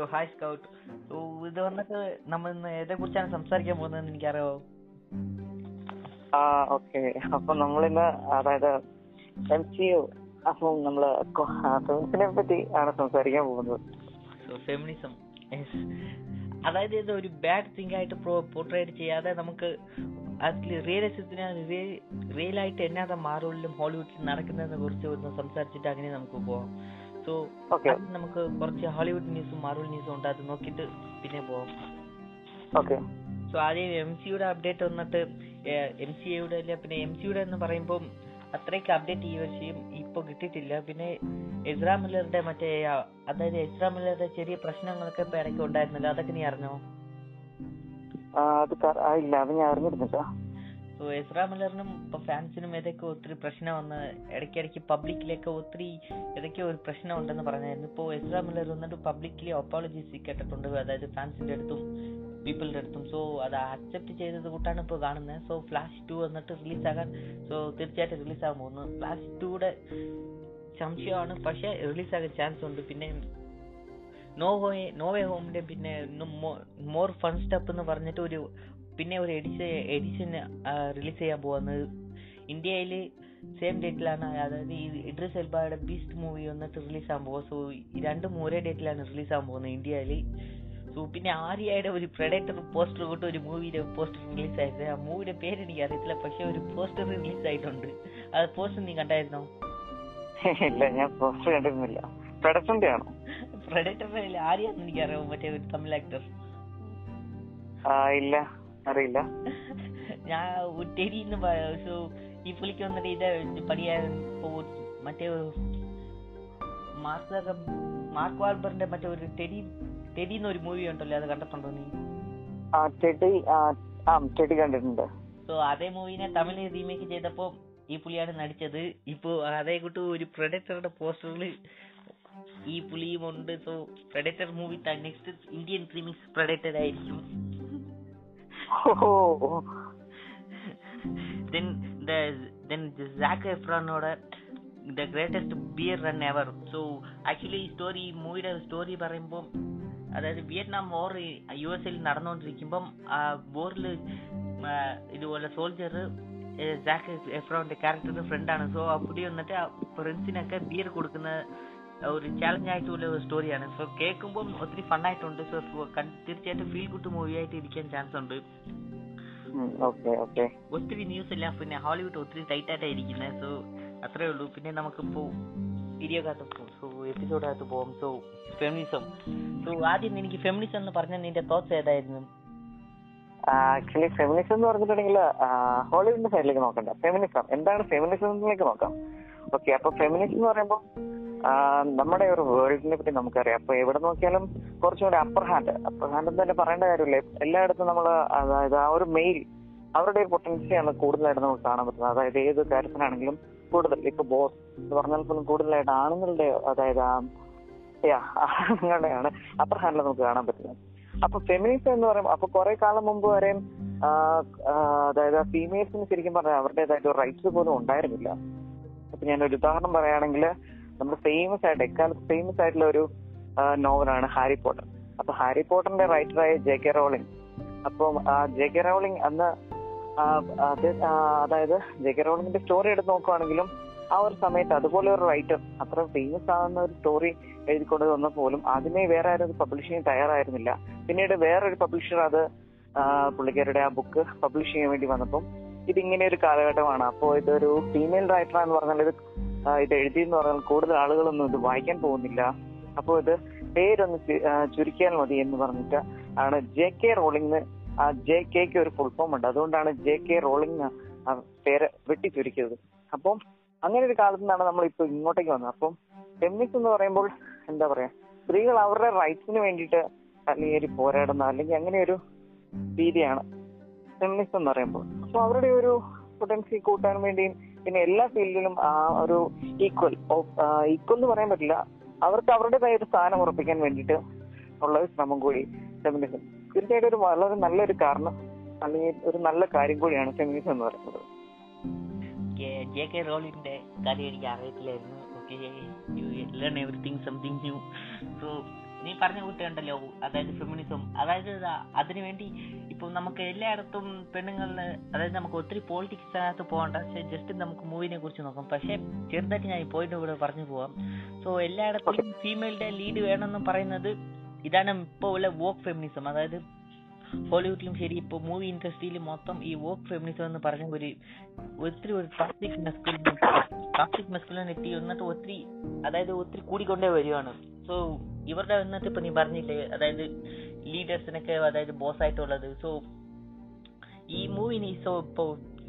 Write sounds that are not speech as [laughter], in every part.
So hi scout ഇത് വന്നിട്ട് നമ്മൾ ഇന്ന് ഏതെ കുറിച്ചാണ് സംസാരിക്കാൻ പോകുന്നതെന്ന് എനിക്കറിയാവോ ആ ഓക്കെ അപ്പൊ നമ്മളിന്ന് അതായത് എം സി യു അപ്പം നമ്മൾ ഫെമിനിസിനെ പറ്റി ആണ് സംസാരിക്കാൻ പോകുന്നത്. ഫെമിനിസം അതായത് ഇത് ഒരു ബാഡ് തിങ് ആയിട്ട് പോർട്രേറ്റ് ചെയ്യാതെ നമുക്ക് അതിൽ റിയലിസത്തിന് റിയൽ ആയിട്ട് എന്നാതെ മാറുള്ളിലും ഹോളിവുഡിൽ നടക്കുന്നതിനെ കുറിച്ച് ഒന്ന് സംസാരിച്ചിട്ട് അങ്ങനെ നമുക്ക് പോവാം. സോ നമുക്ക് കുറച്ച് ഹോളിവുഡ് ന്യൂസും മാർവൽ ന്യൂസും ഉണ്ട്. അത് നോക്കിയിട്ട് പിന്നെ പോവാം. ഓക്കെ സോ ആദ്യം എം സിയുടെ അപ്ഡേറ്റ് വന്നിട്ട് എം സി യുടെ അല്ല പിന്നെ എം സിയുടെ എന്ന് പറയുമ്പോൾ അത്രയ്ക്ക് അപ്ഡേറ്റ് ഈ വർഷം ഇപ്പൊ കിട്ടിയിട്ടില്ല. പിന്നെ എസ്രാ മില്ലറുടെ മറ്റേ അതായത് എസ്രാ മില്ലറുടെ ചെറിയ പ്രശ്നങ്ങളൊക്കെ ഇപ്പൊ ഇടയ്ക്ക് ഉണ്ടായിരുന്നല്ലോ. അതൊക്കെ നീ അറിഞ്ഞോ? അത് ഇല്ല അത് ഞാൻ അറിഞ്ഞിരുന്നില്ല. സോ എസ്രാ മില്ലറിനും ഫാൻസിനും ഏതൊക്കെ ഒത്തിരി പ്രശ്നം വന്ന് ഇടയ്ക്കിടയ്ക്ക് പബ്ലിക്കിലൊക്കെ ഒത്തിരി ഏതൊക്കെ ഒരു പ്രശ്നം ഉണ്ടെന്ന് പറഞ്ഞായിരുന്നു. ഇപ്പോൾ എസ്രാ മില്ലർ വന്നിട്ട് പബ്ലിക്കിലി അപ്പോളജീസ് കേട്ടിട്ടുണ്ട്. അതായത് ഫാൻസിന്റെ അടുത്തും പീപ്പിളിന്റെ അടുത്തും. സോ അത് അക്സെപ്റ്റ് ചെയ്തത് കൂട്ടാണ് ഇപ്പോൾ കാണുന്നത് സോ ഫ്ലാഷ് ടു വന്നിട്ട് റിലീസ് ആകാൻ സോ തീർച്ചയായിട്ടും റിലീസ് ആകാൻ പോകുന്നു. ഫ്ലാഷ് ടൂടെ സംശയമാണ്. പക്ഷെ റിലീസ് ആകാൻ ചാൻസ് ഉണ്ട്. പിന്നെ നോവേ നോവേ ഹോമിന്റെ പിന്നെ മോർ ഫൺ സ്റ്റെപ്പ് എന്ന് പറഞ്ഞിട്ട് ഒരു പിന്നെ ഒരു എഡിഷൻ എഡിഷൻ റിലീസ് ചെയ്യാൻ പോകുന്നത് ഇന്ത്യയിൽ സെയിം ഡേറ്റിലാണ് അതായത് ഈ ഇഡ്രിസ് എൽബായുടെ ബീസ്റ്റ് മൂവി വന്നിട്ട് റിലീസ് ആകാൻ പോകുക സോ രണ്ടും ഒരേ ഡേറ്റിലാണ് റിലീസ് ആകാൻ പോകുന്നത് ഇന്ത്യയിൽ സോ പിന്നെ ആര്യയുടെ ഒരു പ്രൊഡക്ടർ പോസ്റ്റർ കൊണ്ട് ഒരു മൂവിയുടെ പോസ്റ്റർ റിലീസ് ആയിരുന്നു. ആ മൂവിയുടെ പേര് എനിക്ക് അറിയത്തില്ല പക്ഷേ ഒരു പോസ്റ്റർ റിലീസ് ആയിട്ടുണ്ട്. അത് പോസ്റ്റർ നീ കണ്ടായിരുന്നോ? ഇല്ല ഞാൻ പോസ്റ്റർ കണ്ടിരുന്നില്ല. പ്രൊഡക്ഷന്റെ ആണോ? പ്രൊഡക്ടറിന്റെ ആര്യാന്ന് എനിക്കറിയാം മറ്റേ ഒരു തമിഴ് ആക്ടർ ആ ഇല്ല. അറിയില്ല. ഞാൻ ഉറ്റേരിന്ന് സോ ഈ പുള്ളിക്ക് വന്നിട്ട് ഇത് പണിയാൻ മറ്റേ മാർക്ക് മാർക്ക് വാൾബറിന്റെ മറ്റേ ഒരു ടെഡി ടെഡി എന്നൊരു മൂവി ഉണ്ടല്ലോ അത് കണ്ടിട്ടുണ്ടോ നീ? ആ ടെഡി ആ ടെഡി കണ്ടിട്ടുണ്ട്. സോ അതേ മൂവിനെ തമിഴ് റീമേക്ക് ചെയ്തപ്പോ ഈ പുള്ളിയാണ് നടിച്ചത്. ഇപ്പോ അതേ കൂട്ട് ഒരു പ്രൊഡക്ടറുടെ പോസ്റ്ററിൽ ഈ പുളിയും ഉണ്ട്. So protector movie next Indian remix protector ആയിരിക്കും. [laughs] then the then the Zac Efronോட the greatest beer run ever. So ഈ സ്റ്റോറി മൂവിയുടെ സ്റ്റോറി പറയുമ്പോൾ അതായത് വിയറ്റ്നാം വാർ യു എസ് എയിൽ നടന്നുകൊണ്ടിരിക്കുമ്പം ആ വാറിൽ ഇതുപോലെ സോൾജർ ജാക്ക് എഫ്രോന്റെ ക്യാരക്ടറിന്റെ ഫ്രണ്ടാണ് സോ ആ പുള്ളി വന്നിട്ട് ആ ഫ്രണ്ട്സിനൊക്കെ ബിയർ കൊടുക്കുന്ന ഒരു ചാലഞ്ച് ആയിട്ടുള്ള ഒരു സ്റ്റോറിയാണ് സോ കേൾക്കുമ്പോൾ ഒത്തിരി ഫണ്ണായിട്ടുണ്ട് സോ തീർച്ചയായിട്ടും ഫീൽ ഗുഡ് മൂവി ആയിട്ട് ഇരിക്കാൻ ചാൻസ് ഉണ്ട്. ഒത്തിരി ന്യൂസ് എല്ലാം പിന്നെ ഹോളിവുഡ് ഒത്തിരി ടൈറ്റ് ആയിട്ടാണ് ഇരിക്കുന്നത് സോ അത്രേ ഉള്ളൂ. പിന്നെ നമുക്കിപ്പോ വീഡിയോക്കകത്ത് പോകും സോ എപ്പിസോഡ് എപ്പിസോഡകത്ത് പോകും സോ ഫെമിനിസം സോ ആദ്യം എനിക്ക് ഫെമിനിസം എന്ന് പറഞ്ഞ നിന്റെ തോട്ട്സ് ഏതായിരുന്നു? ആക്ച്വലി ഫെമിനിസം എന്ന് പറഞ്ഞിട്ടുണ്ടെങ്കിൽ ഹോളിവുഡിന്റെ സൈഡിലേക്ക് നോക്കണ്ട. ഫെമിനിസം എന്താണ് ഫെമിനിസം നോക്കാം? ഓക്കെ അപ്പൊ ഫെമിനിസം എന്ന് പറയുമ്പോൾ നമ്മുടെ ഒരു വേൾഡിനെ പറ്റി നമുക്കറിയാം. അപ്പൊ എവിടെ നോക്കിയാലും കുറച്ചുകൂടി അപ്പർ ഹാൻഡ് അപ്പർ ഹാൻഡ് എന്ന് തന്നെ പറയേണ്ട കാര്യമില്ല. എല്ലായിടത്തും നമ്മൾ അതായത് ആ ഒരു മെയിൽ അവരുടെ പൊട്ടൻഷ്യലാണ് കൂടുതലായിട്ട് നമുക്ക് കാണാൻ പറ്റുന്നത്. അതായത് ഏത് കാര്യത്തിനാണെങ്കിലും കൂടുതൽ. ഇപ്പൊ ബോസ് എന്ന് പറഞ്ഞാൽ പോലും കൂടുതലായിട്ട് ആണുങ്ങളുടെ അതായത് ആണുങ്ങളുടെയാണ് അപ്പർ ഹാൻഡിൽ നമുക്ക് കാണാൻ പറ്റുന്നത്. അപ്പൊ ഫെമിനിസം എന്ന് പറയുമ്പോൾ അപ്പൊ കുറെ കാലം മുമ്പ് ആ, അതായത് ഫീമെയിൽസിന് ശരിക്കും പറഞ്ഞാൽ അവരുടേതായിട്ട് റൈറ്റ്സ് പോലും ഉണ്ടായിരുന്നില്ല. അപ്പൊ ഞാൻ ഒരു ഉദാഹരണം പറയുകയാണെങ്കിൽ നമ്മുടെ ഫേമസ് ആയിട്ട് എക്കാലത്ത് ഫേമസ് ആയിട്ടുള്ള ഒരു നോവലാണ് ഹാരി പോട്ടർ. അപ്പൊ ഹാരി പോട്ടറിന്റെ റൈറ്ററായ ജെ കെ റോളിംഗ് അപ്പം ജെ കെ റോളിംഗ് അന്ന് അതായത് ജെ കെ റോളിംഗിന്റെ സ്റ്റോറി എടുത്ത് നോക്കുവാണെങ്കിലും ആ ഒരു സമയത്ത് അതുപോലെ ഒരു റൈറ്റർ അത്ര ഫേമസ് ആകുന്ന ഒരു സ്റ്റോറി എഴുതിക്കൊണ്ട് വന്ന പോലും അതിനെ വേറെ ആരും പബ്ലിഷ് ചെയ്യാൻ തയ്യാറായിരുന്നില്ല. പിന്നീട് വേറൊരു പബ്ലിഷർ അത് പുള്ളിക്കാരുടെ ആ ബുക്ക് പബ്ലിഷ് ചെയ്യാൻ വേണ്ടി വന്നപ്പം ഇതിങ്ങനെ ഒരു കാലഘട്ടമാണ്. അപ്പോൾ ഇതൊരു ഫീമെയിൽ റൈറ്റർ എന്ന് പറഞ്ഞാൽ ഇത് ഇത് എഴുതി എന്ന് പറഞ്ഞാൽ കൂടുതൽ ആളുകളൊന്നും ഇത് വായിക്കാൻ പോകുന്നില്ല. അപ്പോൾ ഇത് പേരൊന്ന് ചുരുക്കിയാൽ മതി എന്ന് പറഞ്ഞിട്ട് ആണ് ജെ കെ റോളിംഗ് ജെ കെക്ക് ഒരു ഫുൾ ഫോം ഉണ്ട്. അതുകൊണ്ടാണ് ജെ കെ റോളിംഗ് പേര് വെട്ടി ചുരുക്കിയത്. അപ്പം അങ്ങനെ ഒരു കാലത്ത് നിന്നാണ് നമ്മൾ ഇപ്പൊ ഇങ്ങോട്ടേക്ക് വന്നത്. അപ്പം ഫെമിനിസ്റ്റ് എന്ന് പറയുമ്പോൾ എന്താ പറയാ സ്ത്രീകൾ അവരുടെ റൈറ്റ്സിന് വേണ്ടിയിട്ട് അല്ലെങ്കിൽ പോരാടുന്ന അല്ലെങ്കിൽ അങ്ങനെ ഒരു രീതിയാണ് ഫെമിനിസ്റ്റ് എന്ന് പറയുമ്പോൾ. അപ്പൊ അവരുടെ ഒരു പൊട്ടൻസി കൂട്ടാൻ വേണ്ടിയും പിന്നെ എല്ലാ ഫീൽഡിലും ആ ഒരു ഈക്വൽ ഈക്വൽ എന്ന് പറയാൻ പറ്റില്ല. അവർക്ക് അവരുടേതായ ഒരു സ്ഥാനം ഉറപ്പിക്കാൻ വേണ്ടിയിട്ട് ഉള്ള ശ്രമം കൂടി ഫെമിനിസം തീർച്ചയായിട്ടും ഒരു വളരെ നല്ലൊരു കാരണം അല്ലെങ്കിൽ ഒരു നല്ല കാര്യം കൂടിയാണ് ഫെമിനിസം എന്ന് പറയുന്നത്. ജെ കെ റോളിന്റെ കാര്യം എനിക്ക് അറിയത്തില്ലായിരുന്നു. Okay learn everything something new so നീ പറഞ്ഞ കൂട്ടുണ്ടല്ലോ അതായത് ഫെമിനിസം അതായത് ദാ- അതിനു വേണ്ടി ഇപ്പൊ നമുക്ക് എല്ലായിടത്തും പെണ്ണുങ്ങളിൽ അതായത് നമുക്ക് ഒത്തിരി പോളിറ്റിക്സ് അതിനകത്ത് പോകണ്ട. പക്ഷെ ജസ്റ്റ് നമുക്ക് മൂവിനെ കുറിച്ച് നോക്കാം. പക്ഷെ ചെറുതായിട്ട് ഞാൻ പോയിന്റ് ഇവിടെ പറഞ്ഞു പോവാം. സോ എല്ലായിടത്തും ഫീമെയിലിന്റെ ലീഡ് വേണമെന്ന് പറയുന്നത് ഇതാണ് ഇപ്പോൾ ഉള്ള വോക്ക് ഫെമിനിസം അതായത് ഹോളിവുഡിലും ശരി ഇപ്പോൾ മൂവി ഇൻഡസ്ട്രിയിലും മൊത്തം ഈ വോക്ക് ഫെമിനിസം എന്ന് പറഞ്ഞ ഒരു ഒത്തിരി ഒരു ടോക്സിക് മെസ്കുലിനിറ്റി ടോക്സിക് മെസ്കുലിനിറ്റി എന്നിട്ട് ഒത്തിരി അതായത് ഒത്തിരി കൂടിക്കൊണ്ടേ വരികയാണ്. സോ ഇവരുടെ എന്നിട്ട് ഇപ്പൊ നീ പറഞ്ഞില്ലേ അതായത് ലീഡേഴ്സിനൊക്കെ അതായത് ബോസ് ആയിട്ടുള്ളത്. സോ ഈ മൂവി മൂവിന് സോ ഇപ്പോ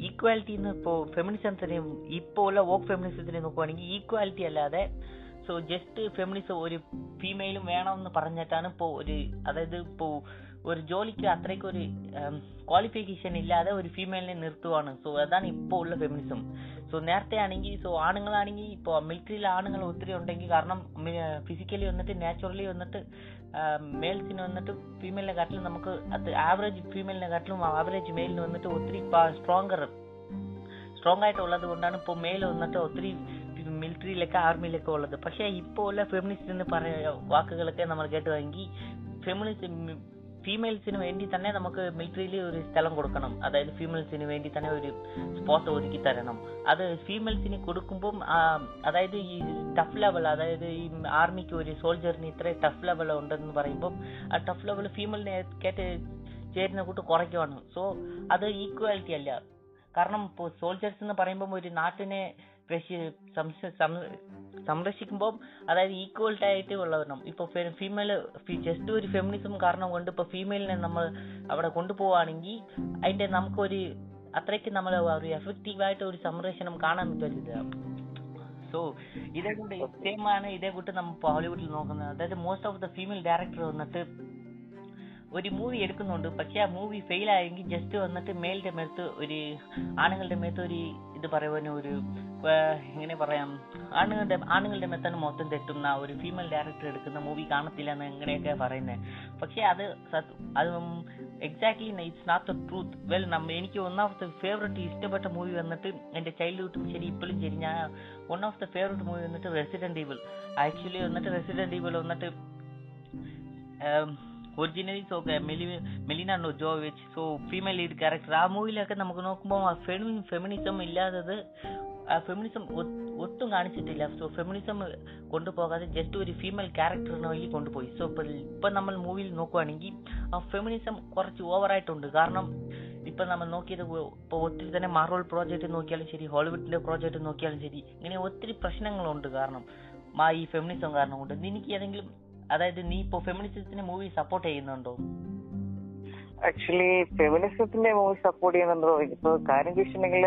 ഈക്വാലിറ്റി ഇപ്പോ ഫെമിനിസത്തിനെയും ഇപ്പോ ഉള്ള വോക്ക് ഫെമിനിസത്തിനെ നോക്കുവാണെങ്കിൽ ഈക്വാലിറ്റി അല്ലാതെ സോ ജസ്റ്റ് ഫെമിനിസം ഒരു ഫീമെയിലും വേണമെന്ന് പറഞ്ഞിട്ടാണ് ഇപ്പോ ഒരു അതായത് ഇപ്പോ ഒരു ജോലിക്ക് അത്രയ്ക്ക് ഒരു ക്വാളിഫിക്കേഷൻ ഇല്ലാതെ ഒരു ഫീമെയിലിനെ നിർത്തുവാണ്. സോ അതാണ് ഇപ്പോൾ ഉള്ള ഫെമിനിസം സോ നേരത്തെ ആണെങ്കിൽ സോ ആണുങ്ങളാണെങ്കിൽ ഇപ്പോൾ മിലിറ്ററിയിൽ ആണുങ്ങൾ ഒത്തിരി ഉണ്ടെങ്കിൽ കാരണം ഫിസിക്കലി വന്നിട്ട് നാച്ചുറലി വന്നിട്ട് മെയിൽസിന് വന്നിട്ട് ഫീമെയിലിനെ കാട്ടിലും നമുക്ക് അത് ആവറേജ് ഫീമെയിലിനെ കാട്ടിലും ആവറേജ് മെയിലിന് വന്നിട്ട് ഒത്തിരി സ്ട്രോങ്ങർ സ്ട്രോങ് ആയിട്ടുള്ളത് കൊണ്ടാണ് ഇപ്പോൾ മെയിൽ വന്നിട്ട് ഒത്തിരി മിലിറ്ററിയിലൊക്കെ ആർമിയിലൊക്കെ ഉള്ളത്. പക്ഷേ ഇപ്പോൾ ഉള്ള ഫെമിനിസ്റ്റ് എന്ന് പറയുന്ന വാക്കുകളൊക്കെ നമ്മൾ കേട്ടുവാണെങ്കിൽ ഫെമിനിസ്റ്റ് ഫീമെയിൽസിന് വേണ്ടി തന്നെ നമുക്ക് മിലിറ്ററിയിൽ ഒരു സ്ഥലം കൊടുക്കണം. അതായത് ഫീമെയിൽസിന് വേണ്ടി തന്നെ ഒരു സ്പോട്ട് ഒതുക്കി തരണം. അത് ഫീമെയിൽസിന് കൊടുക്കുമ്പം അതായത് ഈ ടഫ് ലെവൽ അതായത് ഈ ആർമിക്ക് ഒരു സോൾജറിന് ഇത്ര ടഫ് ലെവൽ ഉണ്ടെന്ന് പറയുമ്പം ആ ടഫ് ലെവൽ ഫീമെയിലിനെ കേട്ട് ചേരുന്ന കൂട്ട് കുറയ്ക്കുവാണ്. സോ അത് ഈക്വാലിറ്റി അല്ല. കാരണം ഇപ്പോൾ സോൾജേഴ്സ് എന്ന് പറയുമ്പം ഒരു നാട്ടിനെ സം- സംരക്ഷിക്കുമ്പോൾ അതായത് ഈക്വൽഡ് ആയിട്ട് ഉള്ളവരണം ഇപ്പോൾ ഫീമെയിൽ ജസ്റ്റ് ഒരു ഫെമിനിസം കാരണം കൊണ്ട് ഇപ്പോൾ ഫീമെയിലിനെ നമ്മൾ അവിടെ കൊണ്ടുപോവുകയാണെങ്കിൽ അതിന്റെ നമുക്കൊരു അത്രയ്ക്ക് നമ്മൾ ഒരു എഫക്റ്റീവ് ആയിട്ട് ഒരു സംരക്ഷണം കാണാൻ പറ്റില്ല സോ ഇതേ കൂട്ട് സെയിം ആണ് ഇതേ കൂട്ട് നമ്മൾ ഹോളിവുഡിൽ നോക്കുന്നത്. അതായത് most of the female director വന്നിട്ട് ഒരു മൂവി എടുക്കുന്നുണ്ട്. പക്ഷെ ആ മൂവി ഫെയിൽ ആയെങ്കിൽ ജസ്റ്റ് വന്നിട്ട് മേലിന്റെ മേത്ത് ഒരു ആണുങ്ങളുടെ മേത്ത് ഒരു ഇത് പറയുന്ന ഒരു എങ്ങനെ പറയാം ആണുങ്ങളുടെ ആണുങ്ങളുടെ മേത്താണ് മൊത്തം തെറ്റുന്ന ഒരു ഫീമെയിൽ ഡയറക്ടർ എടുക്കുന്ന മൂവി കാണത്തില്ല എന്ന് എങ്ങനെയൊക്കെ പറയുന്നത് പക്ഷേ അത് അത് exactly it's not the truth well നമ്മ എനിക്ക് വൺ ഓഫ് ദ ഫേവറേറ്റ് ഇഷ്ടപ്പെട്ട മൂവി വന്നിട്ട് എന്റെ ചൈൽഡ്ഹുഡും ശരി ഇപ്പോഴും ശരി. ഞാൻ one of the favourite movie വന്നിട്ട് റെസിഡന്റ് ഈവിൾ ആക്ച്വലി വന്നിട്ട് റെസിഡന്റ് ഈവിൾ വന്നിട്ട് originally so Milla Milla Jovovich so female lead character ആ മൂവിയിലൊക്കെ നമുക്ക് നോക്കുമ്പോൾ ഫെമിനിസം ഇല്ലാത്തത് ആ ഫെമിനിസം ഒട്ടും കാണിച്ചിട്ടില്ല. സോ ഫെമിനിസം കൊണ്ടുപോകാതെ ജസ്റ്റ് ഒരു ഫീമെയിൽ ക്യാരക്ടറിന് വേണ്ടി കൊണ്ടുപോയി. സോ ഇപ്പം ഇപ്പം നമ്മൾ മൂവിയിൽ നോക്കുവാണെങ്കിൽ ആ ഫെമിനിസം കുറച്ച് ഓവറായിട്ടുണ്ട് കാരണം ഇപ്പം നമ്മൾ നോക്കിയത് ഇപ്പോൾ ഒത്തിരി തന്നെ മാർവൽ പ്രോജക്റ്റ് നോക്കിയാലും ശരി ഹോളിവുഡിന്റെ പ്രോജക്റ്റ് നോക്കിയാലും ശരി ഇങ്ങനെ ഒത്തിരി പ്രശ്നങ്ങളുണ്ട് കാരണം ഈ ഫെമിനിസം കാരണം കൊണ്ട്. എനിക്ക് ഏതെങ്കിലും അതായത് നീ ഇപ്പൊ ഫെമിനിസത്തിന്റെ മൂവി സപ്പോർട്ട് ചെയ്യുന്നുണ്ടോ? ആക്ച്വലി ഫെമിനിസത്തിന്റെ മൂവി സപ്പോർട്ട് ചെയ്യുന്നുണ്ടോ? ഇപ്പൊ കാര്യം ചോദിച്ചിട്ടുണ്ടെങ്കിൽ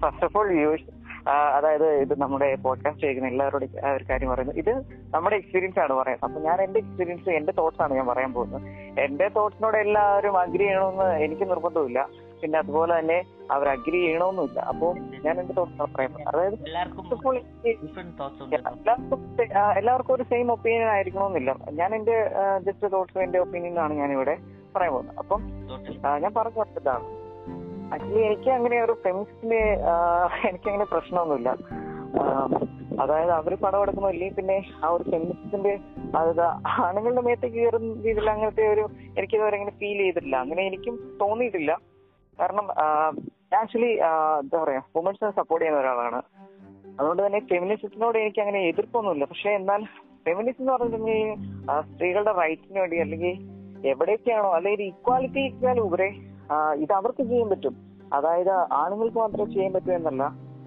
ഫസ്റ്റ് ഓഫ് ഓൾ യൂസ് അതായത് ഇത് നമ്മുടെ പോഡ്കാസ്റ്റ് ചെയ്യുന്ന എല്ലാവരോടും ഒരു കാര്യം പറയുന്നത് ഇത് നമ്മുടെ എക്സ്പീരിയൻസ് ആണ് പറയുന്നത്. അപ്പൊ ഞാൻ എന്റെ എക്സ്പീരിയൻസ് എന്റെ തോട്ട്സ് ആണ് ഞാൻ പറയാൻ പോകുന്നത്. എന്റെ തോട്ട്സിനോട് എല്ലാവരും അഗ്രി ചെയ്യണമെന്ന് എനിക്ക് നിർബന്ധമില്ല പിന്നെ അതുപോലെ തന്നെ അവർ അഗ്രി ചെയ്യണമെന്നില്ല അപ്പൊ ഞാൻ എന്റെ തോട്ട്സ് അഭിപ്രായം അതായത് എല്ലാവർക്കും ഒരു സെയിം ഒപ്പീനിയൻ ആയിരിക്കണമെന്നില്ല ഞാൻ എന്റെ ജസ്റ്റ് തോട്ട്സ് എന്റെ ഒപ്പീനിയൻ ആണ് ഞാൻ ഇവിടെ പറയാൻ പോകുന്നത്. അപ്പം ഞാൻ പറഞ്ഞു കൊടുത്തതാണ് ആക്ച്വലി എനിക്ക് അങ്ങനെ ഒരു ഫെമിനിസ്റ്റിന് എനിക്ക് അങ്ങനെ പ്രശ്നമൊന്നുമില്ല. അതായത് അവർ പടം എടുക്കുന്നില്ലേ പിന്നെ ആ ഒരു ഫെമിനിസ്റ്റിന്റെ അതായത് ആണുങ്ങളുടെ മേത്തേക്ക് കയറുന്ന രീതിയിൽ അങ്ങനത്തെ ഒരു എനിക്ക് ഇതുവരെ അങ്ങനെ ഫീൽ ചെയ്തിട്ടില്ല. അങ്ങനെ എനിക്കും തോന്നിയിട്ടില്ല. കാരണം ആക്ച്വലി എന്താ പറയാ വുമൻസിനെ സപ്പോർട്ട് ചെയ്യുന്ന ഒരാളാണ്. അതുകൊണ്ട് തന്നെ ഫെമിനിസത്തിനോട് എനിക്ക് അങ്ങനെ എതിർപ്പൊന്നുമില്ല. പക്ഷെ എന്നാൽ ഫെമിനിസം എന്ന് പറഞ്ഞിട്ടുണ്ടെങ്കിൽ സ്ത്രീകളുടെ റൈറ്റിന് വേണ്ടി അല്ലെങ്കിൽ എവിടെയൊക്കെയാണോ അല്ലെങ്കിൽ ഇക്വാലിറ്റിക്കാൾ ഉപരെ ഇത് അവർക്ക് ചെയ്യാൻ പറ്റും. അതായത് ആണുങ്ങൾക്ക് മാത്രമേ ചെയ്യാൻ പറ്റൂ എന്നല്ല.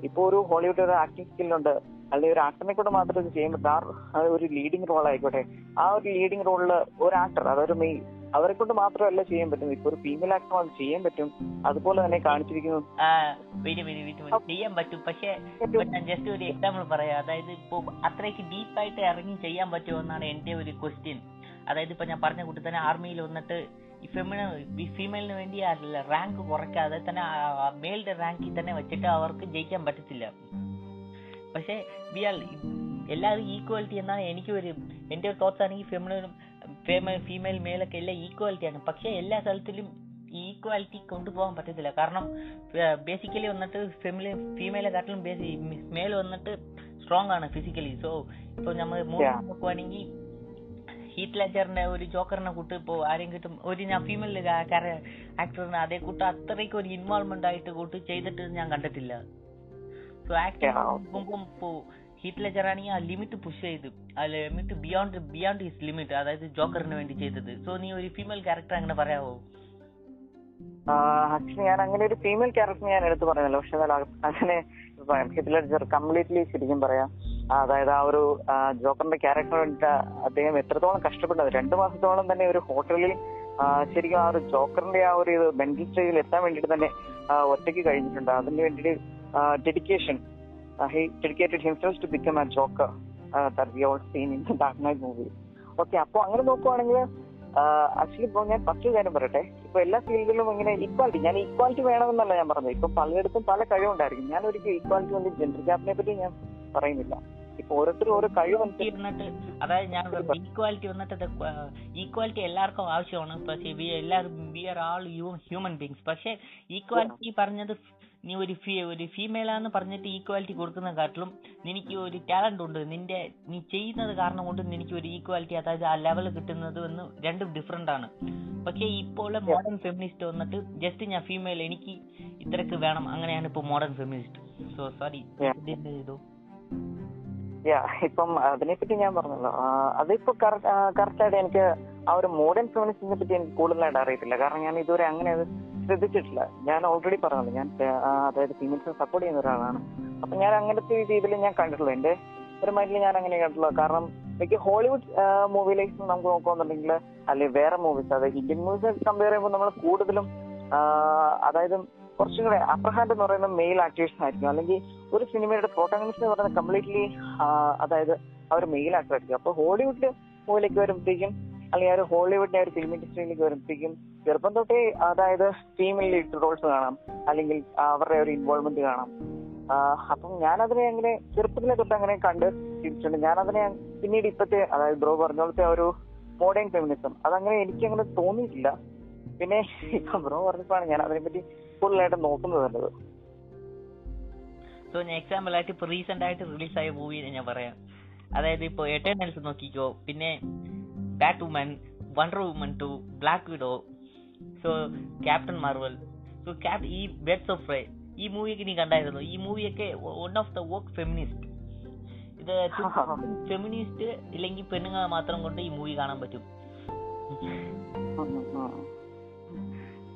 ഇപ്പൊ ഒരു ഹോളിവുഡ് ഒരു ആക്ടിംഗ് സ്കില്ലുണ്ട് അല്ലെങ്കിൽ ഒരു ആക്ടറിനെ കൊണ്ട് മാത്രമേ ചെയ്യാൻ പറ്റൂ. ആ ഒരു ലീഡിംഗ് റോൾ ആയിക്കോട്ടെ. ആ ഒരു ലീഡിംഗ് റോളിൽ ഒരു ആക്ടർ അതൊരു മെയിൻ അവരെ കൊണ്ട് മാത്രമല്ല ചെയ്യാൻ പറ്റും ഇപ്പൊ ഒരു ഫീമെയിൽ ആക്ടർ അത് ചെയ്യാൻ പറ്റും. അതുപോലെ തന്നെ കാണിച്ചിരിക്കുന്നു. ചെയ്യാൻ പറ്റും. പക്ഷേ ജസ്റ്റ് ഒരു എക്സാമ്പിൾ പറയാം. അതായത് ഇപ്പൊ അത്രയ്ക്ക് ഡീപ്പായിട്ട് ഇറങ്ങി ചെയ്യാൻ പറ്റുമോ എന്നാണ് എന്റെ ഒരു ക്വസ്റ്റ്യൻ അതായത് ഇപ്പൊ ഞാൻ പറഞ്ഞ കൂട്ടി തന്നെ ആർമിയിൽ വന്നിട്ട് ഈ ഫെമിന ഈ ഫീമെയിലിന് വേണ്ടി റാങ്ക് കുറയ്ക്കാതെ തന്നെ മെയിലിന്റെ റാങ്കിൽ തന്നെ വെച്ചിട്ട് അവർക്ക് ജയിക്കാൻ പറ്റത്തില്ല. പക്ഷെ ഇയാൾ എല്ലാവരും ഈക്വാലിറ്റി എന്നാണ് എനിക്ക് ഒരു എന്റെ ഒരു തോട്ട്സ് ആണെങ്കിൽ ഫെമിനും ഫീമെയിൽ മെയിലൊക്കെ എല്ലാം ഈക്വാലിറ്റി ആണ്. പക്ഷെ എല്ലാ സ്ഥലത്തിലും ഈക്വാലിറ്റി കൊണ്ടുപോകാൻ പറ്റത്തില്ല. കാരണം ബേസിക്കലി വന്നിട്ട് ഫെമിലി ഫീമെയിലെ കാട്ടിലും ബേസി മെയിൽ വന്നിട്ട് സ്ട്രോങ് ആണ് ഫിസിക്കലി സോ ഇപ്പൊ നമ്മൾ മൂവി. നോക്കുവാണെങ്കിൽ ഹീറ്റ് ലെജറിന്റെ ഒരു ജോക്കറിനെ കൂട്ട് ഇപ്പോൾ ആരെയും കിട്ടും. ഒരു ഞാൻ ഫീമെയിൽ ആക്ടറിനെ അതേ കൂട്ട് അത്രയ്ക്ക് ഒരു ഇൻവോൾവ്മെന്റ് ആയിട്ട് കൂട്ട് ചെയ്തിട്ട് ഞാൻ കണ്ടിട്ടില്ല. So actor. നോക്കുമ്പോൾ ഹീറ്റ് ലെജർ ആണെങ്കിൽ ആ ലിമിറ്റ് പുഷ് ചെയ്ത് ആ limit beyond beyond his limit അതായത് ജോക്കറിന് വേണ്ടി ചെയ്തത്. സോ നീ ഒരു ഫീമെയിൽ ക്യാരക്ടർ അങ്ങനെ പറയാവോ? ആക്ച്വലി ഞാൻ അങ്ങനെ ഒരു ഫീമെയിൽ ക്യാരക്ടർ ഞാൻ എടുത്ത് പറയുന്നില്ല പക്ഷെ അങ്ങനെ ഹിറ്റ്ലർ കംപ്ലീറ്റ്ലി ശരിക്കും പറയാം. അതായത് ആ ഒരു ജോക്കറിന്റെ ക്യാരക്ടർ അദ്ദേഹം എത്രത്തോളം കഷ്ടപ്പെട്ടത് രണ്ടു മാസത്തോളം തന്നെ ഒരു ഹോട്ടലിൽ ശരിക്കും ആ ഒരു ജോക്കറിന്റെ ആ ഒരു മെന്റൽ സ്റ്റേജിൽ എത്താൻ വേണ്ടിയിട്ട് തന്നെ ഒറ്റയ്ക്ക് കഴിഞ്ഞിട്ടുണ്ട്. അതിന് വേണ്ടിയിട്ട് dedication he dedicated become to become uh, that we all seen in the Dark Knight movie. Okay അപ്പൊ അങ്ങനെ നോക്കുവാണെങ്കിൽ ആക്ച്വലി ഇപ്പൊ ഞാൻ ഫസ്റ്റ് കാര്യം പറയട്ടെ. ഇപ്പൊ എല്ലാ ഫീൽഡിലും ഇങ്ങനെ ഈക്വാലിറ്റി ഞാൻ ഈക്വാലിറ്റി വേണമെന്നല്ല ഞാൻ പറഞ്ഞത്. ഇപ്പൊ പലയിടത്തും പല കഴിവുണ്ടായിരിക്കും. ഞാൻ ഒരിക്കലും ഈക്വാലിറ്റി കൊണ്ട് ജെൻഡർ ഗ്യാപ്പിനെ പറ്റി ഞാൻ പറയുന്നില്ല. ഇപ്പൊ ഓരോരുത്തരും ഓരോ കഴിവ് അതായത് ഞാൻ ഈക്വാലിറ്റി വന്നിട്ട് ഈക്വാലിറ്റി എല്ലാവർക്കും ആവശ്യമാണ്. പക്ഷേ വി എല്ലാവരും we are all human beings പക്ഷേ ഈക്വാലിറ്റി പറഞ്ഞത് നീ ഒരു ഫീ ഒരു ഫീമെയിലാന്ന് പറഞ്ഞിട്ട് ഈക്വാലിറ്റി കൊടുക്കുന്ന കാട്ടിലും നിനക്ക് ഒരു ടാലന്റ് ഉണ്ട്. നിന്റെ നീ ചെയ്യുന്നത് കാരണം കൊണ്ട് നിനക്ക് ഒരു ഈക്വാലിറ്റി അതായത് ആ ലെവൽ കിട്ടുന്നത് എന്ന് രണ്ടും ഡിഫറെന്റ് ആണ്. പക്ഷേ ഇപ്പോൾ മോഡേൺ ഫെമിനിസ്റ്റ് വന്നിട്ട് ജസ്റ്റ് ഞാൻ ഫീമെയിൽ എനിക്ക് ഇത്രക്ക് വേണം. അങ്ങനെയാണ് ഇപ്പോൾ മോഡേൺ ഫെമിനിസ്റ്റ് സോ സോറി ഇപ്പം ചെയ്തു? ഇപ്പം അതിനെപ്പറ്റി ഞാൻ പറഞ്ഞല്ലോ. അതിപ്പോ കറക്റ്റ് ആയിട്ട് എനിക്ക് ആ ഒരു മോഡേൺ ഫെമിനിസ്റ്റിനെ പറ്റി എനിക്ക് കൂടുതലായിട്ട് അറിയത്തില്ല. കാരണം ഞാൻ ഇതുവരെ അങ്ങനെ ശ്രദ്ധിച്ചിട്ടില്ല. ഞാൻ ഓൾറെഡി പറഞ്ഞല്ലോ ഞാൻ അതായത് ഫീമെയിൽസിനെ സപ്പോർട്ട് ചെയ്യുന്ന ഒരാളാണ്. അപ്പൊ ഞാൻ അങ്ങനത്തെ രീതിയിൽ ഞാൻ കണ്ടിട്ടുള്ളൂ. എന്റെ ഒരു മൈൻഡിൽ ഞാൻ അങ്ങനെ കണ്ടിട്ടുള്ളൂ. കാരണം എനിക്ക് ഹോളിവുഡ് മൂവിയിലേക്ക് നമുക്ക് നോക്കുകയാണെന്നുണ്ടെങ്കിൽ അല്ലെങ്കിൽ വേറെ മൂവീസ് അതായത് ഇന്ത്യൻ മൂവീസ് കമ്പയർ ചെയ്യുമ്പോൾ നമ്മൾ കൂടുതലും അതായത് കുറച്ചും കൂടെ അപ്പർ ഹാൻഡ് എന്ന് പറയുന്ന മെയിൽ ആക്ടേഴ്സ് ആയിരിക്കും. അല്ലെങ്കിൽ ഒരു സിനിമയുടെ പ്രോട്ടാഗണിസ്റ്റ് എന്ന് പറയുന്നത് കംപ്ലീറ്റ്ലി അതായത് അവർ മെയിൽ ആക്ടർ ആയിരിക്കും. അപ്പൊ ഹോളിവുഡ് മൂവിലേക്ക് വരുമ്പോഴത്തേക്കും അല്ലെങ്കിൽ ആ ഒരു ഹോളിവുഡിന്റെ ഒരു ഫിലിം ഇൻഡസ്ട്രിയിലേക്ക് വരുമ്പോഴത്തേക്കും ചെറുപ്പം തൊട്ടേ അതായത് ഫീമെയിൽ ലീഡ് റോൾസ് കാണാം. അല്ലെങ്കിൽ അവരുടെ ഒരു ഇൻവോൾവ്മെന്റ് കാണാം. അപ്പം ഞാനതിനെ അങ്ങനെ ചെറുപ്പത്തിലെ തൊട്ട് അങ്ങനെ കണ്ട് തിരിച്ചിട്ടുണ്ട് അതിനെ പിന്നീട് ഇപ്പത്തെ അതായത് ബ്രോ പറഞ്ഞ പോലത്തെ ഒരു മോഡേൺ ഫെമിനിസം അതങ്ങനെ എനിക്ക് അങ്ങനെ തോന്നിയിട്ടില്ല. പിന്നെ ഇപ്പം ബ്രോ പറഞ്ഞപ്പോഴാണ് ഞാൻ അതിനെപ്പറ്റി കൂടുതലായിട്ട് നോക്കുന്നത് നല്ലത് സോ ഞാൻ എക്സാമ്പിൾ ആയിട്ട് ഇപ്പൊ റീസെന്റ് ആയിട്ട് ആയ മൂവി ഞാൻ പറയാം. അതായത് ഇപ്പൊ എറ്റേണൽസ് നോക്കിക്കോ. പിന്നെ Batwoman Wonder Woman to Black Widow so Captain Marvel so cap ഈ ബെഡ്സ് ഓഫ് ഫ്രൈ ഈ മൂവിയൊക്കെ നീ കണ്ടായിരുന്നു? ഈ മൂവിയൊക്കെ one of the work feminist ഇത് ഫെമിനിസ്റ്റ് [laughs] ഇല്ലെങ്കിൽ പെണ്ണുങ്ങളെ മാത്രം കൊണ്ട് ഈ മൂവി കാണാൻ പറ്റും.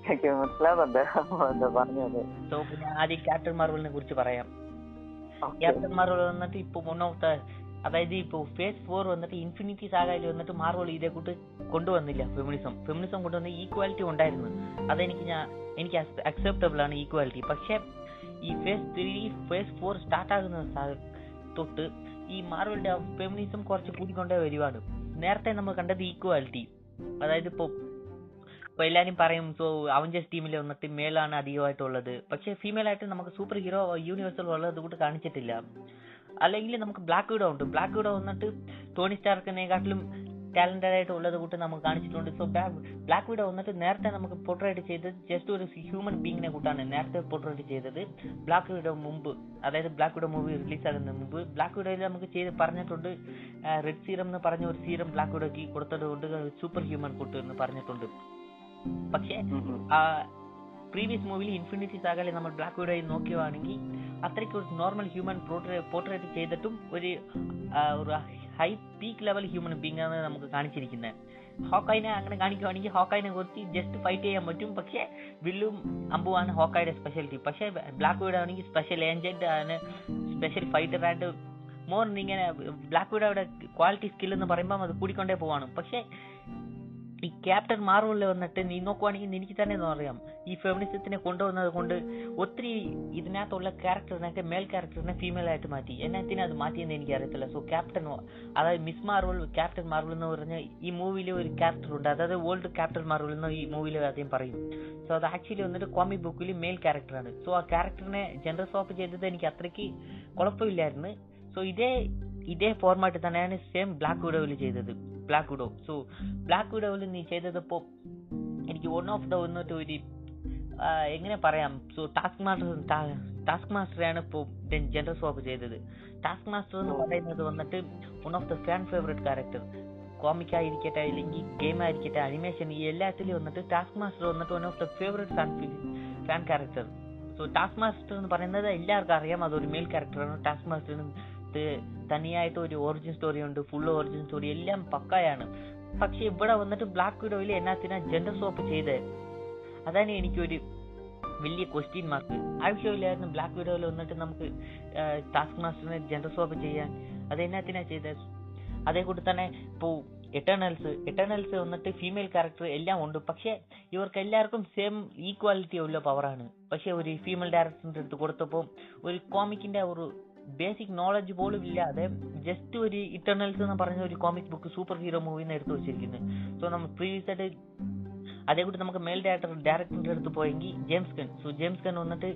[laughs] സോ ആദ്യം ക്യാപ്റ്റൻ മാർവലിനെ കുറിച്ച് പറയാം. ക്യാപ്റ്റൻ മാർവൽ വന്നിട്ട് ഇപ്പൊ വൺ ഓഫ് ദ അതായത് ഇപ്പൊ ഫേസ് ഫോർ വന്നിട്ട് ഇൻഫിനിറ്റി സാഗയിൽ വന്നിട്ട് മാർവൽ ഇതേ കൂട്ട് കൊണ്ടുവന്നില്ല ഫെമിനിസം ഫെമിനിസം കൊണ്ടുവന്ന ഈക്വാലിറ്റി ഉണ്ടായിരുന്നു. അതെനിക്ക് ഞാൻ എനിക്ക് അക്സെപ്റ്റബിൾ ആണ് ഈക്വാലിറ്റി പക്ഷേ ഈ phase three phase four start ആകുന്ന തൊട്ട് ഈ മാർവലിന്റെ ഫെമിനിസം കുറച്ച് കൂടിക്കൊണ്ടേ വരുവാണ് നേരത്തെ നമ്മൾ കണ്ടത് ഈക്വാലിറ്റി അതായത് ഇപ്പൊ ഇപ്പൊ എല്ലാരും പറയും സോ അവഞ്ചേഴ്സ് ടീമിൽ വന്നിട്ട് മേലാണ് അധികമായിട്ടുള്ളത്. പക്ഷേ ഫീമെയിൽ ആയിട്ട് നമുക്ക് സൂപ്പർ ഹീറോ യൂണിവേഴ്സൽ ഉള്ളത് കൂട്ട് കാണിച്ചിട്ടില്ല. അല്ലെങ്കിൽ നമുക്ക് ബ്ലാക്ക് വിഡോ ഉണ്ട്. ബ്ലാക്ക് വിഡോ വന്നിട്ട് ടോണി സ്റ്റാർക്കിനെക്കാട്ടിലും ടാലന്റഡ് ആയിട്ട് ഉള്ളത് കൂട്ട് നമുക്ക് കാണിച്ചിട്ടുണ്ട്. സോ ബ്ലാക്ക് വിഡോ വന്നിട്ട് നേരത്തെ നമുക്ക് പോർട്രേറ്റ് ചെയ്തത് ജസ്റ്റ് ഒരു ഹ്യൂമൻ ബീങ്ങിനെ കൂട്ടാണ് നേരത്തെ പോർട്രേറ്റ് ചെയ്തത്. ബ്ലാക്ക് വിഡോ മുമ്പ് അതായത് ബ്ലാക്ക് വിഡോ മൂവി റിലീസ് ആകുന്ന മുമ്പ്. ബ്ലാക്ക് വിഡോയിൽ നമുക്ക് ചെയ്ത് പറഞ്ഞിട്ടുണ്ട്. റെഡ് സീറം എന്ന് പറഞ്ഞ ഒരു സീറം ബ്ലാക്ക് വിഡോക്ക് കൊടുത്തത് കൊണ്ട് സൂപ്പർ ഹ്യൂമൻ കൂട്ട് എന്ന് പറഞ്ഞിട്ടുണ്ട്. പക്ഷേ. പ്രീവിയസ് മൂവിയിൽ ഇൻഫിനിറ്റി സാഗയിൽ നമ്മൾ ബ്ലാക്ക് വിഡോയിൽ നോക്കുകയാണെങ്കിൽ അത്രയ്ക്ക് ഒരു നോർമൽ ഹ്യൂമൻ പോർട്രേറ്റ് ചെയ്തിട്ടും ഒരു ഒരു high peak level human being ആണ് നമുക്ക് കാണിച്ചിരിക്കുന്നത് ഹോക്കായിനെ അങ്ങനെ കാണിക്കുവാണെങ്കിൽ ഹോക്കായിനെ കുറിച്ച് ജസ്റ്റ് ഫൈറ്റ് ചെയ്യാൻ പറ്റും. പക്ഷേ വില്ലും അമ്പുവാണ് ഹോക്കായുടെ സ്പെഷ്യാലിറ്റി പക്ഷേ ബ്ലാക്ക് വീഡ് ആണെങ്കിൽ സ്പെഷ്യൽ ഏജന്റ് ആണ് സ്പെഷ്യൽ ഫൈറ്റർ ആൻഡ് മോർ ഇങ്ങനെ ബ്ലാക്ക് വീഡോയുടെ ക്വാളിറ്റി സ്കിൽ എന്ന് പറയുമ്പോൾ അത് കൂടിക്കൊണ്ടേ പോവാണ്. പക്ഷേ ഈ ക്യാപ്റ്റൻ മാർവലിൽ വന്നിട്ട് നീ നോക്കുവാണെങ്കിൽ എനിക്ക് തന്നെ അറിയാം. ഈ ഫെമിനിസത്തിനെ കൊണ്ടുവന്നത് കൊണ്ട് ഒത്തിരി ഇതിനകത്തുള്ള ക്യാരക്ടറിനൊക്കെ മേൽ ക്യാരക്ടറിനെ ഫീമെയിൽ ആയിട്ട് മാറ്റി. എന്നാത്തിനെ അത് മാറ്റിയെന്ന് എനിക്ക് അറിയത്തില്ല. സോ ക്യാപ്റ്റൻ അതായത് മിസ് മാർവൽ ക്യാപ്റ്റൻ മാർവൽ എന്ന് പറഞ്ഞ ഈ മൂവിയിലെ ഒരു ക്യാരക്ടർ ഉണ്ട്. അതായത് ഓൾഡ് ക്യാപ്റ്റൻ മാർവൽ എന്ന് ഈ മൂവിയിൽ ആദ്യം പറയും. സോ അത് ആക്ച്വലി വന്നിട്ട് കോമിക് ബുക്കിൽ മെയിൽ ക്യാരക്ടറാണ് സോ ആ ക്യാരക്ടറിനെ ജെൻഡർ സ്വാപ്പ് ചെയ്തത് എനിക്ക് അത്രയ്ക്ക് കുഴപ്പമില്ലായിരുന്നു. സോ ഇതേ ഇതേ ഫോർമാറ്റ് തന്നെയാണ് സെയിം ബ്ലാക്ക് വിഡോയിൽ ചെയ്തത്. ബ്ലാക്ക് വിഡോ സോ ബ്ലാക്ക് വിഡോയിൽ നീ ചെയ്തതിപ്പോൾ എനിക്ക് വൺ ഓഫ് ദ വന്നിട്ട് ഒരു എങ്ങനെ പറയാം? സോ ടാസ്ക് മാസ്റ്റർ ടാസ്ക് മാസ്റ്ററാണ് ഇപ്പോൾ ജെൻഡർ സ്വാപ്പ് ചെയ്തത്. ടാസ്ക് മാസ്റ്റർ എന്ന് പറയുന്നത് വന്നിട്ട് one of the fan favourite character comic ആയിരിക്കട്ടെ അല്ലെങ്കിൽ ഗെയിം ആയിരിക്കട്ടെ അനിമേഷൻ ഈ എല്ലാത്തിലും വന്നിട്ട് ടാസ്ക് മാസ്റ്റർ വന്നിട്ട് one of the favourite fan fan character so Taskmaster എന്ന് പറയുന്നത് എല്ലാവർക്കും അറിയാം അതൊരു മെയിൽ ക്യാരക്ടറാണ് ടാസ്ക് മാസ്റ്ററിന് തനിയായിട്ട് ഒരു ഒറിജിൻ സ്റ്റോറി ഉണ്ട് ഫുൾ ഒറിജിൻ സ്റ്റോറി എല്ലാം പക്കായാണ്. പക്ഷെ ഇവിടെ വന്നിട്ട് ബ്ലാക്ക് വിഡോയിൽ എന്നാത്തിനാ ജെൻഡർ സോപ്പ് ചെയ്ത്? അതാണ് എനിക്കൊരു വലിയ ക്വസ്റ്റ്യൻ മാർക്ക് ആവശ്യമില്ലായിരുന്നു ബ്ലാക്ക് വിഡോയിൽ വന്നിട്ട് നമുക്ക് ടാസ്ക് മാസ്റ്ററിനെ ജെൻഡർ സോപ്പ് ചെയ്യാൻ. അത് എന്നാത്തിനാ ചെയ്തത് അതേ കൂടി തന്നെ ഇപ്പോൾ എറ്റേണൽസ് എറ്റേണൽസ് വന്നിട്ട് ഫീമെയിൽ ക്യാരക്ടർ എല്ലാം ഉണ്ട്. പക്ഷെ ഇവർക്ക് എല്ലാവർക്കും സെയിം ഈക്വാലിറ്റി ഉള്ള പവറാണ് പക്ഷെ ഒരു ഫീമെയിൽ ഡയറക്ടറിന്റെ അടുത്ത് കൊടുത്തപ്പോൾ ഒരു കോമിക്കിന്റെ ഒരു ബേസിക് നോളജ് പോലും ഇല്ലാതെ ജസ്റ്റ് ഒരു ഇറ്റേണൽസ് എന്ന് പറഞ്ഞ ഒരു കോമിക് ബുക്ക് സൂപ്പർ ഹീറോ മൂവിന്ന് എടുത്തു വെച്ചിരിക്കുന്നത് സോ നമ്മൾ പ്രീവിയസ് ആയിട്ട് അതേ കൂടി നമുക്ക് മെയിൽ ഡയറക്ടർ ഡയറക്ടറിന്റെ അടുത്ത് പോയെങ്കിൽ ജെയിംസ് കൺ സോ ജെയിംസ് കൺ വന്നിട്ട്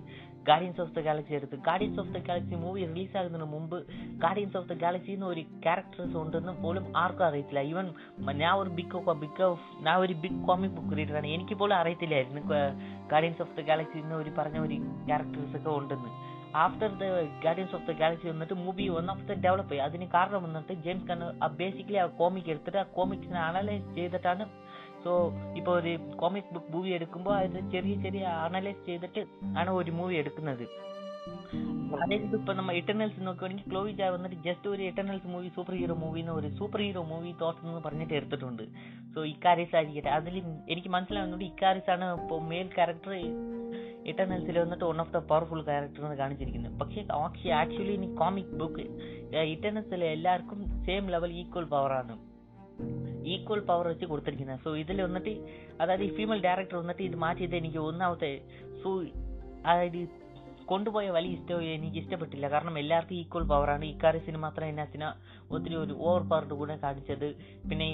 ഗാർഡിയൻസ് ഓഫ് ദ ഗാലക്സി എടുത്ത്. Guardians of the Galaxy movie release ആകുന്നതിന് മുമ്പ് ഗാർഡിയൻസ് ഓഫ് ദ ഗാലക്സി എന്ന് ഒരു ക്യാരക്ടേഴ്സ് ഉണ്ടെന്ന് പോലും ആർക്കും അറിയത്തില്ല. ഈവൻ ഞാൻ ഒരു ബിഗ് ബിഗ് ഞാൻ ഒരു ബിഗ് കോമിക് ബുക്ക് റീഡറാണ് എനിക്ക് പോലും അറിയത്തില്ലായിരുന്നു ഗാർഡിയൻസ് ഓഫ് ദ ഗാലക്സി എന്ന് ഒരു പറഞ്ഞ ഒരു ക്യാരക്ടേഴ്സ് ഒക്കെ ഉണ്ടെന്ന്. After the Guardians of the Galaxy വന്നിട്ട് movie one of the develop അതിന് കാരണം വന്നിട്ട് ജെയിംസ് കണ്ണ് ബേസിക്കലി ആ കോമിക് എടുത്തിട്ട് ആ കോമിക്സിനെ അനലൈസ് ചെയ്തിട്ടാണ്. സോ ഇപ്പോൾ ഒരു കോമിക് ബുക്ക് മൂവി എടുക്കുമ്പോൾ അത് ചെറിയ ചെറിയ അനലൈസ് ചെയ്തിട്ട് ആണ് ഒരു മൂവി എടുക്കുന്നത്. അതായത് ഇപ്പൊ നമ്മ ഇറ്റർണൽസ് നോക്കുകയാണെങ്കിൽ ക്ലോവി ജാ വന്നിട്ട് ജസ്റ്റ് ഒരു Eternals movie super hero movie ഒരു സൂപ്പർ ഹീറോ മൂവി തോട്ടം എന്ന് പറഞ്ഞിട്ട് എടുത്തിട്ടുണ്ട്. സോ ഇക്കാരിസ് ആയിരിക്കട്ടെ അതിൽ എനിക്ക് മനസ്സിലാവുന്നുണ്ട് ഇക്കാരിസ് ആണ് ഇപ്പോൾ മെയിൻ ക്യാരക്ടർ ഇറ്റർണൽസിൽ വന്നിട്ട് one of the powerful character എന്ന് കാണിച്ചിരിക്കുന്നത് പക്ഷേ ആക്ച്വലി ഇനി കോമിക് ബുക്ക് ഇറ്റേണൽസിലെ എല്ലാവർക്കും സെയിം ലെവൽ ഈക്വൽ പവറാണ് ഈക്വൽ പവർ വെച്ച് കൊടുത്തിരിക്കുന്നത്. സോ ഇതിൽ വന്നിട്ട് അതായത് ഈ ഫീമെയിൽ ഡയറക്ടർ വന്നിട്ട് ഇത് മാറ്റിയത് എനിക്ക് ഒന്നാമത്തെ സോ അതായത് കൊണ്ടുപോയ വലിയ ഇഷ്ടം എനിക്ക് ഇഷ്ടപ്പെട്ടില്ല. കാരണം എല്ലാവർക്കും ഈക്വൽ പവറാണ് ഇക്കാര്യത്തിന് മാത്രം സിനിമ ഒത്തിരി ഒരു ഓവർ പവറിന്റെ കൂടെ കാണിച്ചത്. പിന്നെ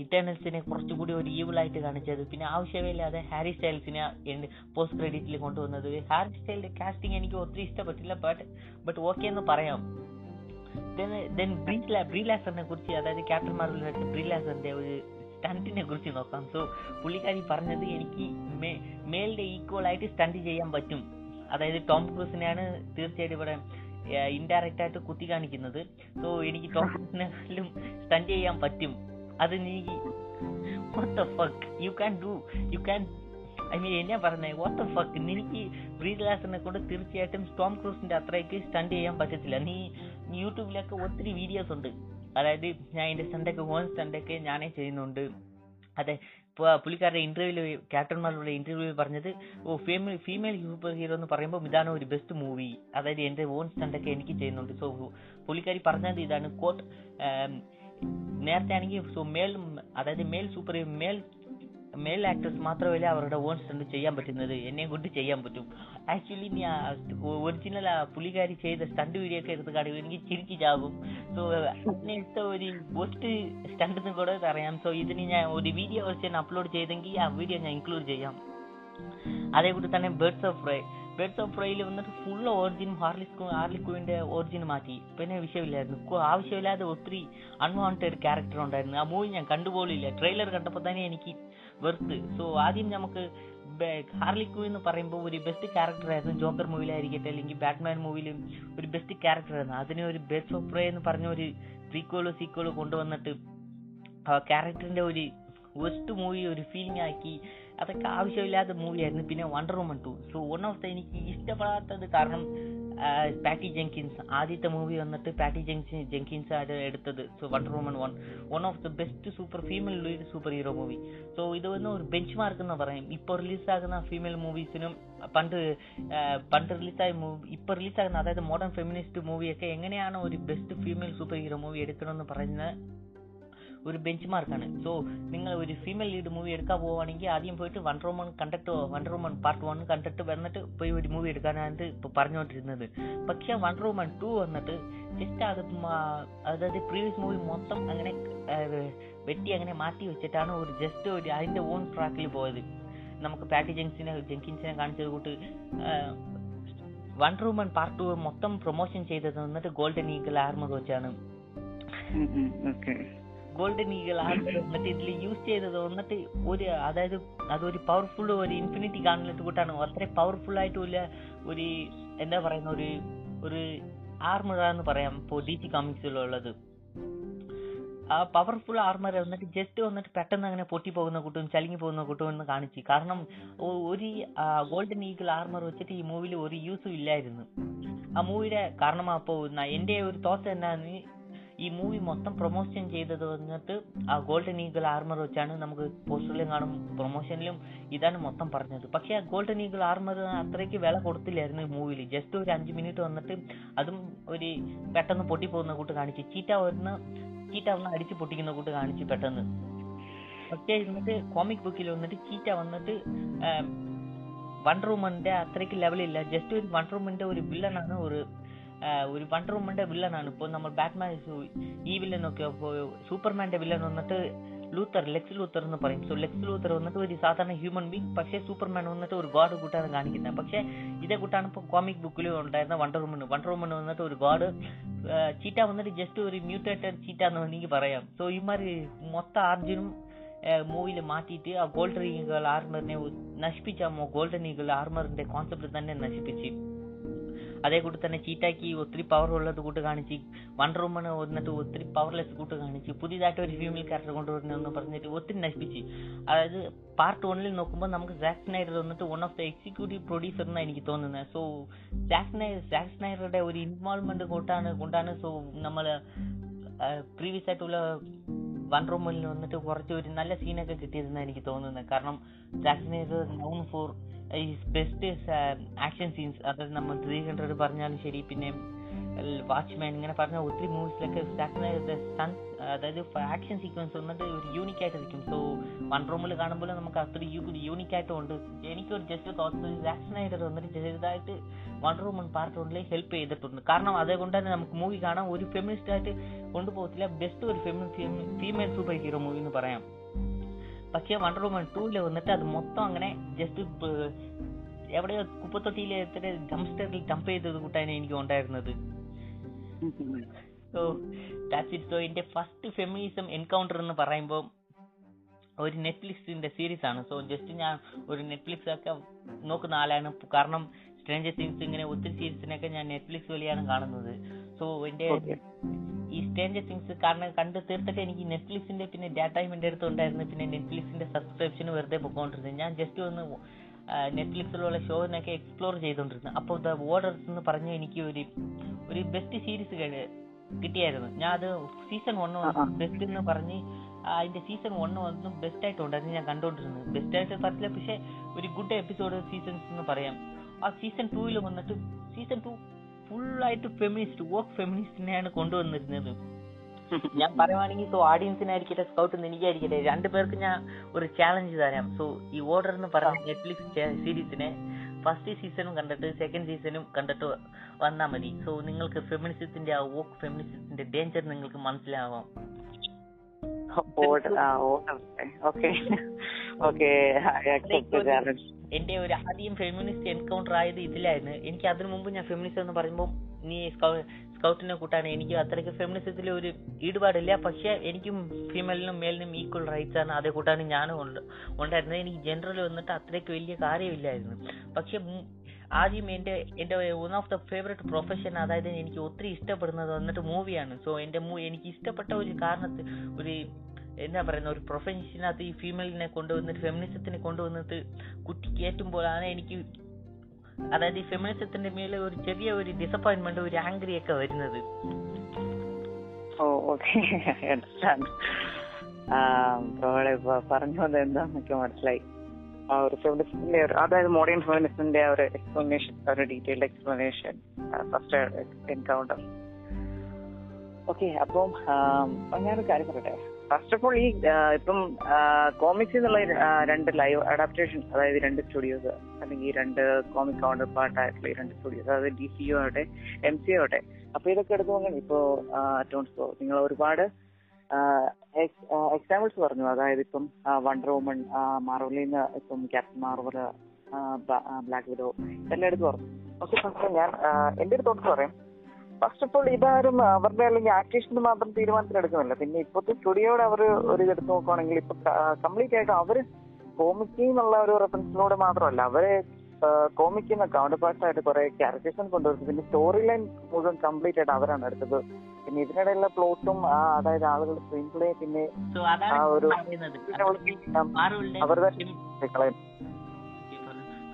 ഇറ്റേണൽസിനെ കുറച്ചുകൂടി ഒരു ഈവിൾ ആയിട്ട് കാണിച്ചത്. പിന്നെ ആവശ്യമില്ലാതെ ഹാരി സ്റ്റൈൽസിനെ പോസ്റ്റ് ക്രെഡിറ്റിൽ കൊണ്ടുവന്നത്. ഹാരി സ്റ്റൈലിന്റെ കാസ്റ്റിംഗ് എനിക്ക് ഒത്തിരി ഇഷ്ടപ്പെട്ടില്ല ബട്ട് ബട്ട് ഓക്കെ എന്ന് പറയാം. ദെൻ ബ്രീലാസറിനെ കുറിച്ച് അതായത് ക്യാപ്റ്റൻ മാർവൽ ബ്രീലാസറിന്റെ ഒരു സ്റ്റണ്ടിനെ കുറിച്ച് നോക്കാം. സോ പുള്ളിക്കാരി പറഞ്ഞത് എനിക്ക് മേലിന്റെ ഈക്വൽ ആയിട്ട് സ്റ്റണ്ട് ചെയ്യാൻ പറ്റും. അതായത് ടോം ക്രൂസിനെയാണ് തീർച്ചയായിട്ടും ഇവിടെ ഇൻഡയറക്റ്റ് ആയിട്ട് കുത്തി കാണിക്കുന്നത്. സോ എനിക്ക് ടോം ക്രൂസിനെക്കാളും സ്റ്റണ്ട് ചെയ്യാൻ പറ്റും. അത് what the fuck you can do you can I mean എന്നാ പറഞ്ഞേ വാട്ട് ദ ഫക്ക് നിനക്ക് ബ്രീലാസറിനെ കൊണ്ട് തീർച്ചയായിട്ടും ടോം ക്രൂസിന്റെ അത്രയ്ക്ക് സ്റ്റണ്ട് ചെയ്യാൻ പറ്റത്തില്ല. നീ യൂട്യൂബിലൊക്കെ ഒത്തിരി വീഡിയോസ് ഉണ്ട്. അതായത് ഞാൻ എന്റെ സ്റ്റണ്ടൊക്കെ ഹോൺ സ്റ്റണ്ടൊക്കെ ഞാനേ ചെയ്യുന്നുണ്ട്. അതെ പുള്ളിക്കാരുടെ ഇന്റർവ്യൂവിൽ ക്യാപ്റ്റൻ മാർവലിന്റെ ഇന്റർവ്യൂവിൽ പറഞ്ഞത് ഓ ഫീമെയിൽ ഫീമെയിൽ സൂപ്പർ ഹീറോ എന്ന് പറയുമ്പോൾ ഇതാണ് ഒരു ബെസ്റ്റ് മൂവി അതായത് എന്റെ ഓൺ സ്റ്റണ്ടൊക്കെ എനിക്ക് ചെയ്യുന്നുണ്ട്. സോ പുള്ളിക്കാരി പറഞ്ഞത് ഇതാണ് കോട്ട് നേരത്തെ ആണെങ്കിൽ സോ മേൽ അതായത് മേൽ സൂപ്പർ മേൽ മേൽ ആക്ടേഴ്സ് മാത്രമല്ല അവരുടെ ഓൺ സ്റ്റണ്ട് ചെയ്യാൻ പറ്റുന്നത് എന്നെയും കൊണ്ട് ചെയ്യാൻ പറ്റും. ആക്ച്വലി ഞാൻ ഒറിജിനൽ ആ ചെയ്ത സ്റ്റണ്ട് വീഡിയോ ഒക്കെ എടുത്ത് കാണുകയാണെങ്കിൽ ചിരിച്ചു ചാകും സോ അതിനടുത്ത ഒരു ബെസ്റ്റ് സ്റ്റണ്ട് എന്ന് കൂടെ അറിയാം സോ ഇതിന് ഞാൻ ഒരു വീഡിയോ വെച്ച് അപ്ലോഡ് ചെയ്തെങ്കിൽ ആ വീഡിയോ ഞാൻ ഇൻക്ലൂഡ് ചെയ്യാം. അതേകൂടി തന്നെ birds of prey birds of പ്രേയിൽ വന്നിട്ട് ഫുൾ ഓറിജിനും ഹാർലിസ് ഹാർലിക്കുവിന്റെ ഓറിജിൻ മാറ്റി. പിന്നെ വിഷയമില്ലായിരുന്നു. ആവശ്യമില്ലാതെ ഒത്തിരി അൺവാണ്ടഡ് ക്യാരക്ടർ ഉണ്ടായിരുന്നു. ആ മൂവി ഞാൻ കണ്ടുപോലില്ല ട്രെയിലർ കണ്ടപ്പോൾ തന്നെ എനിക്ക് വെറുത്ത്. സോ ആദ്യം നമുക്ക് ഹാർലി ക്വീൻ എന്ന് പറയുമ്പോൾ ഒരു ബെസ്റ്റ് ക്യാരക്ടർ ആയിരുന്നു. ജോക്കർ മൂവിയിലായിരിക്കട്ടെ അല്ലെങ്കിൽ ബാറ്റ്മാൻ മൂവിയിലും ഒരു ബെസ്റ്റ് ക്യാരക്ടർ ആയിരുന്നു. അതിനെ ഒരു ബെസ്റ്റ് ഓഫ് പ്രേ എന്ന് പറഞ്ഞ ഒരു സീക്വലോ സീക്വലോ കൊണ്ടുവന്നിട്ട് ക്യാരക്ടറിന്റെ ഒരു വെസ്റ്റ് മൂവി ഒരു ഫീലിംഗ് ആക്കി അതൊക്കെ ആവശ്യമില്ലാത്ത മൂവിയായിരുന്നു. പിന്നെ Wonder Woman two so one of the എനിക്ക് ഇഷ്ടപ്പെടാത്തത് കാരണം പാറ്റി ജെങ്കിൻസ് ആദ്യത്തെ മൂവി വന്നിട്ട് പാറ്റി ജെങ്സ് ജെങ്കിൻസ് ആണ് എടുത്തത്. So Wonder Woman one one of the best super female lead super hero movie so ഇത് വന്ന് ഒരു ബെഞ്ച് മാർക്ക് എന്ന് പറയും ഇപ്പോൾ റിലീസാകുന്ന ഫീമെയിൽ മൂവീസിനും പണ്ട് പണ്ട് റിലീസായ മൂവി ഇപ്പോൾ റിലീസാകുന്ന അതായത് മോഡേൺ ഫെമിനിസ്റ്റ് മൂവിയൊക്കെ എങ്ങനെയാണ് ഒരു best female super hero movie എടുക്കണമെന്ന് പറയുന്ന ഒരു ബെഞ്ച് മാർക്കാണ് സോ നിങ്ങൾ ഒരു ഫീമെയിൽ ലീഡ് മൂവി എടുക്കാൻ പോവുകയാണെങ്കിൽ ആദ്യം പോയിട്ട് വണ്ടർ വുമൺ കണ്ടിട്ട് വണ്ടർ വുമൺ പാർട്ട് വൺ കണ്ടിട്ട് വന്നിട്ട് പോയി ഒരു മൂവി എടുക്കാനാണ് ഇപ്പൊ പറഞ്ഞുകൊണ്ടിരുന്നത്. പക്ഷെ വണ്ടർ വുമൺ ടു വന്നിട്ട് ജസ്റ്റ് അത് അതായത് പ്രീവിയസ് മൂവി മൊത്തം അങ്ങനെ വെട്ടി അങ്ങനെ മാറ്റി വെച്ചിട്ടാണ് ഒരു ജസ്റ്റ് ഒരു അതിന്റെ ഓൺ ട്രാക്കിൽ പോയത്. നമുക്ക് പാറ്റി ജെങ്സിനെ ജെങ്കിൻസിനെ കാണിച്ചത് കൂട്ട് വണ്ടർ വുമൺ പാർട്ട് ടു മൊത്തം പ്രൊമോഷൻ ചെയ്തത് വന്നിട്ട് ഗോൾഡൻ ഈഗിൾ ആർമർ വെച്ചാണ് ഗോൾഡൻ ഈഗിൾ എന്നിട്ട് ഇതിൽ യൂസ് ചെയ്തത് വന്നിട്ട് ഒരു അതായത് അതൊരു പവർഫുൾ ഒരു ഇൻഫിനിറ്റി കാണുന്നത് കൂട്ടാണ്. അത്ര പവർഫുൾ ആയിട്ടുള്ള ഒരു എന്താ പറയുന്ന ഒരു ഒരു ആർമറാന്ന് പറയാം ഇപ്പോൾ ഡി സി കോമിക്സിലുള്ളത് ആ പവർഫുൾ ആർമർ വന്നിട്ട് ജസ്റ്റ് വന്നിട്ട് പെട്ടെന്ന് അങ്ങനെ പൊട്ടി പോകുന്ന കൂട്ടും ചലിങ്ങി പോകുന്ന കൂട്ടും എന്ന് കാണിച്ചു. കാരണം ഒരു ഗോൾഡൻ ഈഗിൾ ആർമർ വെച്ചിട്ട് ഈ മൂവിയിൽ ഒരു യൂസും ഇല്ലായിരുന്നു. ആ മൂവിയുടെ കാരണം അപ്പോൾ എന്റെ ഒരു തോട്ട് എന്നാന്ന് ഈ മൂവി മൊത്തം പ്രൊമോഷൻ ചെയ്തത് വന്നിട്ട് ആ ഗോൾഡൻ ഈഗിൾ ആർമർ വെച്ചാണ് നമുക്ക് പോസ്റ്ററിലും കാണും പ്രൊമോഷനിലും ഇതാണ് മൊത്തം പറഞ്ഞത്. പക്ഷേ ആ ഗോൾഡൻ ഈഗിൾ ആർമർ അത്രയ്ക്ക് വില കൊടുത്തില്ലായിരുന്നു ഈ മൂവിയിൽ ജസ്റ്റ് ഒരു അഞ്ച് മിനിറ്റ് വന്നിട്ട് അതും ഒരു പെട്ടെന്ന് പൊട്ടിപ്പോകുന്ന കൂട്ട് കാണിച്ച് ചീറ്റ വരുന്ന ചീറ്റ വന്ന് അടിച്ച് പൊട്ടിക്കുന്ന കൂട്ട് കാണിച്ച് പെട്ടെന്ന്. പക്ഷേ എന്നിട്ട് കോമിക് ബുക്കിൽ വന്നിട്ട് ചീറ്റ വന്നിട്ട് വൺ വുമന്റെ അത്രയ്ക്ക് ലെവലില്ല ജസ്റ്റ് ഒരു വൺ റൂമിന്റെ ഒരു വില്ലനാണ് ഒരു ഒരു വണ്ടർ വുമന്റെ വില്ലനാണ്. ഇപ്പോൾ നമ്മൾ ബാറ്റ്മാൻ ഈ വില്ലൻ ഒക്കെ സൂപ്പർമാന്റെ വില്ലൻ വന്നിട്ട് ലൂത്തർ ലെക്സ് ലൂത്തർ എന്ന് പറയും. സോ ലെക്സ് ലൂത്തർ വന്നിട്ട് ഒരു സാധാരണ ഹ്യൂമൻ ബീങ് പക്ഷേ സൂപ്പർമാൻ വന്നിട്ട് ഒരു ഗോഡ് കൂട്ടാണ് കാണിക്കുന്നത് പക്ഷേ ഇതേ കൂട്ടാണ് ഇപ്പോൾ കോമിക് ബുക്കിലും ഉണ്ടായിരുന്ന വണ്ടർ വുമൺ വണ്ടർ വുമൺ വന്നിട്ട് ഒരു ഗോഡ് ചീറ്റ വന്നിട്ട് ജസ്റ്റ് ഒരു മ്യൂട്ടേറ്റഡ് ചീറ്റ എന്ന് വേണമെങ്കിൽ പറയാം. സോ ഇമാര് മൊത്തം ആർജുനും മൂവിയിൽ മാറ്റിയിട്ട് ആ ഗോൾഡൻ ഈഗിൾ ആർമറിനെ നശിപ്പിച്ച ഗോൾഡൻ ഈഗിൾ ആർമറിന്റെ കോൺസെപ്റ്റ് തന്നെ നശിപ്പിച്ച്. അതേ കൂട്ടി തന്നെ ചീറ്റാക്കി ഒത്തിരി പവർ ഉള്ളത് കൂട്ട് കാണിച്ച് വണ്ടർ വുമൺ വന്നിട്ട് ഒത്തിരി പവർലെസ് കൂട്ട് കാണിച്ച് പുതിയതായിട്ട് ഒരു ഫീമെയിൽ ക്യാരക്ടർ കൊണ്ടുവരണമെന്ന് പറഞ്ഞിട്ട് ഒത്തിരി നശിപ്പിച്ച്. അതായത് പാർട്ട് വണ്ണിൽ നോക്കുമ്പോൾ നമുക്ക് സാക്സ് സ്നൈഡർ വന്നിട്ട് one of the executive producer എന്നാണ് എനിക്ക് തോന്നുന്നത് സോ സാക്സ് നൈ സാക്സ് നൈറുടെ ഒരു ഇൻവോൾവ്മെന്റ് കൊണ്ടാണ് കൊണ്ടാണ് സോ നമ്മൾ പ്രീവിയസ് ആയിട്ടുള്ള വൺ റൂമിൽ വന്നിട്ട് കുറച്ച് ഒരു നല്ല സീനൊക്കെ കിട്ടിയതെന്നാണ് എനിക്ക് തോന്നുന്നത് കാരണം Zack Snyder known for best action scenes അതായത് നമ്മൾ ത്രീ ഹൺഡ്രഡ് പറഞ്ഞാലും ശരി പിന്നെ വാച്ച്മാൻ ഇങ്ങനെ പറഞ്ഞ ഒത്തിരി മൂവീസിലൊക്കെ സ്റ്റൺ അതായത് ആക്ഷൻ സീക്വൻസ് വന്നിട്ട് ഒരു യൂണിക് ആയിട്ട് നിൽക്കും. സോ വൺ റൂമിൽ കാണുമ്പോൾ നമുക്ക് അത്ര യൂണിക് ആയിട്ടുണ്ട്. എനിക്കൊരു ജസ്റ്റ് തോന്നുന്നത് ആക്ഷൻ ആയിട്ട് വന്നിട്ട് ചെറുതായിട്ട് വൺ റൂം പാർട്ട് വണ്ണിൽ ഹെൽപ്പ് ചെയ്തിട്ടുണ്ട്. കാരണം അതുകൊണ്ട് തന്നെ നമുക്ക് മൂവി കാണാൻ ഒരു ഫെമിനിസ്റ്റ് ആയിട്ട് കൊണ്ടുപോകത്തില്ല. ബെസ്റ്റ് ഒരു ഫീമെയിൽ സൂപ്പർ ഹീറോ മൂവി എന്ന് പറയാം. പക്ഷേ വണ്ടർ വുമൺ ടൂവിൽ വന്നിട്ട് അത് മൊത്തം അങ്ങനെ ജസ്റ്റ് എവിടെയോ കുപ്പത്തൊട്ടിയിൽ എത്ര ഡംസ്റ്ററിൽ ഡംപ് ചെയ്തത് കൂട്ടാണ് എനിക്ക് ഉണ്ടായിരുന്നത്. സോ ദാറ്റ്സ് ഇറ്റ് സോ എന്റെ ഫസ്റ്റ് ഫെമിനിസം എൻകൗണ്ടർ എന്ന് പറയുമ്പോൾ ഒരു നെറ്റ്ഫ്ലിക്സിന്റെ സീരീസ് ആണ്. സോ ജസ്റ്റ് ഞാൻ ഒരു നെറ്റ്ഫ്ലിക്സ് ഒക്കെ നോക്കുന്ന ആളാണ്. കാരണം സ്ട്രേഞ്ചർ തിങ്സ് ഇങ്ങനെ ഒത്തിരി സീരീസിനൊക്കെ ഞാൻ നെറ്റ്ഫ്ലിക്സ് വഴിയാണ് കാണുന്നത്. So Okay. ഈ സ്ട്രേഞ്ചർ തിങ്സ് കാരണം കണ്ട് തീർത്തിട്ട് എനിക്ക് നെറ്റ്ഫ്ലിക്സിന്റെ പിന്നെ ഡാറ്റയും എന്റെ അടുത്ത് ഉണ്ടായിരുന്നു. പിന്നെ നെറ്റ്ഫ്ലിക്സിന്റെ സബ്സ്ക്രിപ്ഷൻ വെറുതെ പൊക്കോണ്ടിരുന്നത് ഞാൻ ജസ്റ്റ് ഒന്ന് നെറ്റ്ഫ്ലിക്സിലുള്ള ഷോവിനൊക്കെ എക്സ്പ്ലോർ ചെയ്തുകൊണ്ടിരുന്നു അപ്പോൾ ദ ഓർഡേഴ്സ് എന്ന് പറഞ്ഞ എനിക്ക് ഒരു ഒരു ബെസ്റ്റ് സീരീസ് കിട്ടിയായിരുന്നു. ഞാൻ അത് സീസൺ വൺ. ബെസ്റ്റ് എന്ന് പറഞ്ഞ് അതിന്റെ സീസൺ വൺ വന്നു ബെസ്റ്റ് ആയിട്ടുണ്ടായിരുന്നു ഞാൻ കണ്ടോണ്ടിരുന്നത്. ബെസ്റ്റ് ആയിട്ട് പറഞ്ഞില്ല പക്ഷെ ഒരു ഗുഡ് എപ്പിസോഡ് സീസൺസ് എന്ന് പറയാം. ആ സീസൺ ടൂവിൽ വന്നിട്ട് സീസൺ ടു ഫുൾ ആയിട്ട് ഫെമിനിസ്റ്റ് വർക്ക് ഫെമിനിസ്റ്റിനെയാണ് കൊണ്ടുവന്നിരുന്നത്. [laughs] ഞാൻ പറയുവാണെങ്കിൽ സോ ഓഡിയൻസിനായിരിക്കട്ടെ സ്കൗട്ട് എനിക്കായിരിക്കട്ടെ രണ്ടുപേർക്ക് ഞാൻ ഒരു ചാലഞ്ച് തരാം. സോ ഈ ഓർഡർ എന്ന് പറഞ്ഞ നെറ്റ്ഫ്ലിക്സ് സീരീസിനെ ഫസ്റ്റ് സീസണും കണ്ടിട്ട് സെക്കൻഡ് സീസണും കണ്ടിട്ട് വന്നാൽ മതി. സോ നിങ്ങൾക്ക് ഫെമിനിസത്തിന്റെ ആ വോക്ക് ഫെമിനിസത്തിന്റെ ഡേഞ്ചർ നിങ്ങൾക്ക് മനസ്സിലാവാം. ഓക്കെ ഓക്കെ എന്റെ ഒരു ആദ്യം ഫെമിനിസ്റ്റ് എൻകൗണ്ടർ ആയത് ഇതിലായിരുന്നു. എനിക്ക് അതിനു മുമ്പ് ഞാൻ ഫെമിനിസ്റ്റ് എന്ന് പറയുമ്പോൾ നീ സ്കൗട്ടിനെ കൂട്ടാണ്. എനിക്ക് അത്രയ്ക്ക് ഫെമിനിസത്തിൽ ഒരു ഈടുപാടില്ല പക്ഷെ എനിക്കും ഫീമെയിലിനും മെയിലിനും ഈക്വൽ റൈറ്റ്സ് ആണ്. അതേ കൂട്ടാണ് ഞാനും ഉണ്ട് ഉണ്ടായിരുന്നത്. എനിക്ക് ജനറൽ വന്നിട്ട് അത്രയ്ക്ക് വലിയ കാര്യമില്ലായിരുന്നു. പക്ഷെ ആദ്യം എന്റെ എന്റെ one of the favourite profession അതായത് എനിക്ക് ഒത്തിരി ഇഷ്ടപ്പെടുന്നത് വന്നിട്ട് മൂവിയാണ് സോ എന്റെ എനിക്ക് ഇഷ്ടപ്പെട്ട ഒരു കാരണത്തിൽ ഒരു എന്താ പറയുന്ന ഒരു പ്രൊഫഷനകത്ത് ഈ ഫീമെയിലിനെ കൊണ്ടുവന്നിട്ട് ഫെമിനിസത്തിനെ കൊണ്ടുവന്നിട്ട് കുട്ടി കയറ്റുമ്പോഴാണ് എനിക്ക് അതായത് ഈ ഫെമിനിസത്തിന്റെ മേലെ ഒരു ചെറിയ ഒരു ഡിസപ്പോയിന്റ്മെന്റ് ഒരു ആംഗ്രി ഒക്കെ വരുന്നത്. Oh okay. പറഞ്ഞു മനസ്സിലായി. ആ ഒരു അതായത് മോഡേൺ ഫെമിനിസ്റ്റിന്റെ ആ ഒരു എക്സ്പ്ലനേഷൻ ഒരു detailed explanation first encounter okay അപ്പൊ ഞാനൊരു കാര്യം പറയട്ടെ. ഫസ്റ്റ് ഓഫ് ഓൾ ഈ ഇപ്പം കോമിക്സ് എന്നുള്ള രണ്ട് ലൈവ് അഡാപ്റ്റേഷൻ അതായത് രണ്ട് സ്റ്റുഡിയോസ് അല്ലെങ്കിൽ രണ്ട് കോമിക് കൗണ്ടർ പാർട്ട് ആയിട്ടുള്ള ഈ രണ്ട് സ്റ്റുഡിയോസ് അതായത് ഡി സി ആവട്ടെ എം സി ആവട്ടെ അപ്പൊ ഇതൊക്കെ എടുത്തു ഇപ്പോ അറ്റോൺസ് നിങ്ങൾ ഒരുപാട് എക്സാമ്പിൾസ് പറഞ്ഞു. അതായത് ഇപ്പം വണ്ടർ വുമൺ മാർവലിൽ നിന്ന് ഇപ്പം ക്യാപ്റ്റൻ മാർവൽ ബ്ലാക്ക് വിഡോ ഇതെല്ലാം എടുത്ത് പറഞ്ഞു. ഓക്കെ ഞാൻ എന്റെ ഒരു തോട്ട് പറയാം. ഫസ്റ്റ് ഓഫ് ഓൾ ഇതാരും അവരുടെ അല്ലെങ്കിൽ ആക്ടേഷന് മാത്രം തീരുമാനത്തിൽ എടുക്കുന്നില്ല. പിന്നെ ഇപ്പോഴത്തെ സ്റ്റുഡിയോയുടെ അവർ ഒരു ഇതെടുത്ത് നോക്കുവാണെങ്കിൽ ഇപ്പൊ കംപ്ലീറ്റ് ആയിട്ട് അവർ കോമിക്കി എന്നുള്ള ഒരു റെഫറൻസിലൂടെ മാത്രമല്ല അവരെ കോമിക്കുന്ന കൗണ്ടർ പാർട്ട് ആയിട്ട് കുറെ ക്യാരക്ടേഴ്സും കൊണ്ടുവരുന്നത് പിന്നെ സ്റ്റോറി ലൈൻ മുഴുവൻ കംപ്ലീറ്റ് ആയിട്ട് അവരാണ് എടുത്തത്. പിന്നെ ഇതിനിടയിലുള്ള പ്ലോട്ടും അതായത് ആളുകളുടെ സ്ക്രീൻ പ്ലേ പിന്നെ ആ ഒരു അവരുടെ കളയും.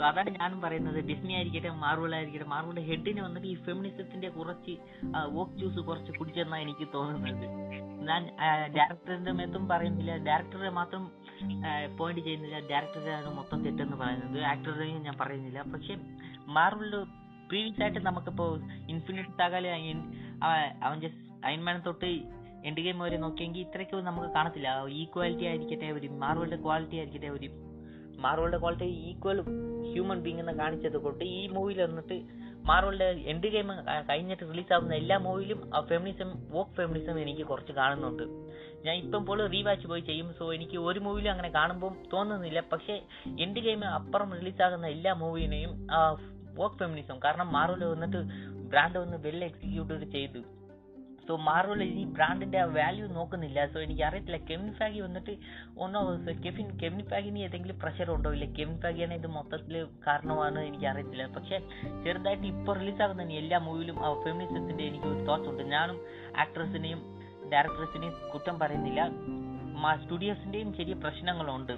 സോ അതാണ് ഞാനും പറയുന്നത്. ഡിസ്നി ആയിരിക്കട്ടെ മാർവൽ ആയിരിക്കട്ടെ മാർവലിന്റെ ഹെഡിന് വന്നിട്ട് ഈ ഫെമിനിസത്തിന്റെ കുറച്ച് വോക്ക് ജ്യൂസ് കുറച്ച് കുടിച്ചെന്നാണ് എനിക്ക് തോന്നുന്നത്. ഞാൻ ഡയറക്ടറിന്റെ മേത്തും പറയുന്നില്ല. ഡയറക്ടറെ മാത്രം പോയിന്റ് ചെയ്യുന്നില്ല. ഡയറക്ടറാണ് മൊത്തം തെറ്റെന്ന് പറയുന്നത്. ആക്ടറിനെയും ഞാൻ പറയുന്നില്ല. പക്ഷെ മാർവലിൽ പ്രീവിയസ് ആയിട്ട് നമുക്കിപ്പോ ഇൻഫിനിറ്റ് താകാലി അവൻ അയൻമാൻ തൊട്ട് എൻഡ് ഗെയിം വരെ നോക്കിയെങ്കിൽ ഇത്രയ്ക്കും നമുക്ക് കാണത്തില്ല. ഈക്വാലിറ്റി ആയിരിക്കട്ടെ ഒരു മാർവലിന്റെ ക്വാളിറ്റി ആയിരിക്കട്ടെ ഒരു മാർവലിന്റെ ക്വാളിറ്റി ഈക്വൽ ഹ്യൂമൻ ബീങ് എന്ന് കാണിച്ചത് കൊണ്ട് ഈ മൂവിയിൽ വന്നിട്ട് മാർവലിന്റെ എൻഡ് ഗെയിം കഴിഞ്ഞിട്ട് റിലീസ് ആവുന്ന എല്ലാ മൂവിയിലും ആ ഫെമിനിസം വോക്ക് ഫെമിനിസം എനിക്ക് കുറച്ച് കാണുന്നുണ്ട്. ഞാൻ ഇപ്പം പോലും റീവാച്ച് പോയി ചെയ്യും. സോ എനിക്ക് ഒരു മൂവിയിലും അങ്ങനെ കാണുമ്പോൾ തോന്നുന്നില്ല. പക്ഷേ എൻഡ് ഗെയിം അപ്പുറം റിലീസാകുന്ന എല്ലാ മൂവിനെയും വോക്ക് ഫെമിനിസം കാരണം മാർവൽ വന്നിട്ട് ബ്രാൻഡ് ഒന്ന് വെൽ എക്സിക്യൂട്ട് ചെയ്തു. സോ മാർവൽ ഈ ബ്രാൻഡിന്റെ ആ വാല്യൂ നോക്കുന്നില്ല. സോ എനിക്ക് അറിയത്തില്ല കെവിൻ ഫാഗി വന്നിട്ട് ഒന്നോ കെഫിൻ കെവിൻ ഫാഗിന് ഏതെങ്കിലും പ്രഷർ ഉണ്ടോ? ഇല്ല കെവിൻ ഫാഗിയാണ് ഇത് മൊത്തത്തിൽ കാരണമാണ് എനിക്ക് അറിയത്തില്ല പക്ഷേ ചെറുതായിട്ട് ഇപ്പോൾ റിലീസാകുന്ന എല്ലാ മൂവിയിലും ആ ഫെമിനിസത്തിന്റെ എനിക്ക് ഒരു തോട്ട്സ് ഉണ്ട്. ഞാനും ആക്ട്രസിനെയും ഡയറക്ടേഴ്സിനെയും കുറ്റം പറയുന്നില്ല. സ്റ്റുഡിയോസിന്റെയും ചെറിയ പ്രശ്നങ്ങളുണ്ട്.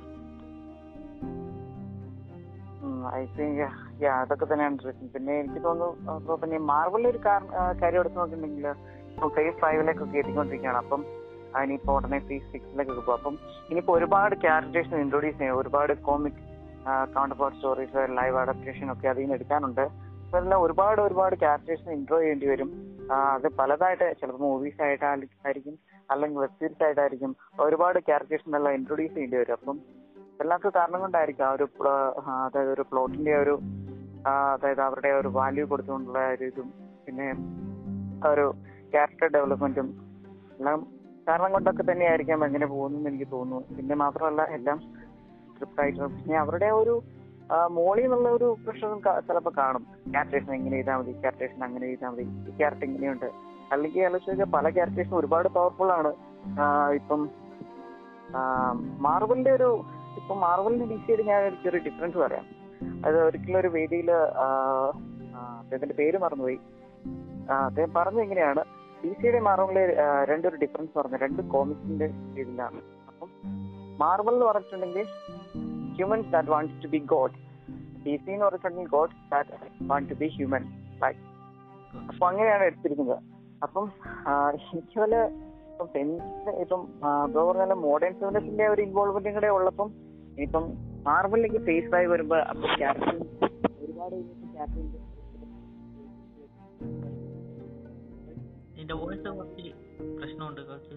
ഐ തിങ്ക് അതൊക്കെ തന്നെയാണ്. പിന്നെ എനിക്ക് തോന്നുന്നു മാർബിളിൽ പിന്നെ മാർവലിൽ ഒരു കാര്യം എടുത്തു നോക്കിയിട്ടുണ്ടെങ്കിൽ ഫേസ് ഫൈവിലേക്കൊക്കെ എത്തിക്കൊണ്ടിരിക്കുകയാണ് അപ്പം അതിനിപ്പോ ഉടനെ ഫേസ് സിക്സിലേക്കൊക്കെ പോകും അപ്പം ഇനിയിപ്പോ ഒരുപാട് ക്യാരക്ടേഴ്സ് ഇൻട്രൊഡ്യൂസ് ചെയ്യും ഒരുപാട് comic counterpart stories live adaptation ഒക്കെ അതിൽ നിന്ന് എടുക്കാനുണ്ട്. അപ്പൊ എല്ലാം ഒരുപാട് ഒരുപാട് ക്യാരക്ടേഴ്സ് ഇൻട്രോ ചെയ്യേണ്ടി വരും. അത് പലതായിട്ട് ചിലപ്പോൾ മൂവീസ് ആയിട്ടായിരിക്കും അല്ലെങ്കിൽ വെബ് സീരീസ് ആയിട്ടായിരിക്കും ഒരുപാട് ക്യാരക്ടേഴ്സിനെല്ലാം ഇൻട്രോഡ്യൂസ് ചെയ്യേണ്ടി വരും. അപ്പം എല്ലാത്ത കാരണം കൊണ്ടായിരിക്കും ആ ഒരു അതായത് ഒരു പ്ലോട്ടിന്റെ ഒരു അതായത് അവരുടെ ഒരു വാല്യൂ കൊടുത്തുകൊണ്ടുള്ള ഒരു ഇതും. പിന്നെ ഒരു ക്യാരക്ടർ ഡെവലപ്മെന്റും എല്ലാം കാരണം കൊണ്ടൊക്കെ തന്നെയായിരിക്കാം എങ്ങനെ പോകുന്നു എനിക്ക് തോന്നുന്നു. പിന്നെ മാത്രമല്ല എല്ലാം സ്ക്രിപ്റ്റ് ആയിട്ടും പിന്നെ അവരുടെ ഒരു മോളിൽ നിന്നുള്ള ഒരു പ്രഷറും ചിലപ്പോൾ കാണും. ക്യാരക്ടേഴ്സിനെ ഇങ്ങനെ ചെയ്താൽ മതി ക്യാരക്ടേഴ്സിനെ അങ്ങനെ ചെയ്താൽ മതി. ഈ ക്യാരക്ടർ ഇങ്ങനെയുണ്ട്. അല്ലെങ്കിൽ ആലോചിച്ചാൽ പല ക്യാരക്ടേഴ്സും ഒരുപാട് പവർഫുൾ ആണ്. ഇപ്പം മാർബലിന്റെ ഒരു ഇപ്പം മാർബലിന്റെ ഡി സിയുടെ ഞാൻ ഒരു ചെറിയ ഡിഫറൻസ് പറയാം. അത് ഒരിക്കലും ഒരു വേദിയിൽ അദ്ദേഹത്തിന്റെ പേര് മറന്നുപോയി. അദ്ദേഹം പറഞ്ഞത് എങ്ങനെയാണ് ഡി സിയുടെ മാർവലിലെ രണ്ടൊരു ഡിഫറൻസ് പറഞ്ഞു രണ്ട് കോമിക്സിന്റെ ഇതിലാണ്. അപ്പം മാർവൽ എന്ന് പറഞ്ഞിട്ടുണ്ടെങ്കിൽ humans that want to be god D C എന്ന് പറഞ്ഞിട്ടുണ്ടെങ്കിൽ god that want to be human right അപ്പൊ അങ്ങനെയാണ് എടുത്തിരിക്കുന്നത്. അപ്പം എനിക്ക് വല്ല ഇപ്പം ഫെമിനിസ്റ്റ് ഇപ്പം ബ്രോ പറഞ്ഞ മോഡേൺ ഫെമിനിസ്റ്റിന്റെ ഒരു ഇൻവോൾവ്മെന്റും കൂടെ ഉള്ളപ്പം ഇപ്പം മാർബിളിലേക്ക് ഫേസ് ആയി വരുമ്പോ അപ്പൊ ക്യാപ്റ്റൻ ഒരുപാട് ക്യാരക്ടർ നിന്റെ വോയിസ് കുറച്ച് പ്രശ്നമുണ്ട് കുറച്ച്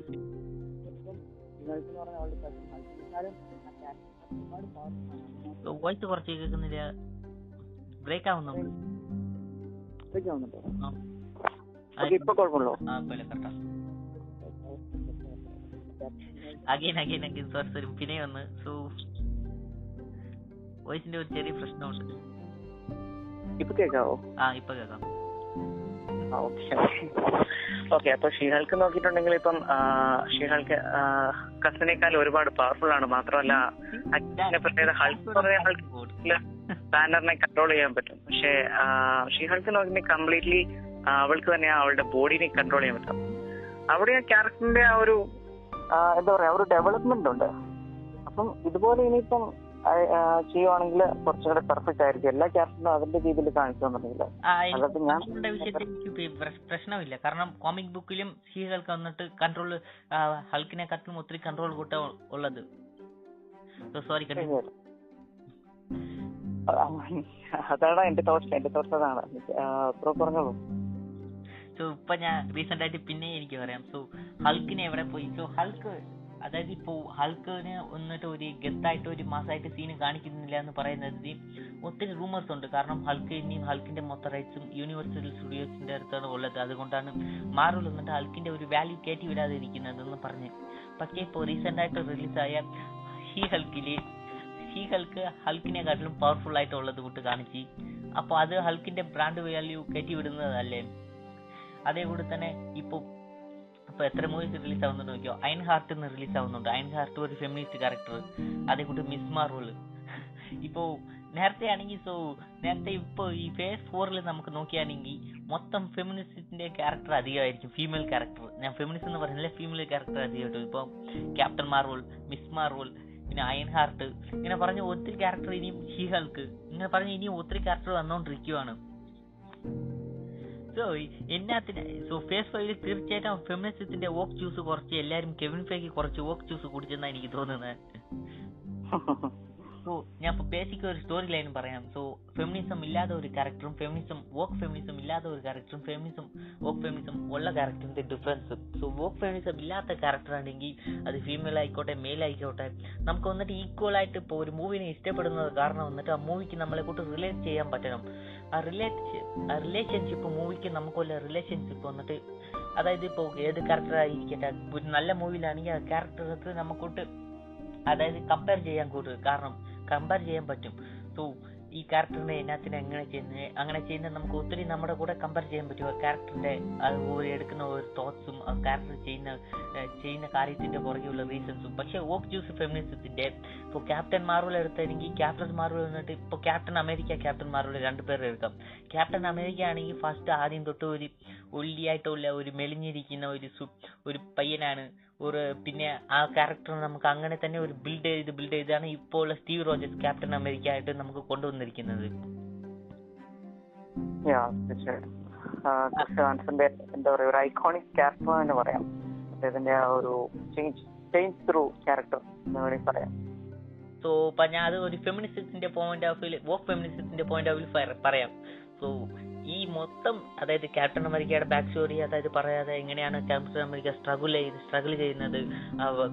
വോയിസ് കുറച്ച് കേൾക്കുന്നില്ല. ബ്രേക്ക് ആവുന്നുണ്ട് again again again sorry sorry പിന്നെ വന്ന്. സോ വോയിസിന്റെ ഒരു ചെറിയ പ്രശ്നമുണ്ട്. ഇപ്പൊ കേൾക്കാവോ ആ ഇപ്പൊ കേൾക്കാം. ഓക്കെ അപ്പൊ ഷീഹൾക്ക് നോക്കിയിട്ടുണ്ടെങ്കിൽ ഇപ്പം ഷീഹൾക്ക് കസിനേക്കാൾ ഒരുപാട് പവർഫുൾ ആണ്. മാത്രമല്ല അച്ഛനെ പ്രത്യേകത ഹൾക്ക് ബാനറിനെ കൺട്രോൾ ചെയ്യാൻ പറ്റും. പക്ഷെ ഷീഹൾക്ക് നോക്കി കംപ്ലീറ്റ്ലി അവൾക്ക് തന്നെ അവളുടെ ബോഡിനെ കൺട്രോൾ ചെയ്യാൻ പറ്റും. അവിടെ ആ ക്യാരക്ടറിന്റെ ആ ഒരു എന്താ പറയാ ഒരു ഡെവലപ്മെന്റ് ഉണ്ട്. അപ്പം ഇതുപോലെ ഇനിയിപ്പം ചെയ്യുവാണെങ്കിൽ കുറച്ചുകൂടെ പെർഫെക്റ്റ് ആയിരിക്കും. എല്ലാ ക്യാരക്ടറും അതിന്റെ രീതിയിൽ കാണിച്ചു തന്നിട്ടുണ്ടെങ്കിൽ പ്രശ്നമില്ല. കാരണം കോമിക് ബുക്കിലും ഹീകൾക്ക് വന്നിട്ട് കൺട്രോൾ ഹൾക്കിനെക്കാട്ടിലും ഒത്തിരി കൺട്രോൾ കൂട്ട ഉള്ളത്. സോറി അതാണ് എന്റെ തോട്ട്സ് എന്റെ തോട്ട്സ് അതാണ്. ബ്രോ പറഞ്ഞോളൂ സോ ഇപ്പൊ ഞാൻ റീസെന്റ് ആയിട്ട് പിന്നെ എനിക്ക് പറയാം. സോ ഹൾക്കിനെ എവിടെ പോയി? സോ ഹൾക്ക് അതായത് ഇപ്പോൾ ഹൾക്കിന് എന്നിട്ട് ഒരു ഗത്തായിട്ട് ഒരു മാസമായിട്ട് സീന് കാണിക്കുന്നില്ല എന്ന് പറയുന്നത് ഒത്തിരി റൂമേഴ്സ് ഉണ്ട്. കാരണം ഹൾക്ക് ഇനിയും ഹൾക്കിന്റെ മൊത്തം റൈറ്റ്സും യൂണിവേഴ്സൽ സ്റ്റുഡിയോസിന്റെ അടുത്താണ് ഉള്ളത്. അതുകൊണ്ടാണ് മാർവൽ എന്നിട്ട് ഹൾക്കിന്റെ ഒരു വാല്യൂ കയറ്റി വിടാതിരിക്കുന്നത് ഇരിക്കുന്നതെന്ന് പറഞ്ഞ്. പക്ഷേ ഇപ്പോൾ റീസെന്റ് ആയിട്ട് റിലീസായ ഹി ഹൾക്കിൽ ഹി ഹൾക്ക് ഹൾക്കിനെക്കാട്ടിലും പവർഫുൾ ആയിട്ട് ഉള്ളത് കൂട്ട് കാണിച്ചു. അപ്പോൾ അത് ഹൾക്കിന്റെ ബ്രാൻഡ് വാല്യൂ കയറ്റി വിടുന്നതല്ലേ? അതേ കൂടെ തന്നെ ഇപ്പൊ ഇപ്പൊ എത്ര മൂവീസ് റിലീസ് ആവുന്നുണ്ട് നോക്കിയോ? അയൺ ഹാർട്ട് എന്ന് റിലീസ് ആവുന്നുണ്ട്. അയൺ ഹാർട്ട് ഒരു ഫെമിനിസ്റ്റ് ക്യാരക്ടർ അതേ മിസ് മാർവൽ ഇപ്പോ നേരത്തെ ആണെങ്കിൽ സോ നേരത്തെ ഇപ്പൊ ഈ ഫേസ് ഫോറിൽ നമുക്ക് നോക്കിയാണെങ്കിൽ മൊത്തം ഫെമിനിസ്റ്റിന്റെ ക്യാരക്ടർ അധികമായിരിക്കും. ഫീമെയിൽ ക്യാരക്ടർ ഞാൻ ഫെമിനിസ്റ്റ് എന്ന് പറഞ്ഞില്ല? ഫീമെയിൽ ക്യാരക്ടർ അധികമായിട്ടും. ഇപ്പൊ ക്യാപ്റ്റൻ മാർവൽ മിസ് മാർവൽ പിന്നെ അയൺ ഹാർട്ട് ഇങ്ങനെ പറഞ്ഞ ഒത്തിരി ക്യാരക്ടർ ഇനിയും ഹീഹൾക്ക് ഇങ്ങനെ പറഞ്ഞ ഇനിയും ഒത്തിരി ക്യാരക്ടർ വന്നുകൊണ്ടിരിക്കുവാണ് സോ എന്നാത്തിന്? സോ ഫേസ് ഫൈവിൽ തീർച്ചയായിട്ടും ഫെമിനിസത്തിന്റെ വോക്ക് ജ്യൂസ് കുറച്ച് എല്ലാരും കെവിൻ ഫേക്ക് കുറച്ച് വോക്ക് ജ്യൂസ് കുടിച്ചെന്നാണ് എനിക്ക് തോന്നുന്നത്. [laughs] സോ ഞാൻ ഇപ്പോൾ ബേസിക് ഒരു സ്റ്റോറി ലൈൻ പറയാം. സോ ഫെമിനിസം ഇല്ലാത്ത ഒരു ക്യാരക്ടറും ഫെമിനിസം വോക്ക് ഫെമിനിസം ഇല്ലാത്ത ഒരു ക്യാരക്ടറും ഫെമിനിസം വോക്ക് ഫെമിനിസം ഉള്ള ക്യാരക്ടറിന്റെ ഡിഫറൻസ് സോ വോക്ക് ഫെമിനിസം ഇല്ലാത്ത ക്യാരക്ടർ ആണെങ്കിൽ അത് ഫീമെയിൽ ആയിക്കോട്ടെ മെയിൽ ആയിക്കോട്ടെ നമുക്ക് വന്നിട്ട് ഈക്വൽ ആയിട്ട് ഇപ്പോൾ ഒരു മൂവിനെ ഇഷ്ടപ്പെടുന്നത് കാരണം വന്നിട്ട് ആ മൂവിക്ക് നമ്മളെ കൂട്ട് റിലേറ്റ് ചെയ്യാൻ പറ്റണം. ആ റിലേറ്റ് ആ റിലേഷൻഷിപ്പ് മൂവിക്ക് നമുക്കുള്ള റിലേഷൻഷിപ്പ് വന്നിട്ട് അതായത് ഇപ്പോൾ ഏത് ക്യാരക്ടറായിരിക്കട്ടെ ഒരു നല്ല മൂവിയിലാണെങ്കിൽ ആ ക്യാരക്ടർക്ക് നമുക്കൊട്ട് അതായത് കമ്പയർ ചെയ്യാൻ കൂടുതൽ കാരണം കമ്പയർ ചെയ്യാൻ പറ്റും. സോ ഈ ക്യാരക്ടറിനെ എന്നാത്തിന് എങ്ങനെ ചെയ്യുന്നത് അങ്ങനെ ചെയ്യുന്നത് നമുക്ക് ഒത്തിരി നമ്മുടെ കൂടെ കമ്പയർ ചെയ്യാൻ പറ്റും. ആ ക്യാരക്ടറിന്റെ ഒരു എടുക്കുന്ന ഒരു തോട്ട്സും ആ ക്യാരക്ടർ ചെയ്യുന്ന ചെയ്യുന്ന കാര്യത്തിന്റെ പുറകെയുള്ള റീസൺസും പക്ഷേ ഓക്ക് ജ്യൂസ് ഫെമിനിസത്തിന്റെ ഇപ്പോൾ ക്യാപ്റ്റൻ മാർവൽ എടുത്തെങ്കിൽ ക്യാപ്റ്റൻ മാർവൽ വന്നിട്ട് ഇപ്പോൾ ക്യാപ്റ്റൻ അമേരിക്ക ക്യാപ്റ്റൻ മാർവൽ രണ്ടുപേരെ എടുക്കാം. ക്യാപ്റ്റൻ അമേരിക്ക ആണെങ്കിൽ ഫസ്റ്റ് ആദ്യം തൊട്ട് ഒരു ഒള്ളിയായിട്ടുള്ള ഒരു മെലിഞ്ഞിരിക്കുന്ന ഒരു സു ഒരു പയ്യനാണ്. ഒരു പിന്നെ ആ ക്യാരക്ടർ നമുക്ക് അങ്ങനെ തന്നെ ഒരു ബിൽഡ് ചെയ്ത് ബിൽഡ് ചെയ്താണ് ഇപ്പോൾ ഉള്ള സ്റ്റീവ് റോജേഴ്സ് ക്യാപ്റ്റൻ അമേരിക്ക ആയിട്ട് നമുക്ക് കൊണ്ടുവന്നിരിക്കുന്നത്. എന്താ ഒരു ഐക്കോണിക് ക്യാരക്ടർ എന്ന് പറയാം. അദ്ദേഹത്തിന്റെ ആ ഒരു ചേഞ്ച് ചേഞ്ച് ത്രൂ ക്യാരക്ടർ എന്ന് വേണമെങ്കിൽ പറയാം. സോ ഞാൻ അത് ഒരു ഫെമിനിസത്തിന്റെ പോയിന്റ് ഓഫ് വ്യൂ ഓഫ് ഫെമിനിസത്തിന്റെ പോയിന്റ് ഓഫ് വ്യൂ പറയാം. സോ ഈ മൊത്തം അതായത് ക്യാപ്റ്റൻ അമേരിക്കയുടെ ബാക്ക് സ്റ്റോറി അതായത് പറയാതെ എങ്ങനെയാണ് ക്യാപ്റ്റൻ അമേരിക്ക സ്ട്രഗിൾ ചെയ്ത് സ്ട്രഗിൾ ചെയ്യുന്നത്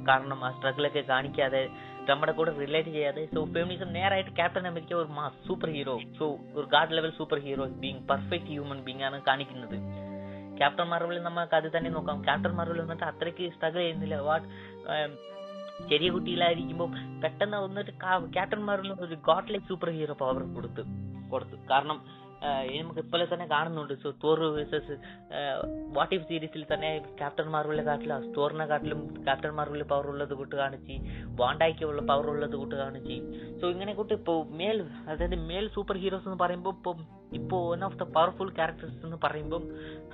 കാരണം ആ സ്ട്രഗിളൊക്കെ കാണിക്കാതെ നമ്മുടെ കൂടെ റിലേറ്റ് ചെയ്യാതെ. സോ ഫെമിനിസം നേരായിട്ട് ക്യാപ്റ്റൻ അമേരിക്ക ഒരു മാസ് സൂപ്പർ ഹീറോ സോ ഒരു god level super hero being perfect human being ആണ് കാണിക്കുന്നത്. ക്യാപ്റ്റൻ മാർവലിൽ നമുക്ക് അത് തന്നെ നോക്കാം. ക്യാപ്റ്റൻ മാർവൽ വന്നിട്ട് അത്രയ്ക്ക് സ്ട്രഗിൾ ചെയ്യുന്നില്ല. വാട്ട് ചെറിയ കുട്ടിയിലായിരിക്കുമ്പോൾ പെട്ടെന്ന് വന്നിട്ട് ക്യാപ്റ്റൻ മാർവലിന് ഒരു god like super hero power കൊടുത്തു കൊടുത്തു. കാരണം നമുക്ക് ഇപ്പോഴെ തന്നെ കാണുന്നുണ്ട്. So Thor versus What If സീരീസിൽ തന്നെ ക്യാപ്റ്റൻ മാർവലിനെ കാട്ടിലും. സ്റ്റോറിനെ കാട്ടിലും ക്യാപ്റ്റൻ മാർവലിൽ പവർ ഉള്ളത് കൂട്ട് കാണിച്ച് വാണ്ടായിക്കുള്ള പവർ ഉള്ളത് കൂട്ട് കാണിച്ച്. സോ ഇങ്ങനെ കൂട്ട് ഇപ്പോൾ മേൽ അതായത് മേൽ സൂപ്പർ ഹീറോസ് എന്ന് പറയുമ്പോൾ ഇപ്പം ഇപ്പോൾ one of the powerful characters എന്ന് പറയുമ്പോൾ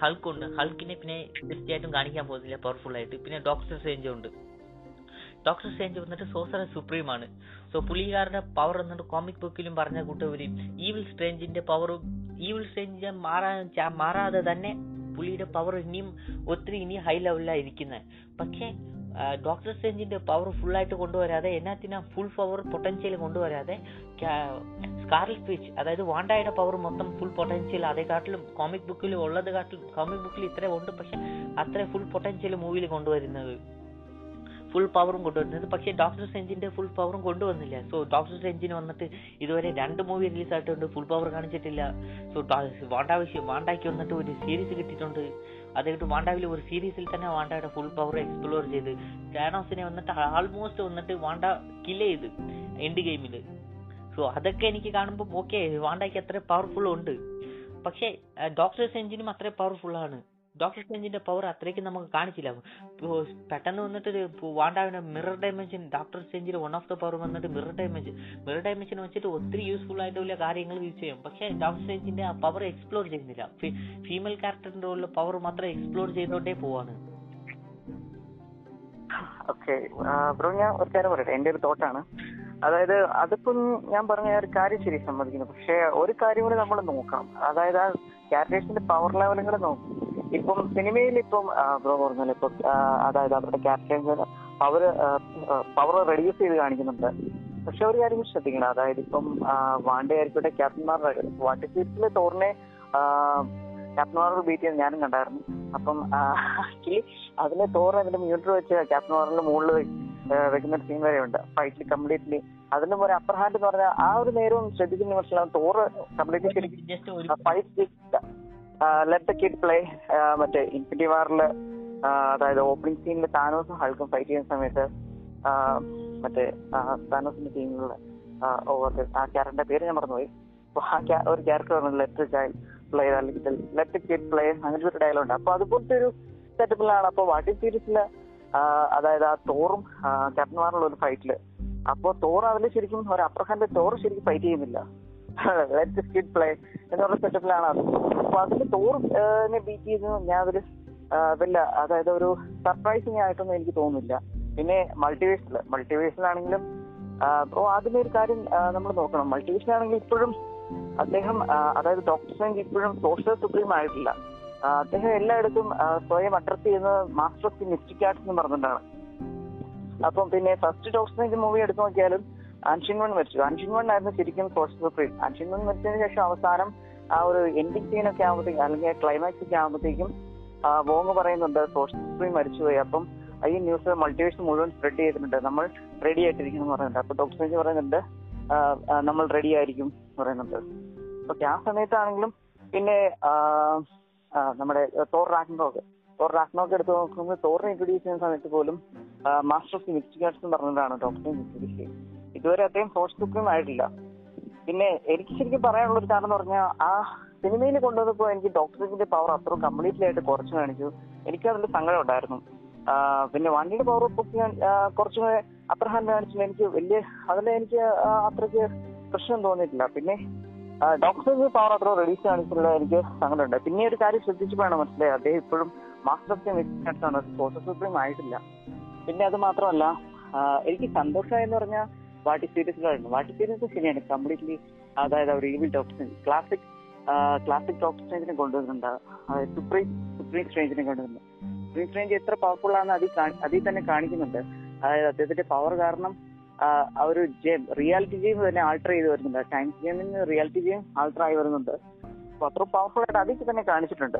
ഹൾക്കുണ്ട് ഹൾക്കിനെ പിന്നെ തീർച്ചയായിട്ടും കാണിക്കാൻ പോകുന്നില്ല പവർഫുൾ ആയിട്ട്. പിന്നെ ഡോക്ടർ സേഞ്ചുണ്ട് ഡോക്ടർ സ്ട്രേഞ്ച് വന്നിട്ട് സോസറ സുപ്രീം ആണ്. സോ പുള്ളിക്കാരുടെ പവർ എന്നിട്ട് കോമിക് ബുക്കിലും പറഞ്ഞ കൂട്ട് ഒരു ഈവിൾ സ്ട്രേഞ്ചിന്റെ പവറും ഈവിൾ സ്ട്രേഞ്ച് മാറാ മാറാതെ തന്നെ പുള്ളിയുടെ പവർ ഇനിയും ഒത്തിരി ഇനി ഹൈ ലെവലിലാണ് ഇരിക്കുന്നത് പക്ഷേ ഡോക്ടർ സ്ട്രേഞ്ചിന്റെ പവർ ഫുൾ ആയിട്ട് കൊണ്ടുവരാതെ എന്നാത്തിനാ ഫുൾ പവർ പൊട്ടൻഷ്യൽ കൊണ്ടുവരാതെ സ്കാർലി ഫിച്ച് അതായത് വാണ്ടായുടെ പവർ മൊത്തം ഫുൾ പൊട്ടൻഷ്യൽ അതേക്കാട്ടിലും കോമിക് ബുക്കിൽ ഉള്ളത് കാട്ടിലും കോമിക് ബുക്കിൽ ഇത്രയും ഉണ്ട്. പക്ഷെ അത്ര ഫുൾ പൊട്ടൻഷ്യൽ മൂവിയിൽ കൊണ്ടുവരുന്നത്. ഫുൾ പവറും കൊണ്ടുവരുന്നത്. പക്ഷേ ഡോക്ടർ സെഞ്ചിന്റെ ഫുൾ പവറും കൊണ്ടുവന്നില്ല. സോ ഡോക്ടർ സ്ട്രേഞ്ചിന് വന്നിട്ട് ഇതുവരെ രണ്ട് മൂവി റിലീസായിട്ടുണ്ട് ഫുൾ പവർ കാണിച്ചിട്ടില്ല. സോ വാണ്ടാവശ്യം വാണ്ടാക്കി വന്നിട്ട് ഒരു സീരീസ് കിട്ടിയിട്ടുണ്ട്. അതായിട്ട് വാണ്ടാവിൽ ഒരു സീരീസിൽ തന്നെ വാണ്ടയുടെ ഫുൾ പവർ എക്സ്പ്ലോർ ചെയ്ത്. ടാനോസിനെ വന്നിട്ട് ആൾമോസ്റ്റ് വന്നിട്ട് വാണ്ട കിൽ ചെയ്ത് എൻഡ് ഗെയിമിൽ സോ അതൊക്കെ എനിക്ക് കാണുമ്പോൾ ഓക്കെ വാണ്ടയ്ക്ക് അത്ര പവർഫുൾ ഉണ്ട്. പക്ഷേ ഡോക്ടർ സെഞ്ചിനും അത്ര ആണ്. ഡോക്ടർ സ്ട്രേഞ്ചിന്റെ പവർ അത്രയ്ക്ക് നമുക്ക് കാണിച്ചില്ല. പെട്ടെന്ന് വന്നിട്ട് വാണ്ടാവിന്റെ മിറർ ഡയമെൻഷൻ ഡോക്ടർ സ്ട്രേഞ്ചിന്റെ വൺ ഓഫ് ദ പവർ വന്നിട്ട് മിറർ ഡയമെൻഷൻ മിറർ ഡയമെൻഷൻ വെച്ചിട്ട് ഒത്തിരി യൂസ്ഫുൾ ആയിട്ടുള്ള കാര്യങ്ങൾ യൂസ് ചെയ്യും. പക്ഷേ ഡോക്ടർ സ്ട്രേഞ്ചിന്റെ ആ പവർ എക്സ്പ്ലോർ ചെയ്യുന്നില്ല. ഫീമെയിൽ ക്യാരക്ടറിന്റെ ഉള്ള പവർ മാത്രം എക്സ്പ്ലോർ ചെയ്തോണ്ടേ പോവാണ്. ഓക്കെ ബ്രോ ഞാൻ ഒരു കാര്യം പറയട്ടെ? എന്റെ ഒരു തോട്ടാണ് അതായത് അതിപ്പം ഞാൻ പറഞ്ഞ ഒരു കാര്യം ശരി സമ്മതിക്കുന്നു. പക്ഷെ ഒരു കാര്യം കൂടി നമ്മൾ നോക്കണം അതായത് ആ ക്യാരക്ടേഴ്സിന്റെ പവർ ലെവലുകൾ നോക്കും. ഇപ്പം സിനിമയിൽ ഇപ്പം ബ്രോ പറഞ്ഞാൽ ഇപ്പം അതായത് അവരുടെ ക്യാപ്റ്റൻസ് പവർ പവർ റെഡ്യൂസ് ചെയ്ത് കാണിക്കുന്നുണ്ട്. പക്ഷെ ഒരു കാര്യം ശ്രദ്ധിക്കണം. അതായത് ഇപ്പം വാണ്ടി ആയിരിക്കട്ടെ ക്യാപ്റ്റന്മാരുടെ വാട്ട് സീരീസിലെ തോറിനെ ക്യാപ്റ്റന്മാർക്ക് ബീറ്റ് ചെയ്ത് ഞാനും കണ്ടായിരുന്നു. അപ്പം ആക്ച്വലി അതിലെ തോർ അതിന്റെ മ്യൂട്ടർ വെച്ച് ക്യാപ്റ്റൻ മാറിന്റെ മുകളിൽ വെക്കുന്ന ഒരു സീൻ വരെ ഉണ്ട് ഫൈറ്റിൽ കംപ്ലീറ്റ്ലി അതിന്റെ പോലെ അപ്പർ ഹാൻഡ് എന്ന് പറഞ്ഞാൽ ആ ഒരു നേരവും ശ്രദ്ധിക്കുന്ന മനസ്സിലാവും Thor completely fight let kid play മറ്റേ ഇൻഫിനിറ്റി വാറിൽ അതായത് ഓപ്പണിംഗ് സീനിൽ താനോസും ഹൾക്കും ഫൈറ്റ് ചെയ്യുന്ന സമയത്ത് മറ്റേ താനോസിന്റെ ടീമിലുള്ള ഓവർ ആ ക്യാരക്ടറിന്റെ പേര് ഞാൻ മറന്നുപോയി. അപ്പൊ ആ ഒരു ക്യാരക്ടർ പറഞ്ഞു ലെറ്റ് ചൈൽഡ് പ്ലേ അല്ലെങ്കിൽ ലെറ്റ് കിഡ് പ്ലേ അങ്ങനത്തെ ഒരു ഡയലോഗ് ഉണ്ട്. അപ്പൊ അതുപോലത്തെ ഒരു സെറ്റപ്പിലാണ് അപ്പൊ വാട്ടി സീരീസിൽ അതായത് ആ തോറും ക്യാപ്റ്റൻ മാറുള്ള ഒരു ഫൈറ്റിൽ അപ്പൊ തോർ അതിൽ ശരിക്കും ഒരു ഹാൻഡ് തോർ ശരിക്കും ഫൈറ്റ് ചെയ്യുന്നില്ല. ലെറ്റ് സ്കിഡ് പ്ലേ എന്നുള്ള സെറ്റപ്പിലാണ് അത്. അപ്പൊ അതിന്റെ തോറിനെ ബീറ്റ് ഞാൻ അതിൽ വല്ല അതായത് ഒരു സർപ്രൈസിങ് ആയിട്ടൊന്നും എനിക്ക് തോന്നുന്നില്ല. പിന്നെ മൾട്ടിവേഴ്സിൽ മൾട്ടിവേഴ്സിലാണെങ്കിലും ബ്രോ ഒരു കാര്യം നമ്മൾ നോക്കണം. മൾട്ടിവേഴ്സിലാണെങ്കിൽ ഇപ്പോഴും അദ്ദേഹം അതായത് ഡോക്ടർ ഇപ്പോഴും സോഷ്യൽ സുപ്രീം ആയിട്ടില്ല. അദ്ദേഹം എല്ലായിടത്തും സ്വയം അഡ്രസ് ചെയ്യുന്നത് Master of the Mystic Arts എന്ന് പറഞ്ഞിട്ടാണ്. അപ്പം പിന്നെ ഫസ്റ്റ് ഡോക്ടർ മൂവി എടുത്തു നോക്കിയാലും അൻഷിൻവൺ മരിച്ചു. അൻഷിൻവൺ ആയിരുന്നു ശരിക്കും ഓഫ് ഫ്രീഡ് അൻഷിൻവൺ മരിച്ചതിന് ശേഷം അവസാനം ആ ഒരു എൻഡിങ് സീനൊക്കെ ആകുമ്പോഴത്തേക്കും അല്ലെങ്കിൽ ക്ലൈമാക്സ് ഒക്കെ ആകുമ്പോഴത്തേക്കും വോങ് പറയുന്നുണ്ട് സോഷ്യൽ സുപ്രീം മരിച്ചുപോയി. അപ്പം ഈ ന്യൂസ് മൾട്ടിവേഴ്സ് മുഴുവൻ സ്പ്രെഡ് ചെയ്തിട്ടുണ്ട്. നമ്മൾ റെഡി ആയിട്ടിരിക്കുന്നു എന്ന് പറയുന്നുണ്ട്. അപ്പൊ ഡോക്ടർ സ്ട്രേഞ്ച് പറയുന്നുണ്ട് നമ്മൾ റെഡി ആയിരിക്കും പറയുന്നുണ്ട്. ഓക്കെ ആ സമയത്താണെങ്കിലും പിന്നെ നമ്മുടെ തോർ റാക്നോക്ക് തോർ റാക്നോക്ക് എടുത്ത് നോക്കുമ്പോൾ തോറിനെ ഇൻട്രൊഡ്യൂസ് ചെയ്യുന്ന സമയത്ത് പോലും മാസ്റ്റർ ഓഫ് ആർട്സ് എന്ന് പറഞ്ഞതാണ് ഡോക്ടർ ഇൻട്രൊഡ്യൂസ് ചെയ്യുന്നത്. ഇതുവരെ അദ്ദേഹം സുപ്രീം ആയിട്ടില്ല. പിന്നെ എനിക്ക് ശരിക്കും പറയാനുള്ള ഒരു കാരണം എന്ന് പറഞ്ഞാൽ ആ സിനിമയിൽ കൊണ്ടുവന്നപ്പോ എനിക്ക് ഡോക്ടറിന്റെ പവർ അത്ര കംപ്ലീറ്റ്ലി ആയിട്ട് കുറച്ച് കാണിച്ചു. എനിക്ക് അതിൽ സങ്കടം ഉണ്ടായിരുന്നു. പിന്നെ വണ്ടിയുടെ പവർ ഒക്കെ കുറച്ചും കൂടെ കാണിച്ചില്ല. എനിക്ക് വലിയ അതിൽ എനിക്ക് അത്രയ്ക്ക് പ്രശ്നം തോന്നിയിട്ടില്ല. പിന്നെ ഡോക്ടറിന്റെ പവർ അത്ര റിലീസ് കാണിച്ചുള്ള എനിക്ക് സങ്കടമുണ്ട് പിന്നെ ഒരു കാര്യം ശ്രദ്ധിച്ചപ്പോഴാണ് മനസ്സിലായത്. അദ്ദേഹം ഇപ്പോഴും മാസ്റ്റർ ഓഫ് ദി സുപ്രീം ആയിട്ടില്ല. പിന്നെ അത് മാത്രമല്ല എനിക്ക് സന്തോഷമായി എന്ന് പറഞ്ഞാൽ വാട്ടി സീരീസിലായിരുന്നു വാട്ടി സീരീസ് ശരിയാണ്. കംപ്ലീറ്റ്ലി അതായത് അവർ evil doctor classic classic doctor സ്ട്രേഞ്ചിനെ കൊണ്ടുവരുന്നുണ്ട്. സുപ്രീം സുപ്രീം സ്ട്രേഞ്ചിനെ കൊണ്ടുവരുന്നുണ്ട്. സുപ്രീം സ്ട്രേഞ്ച് എത്ര പവർഫുൾ ആണെന്ന് അതിൽ അതിൽ തന്നെ കാണിക്കുന്നുണ്ട്. അതായത് അദ്ദേഹത്തിന്റെ പവർ കാരണം ആ, ഒരു ജെയിം റിയാലിറ്റി ഗെയിം തന്നെ ആൾട്ടർ ചെയ്ത് വരുന്നുണ്ട്. ടൈം ഗെയിമിന് റിയാലിറ്റി ഗെയിം ആൾട്ടർ ആയി വരുന്നുണ്ട്. അപ്പൊ അത്ര പവർഫുൾ ആയിട്ട് അതിൽ തന്നെ കാണിച്ചിട്ടുണ്ട്.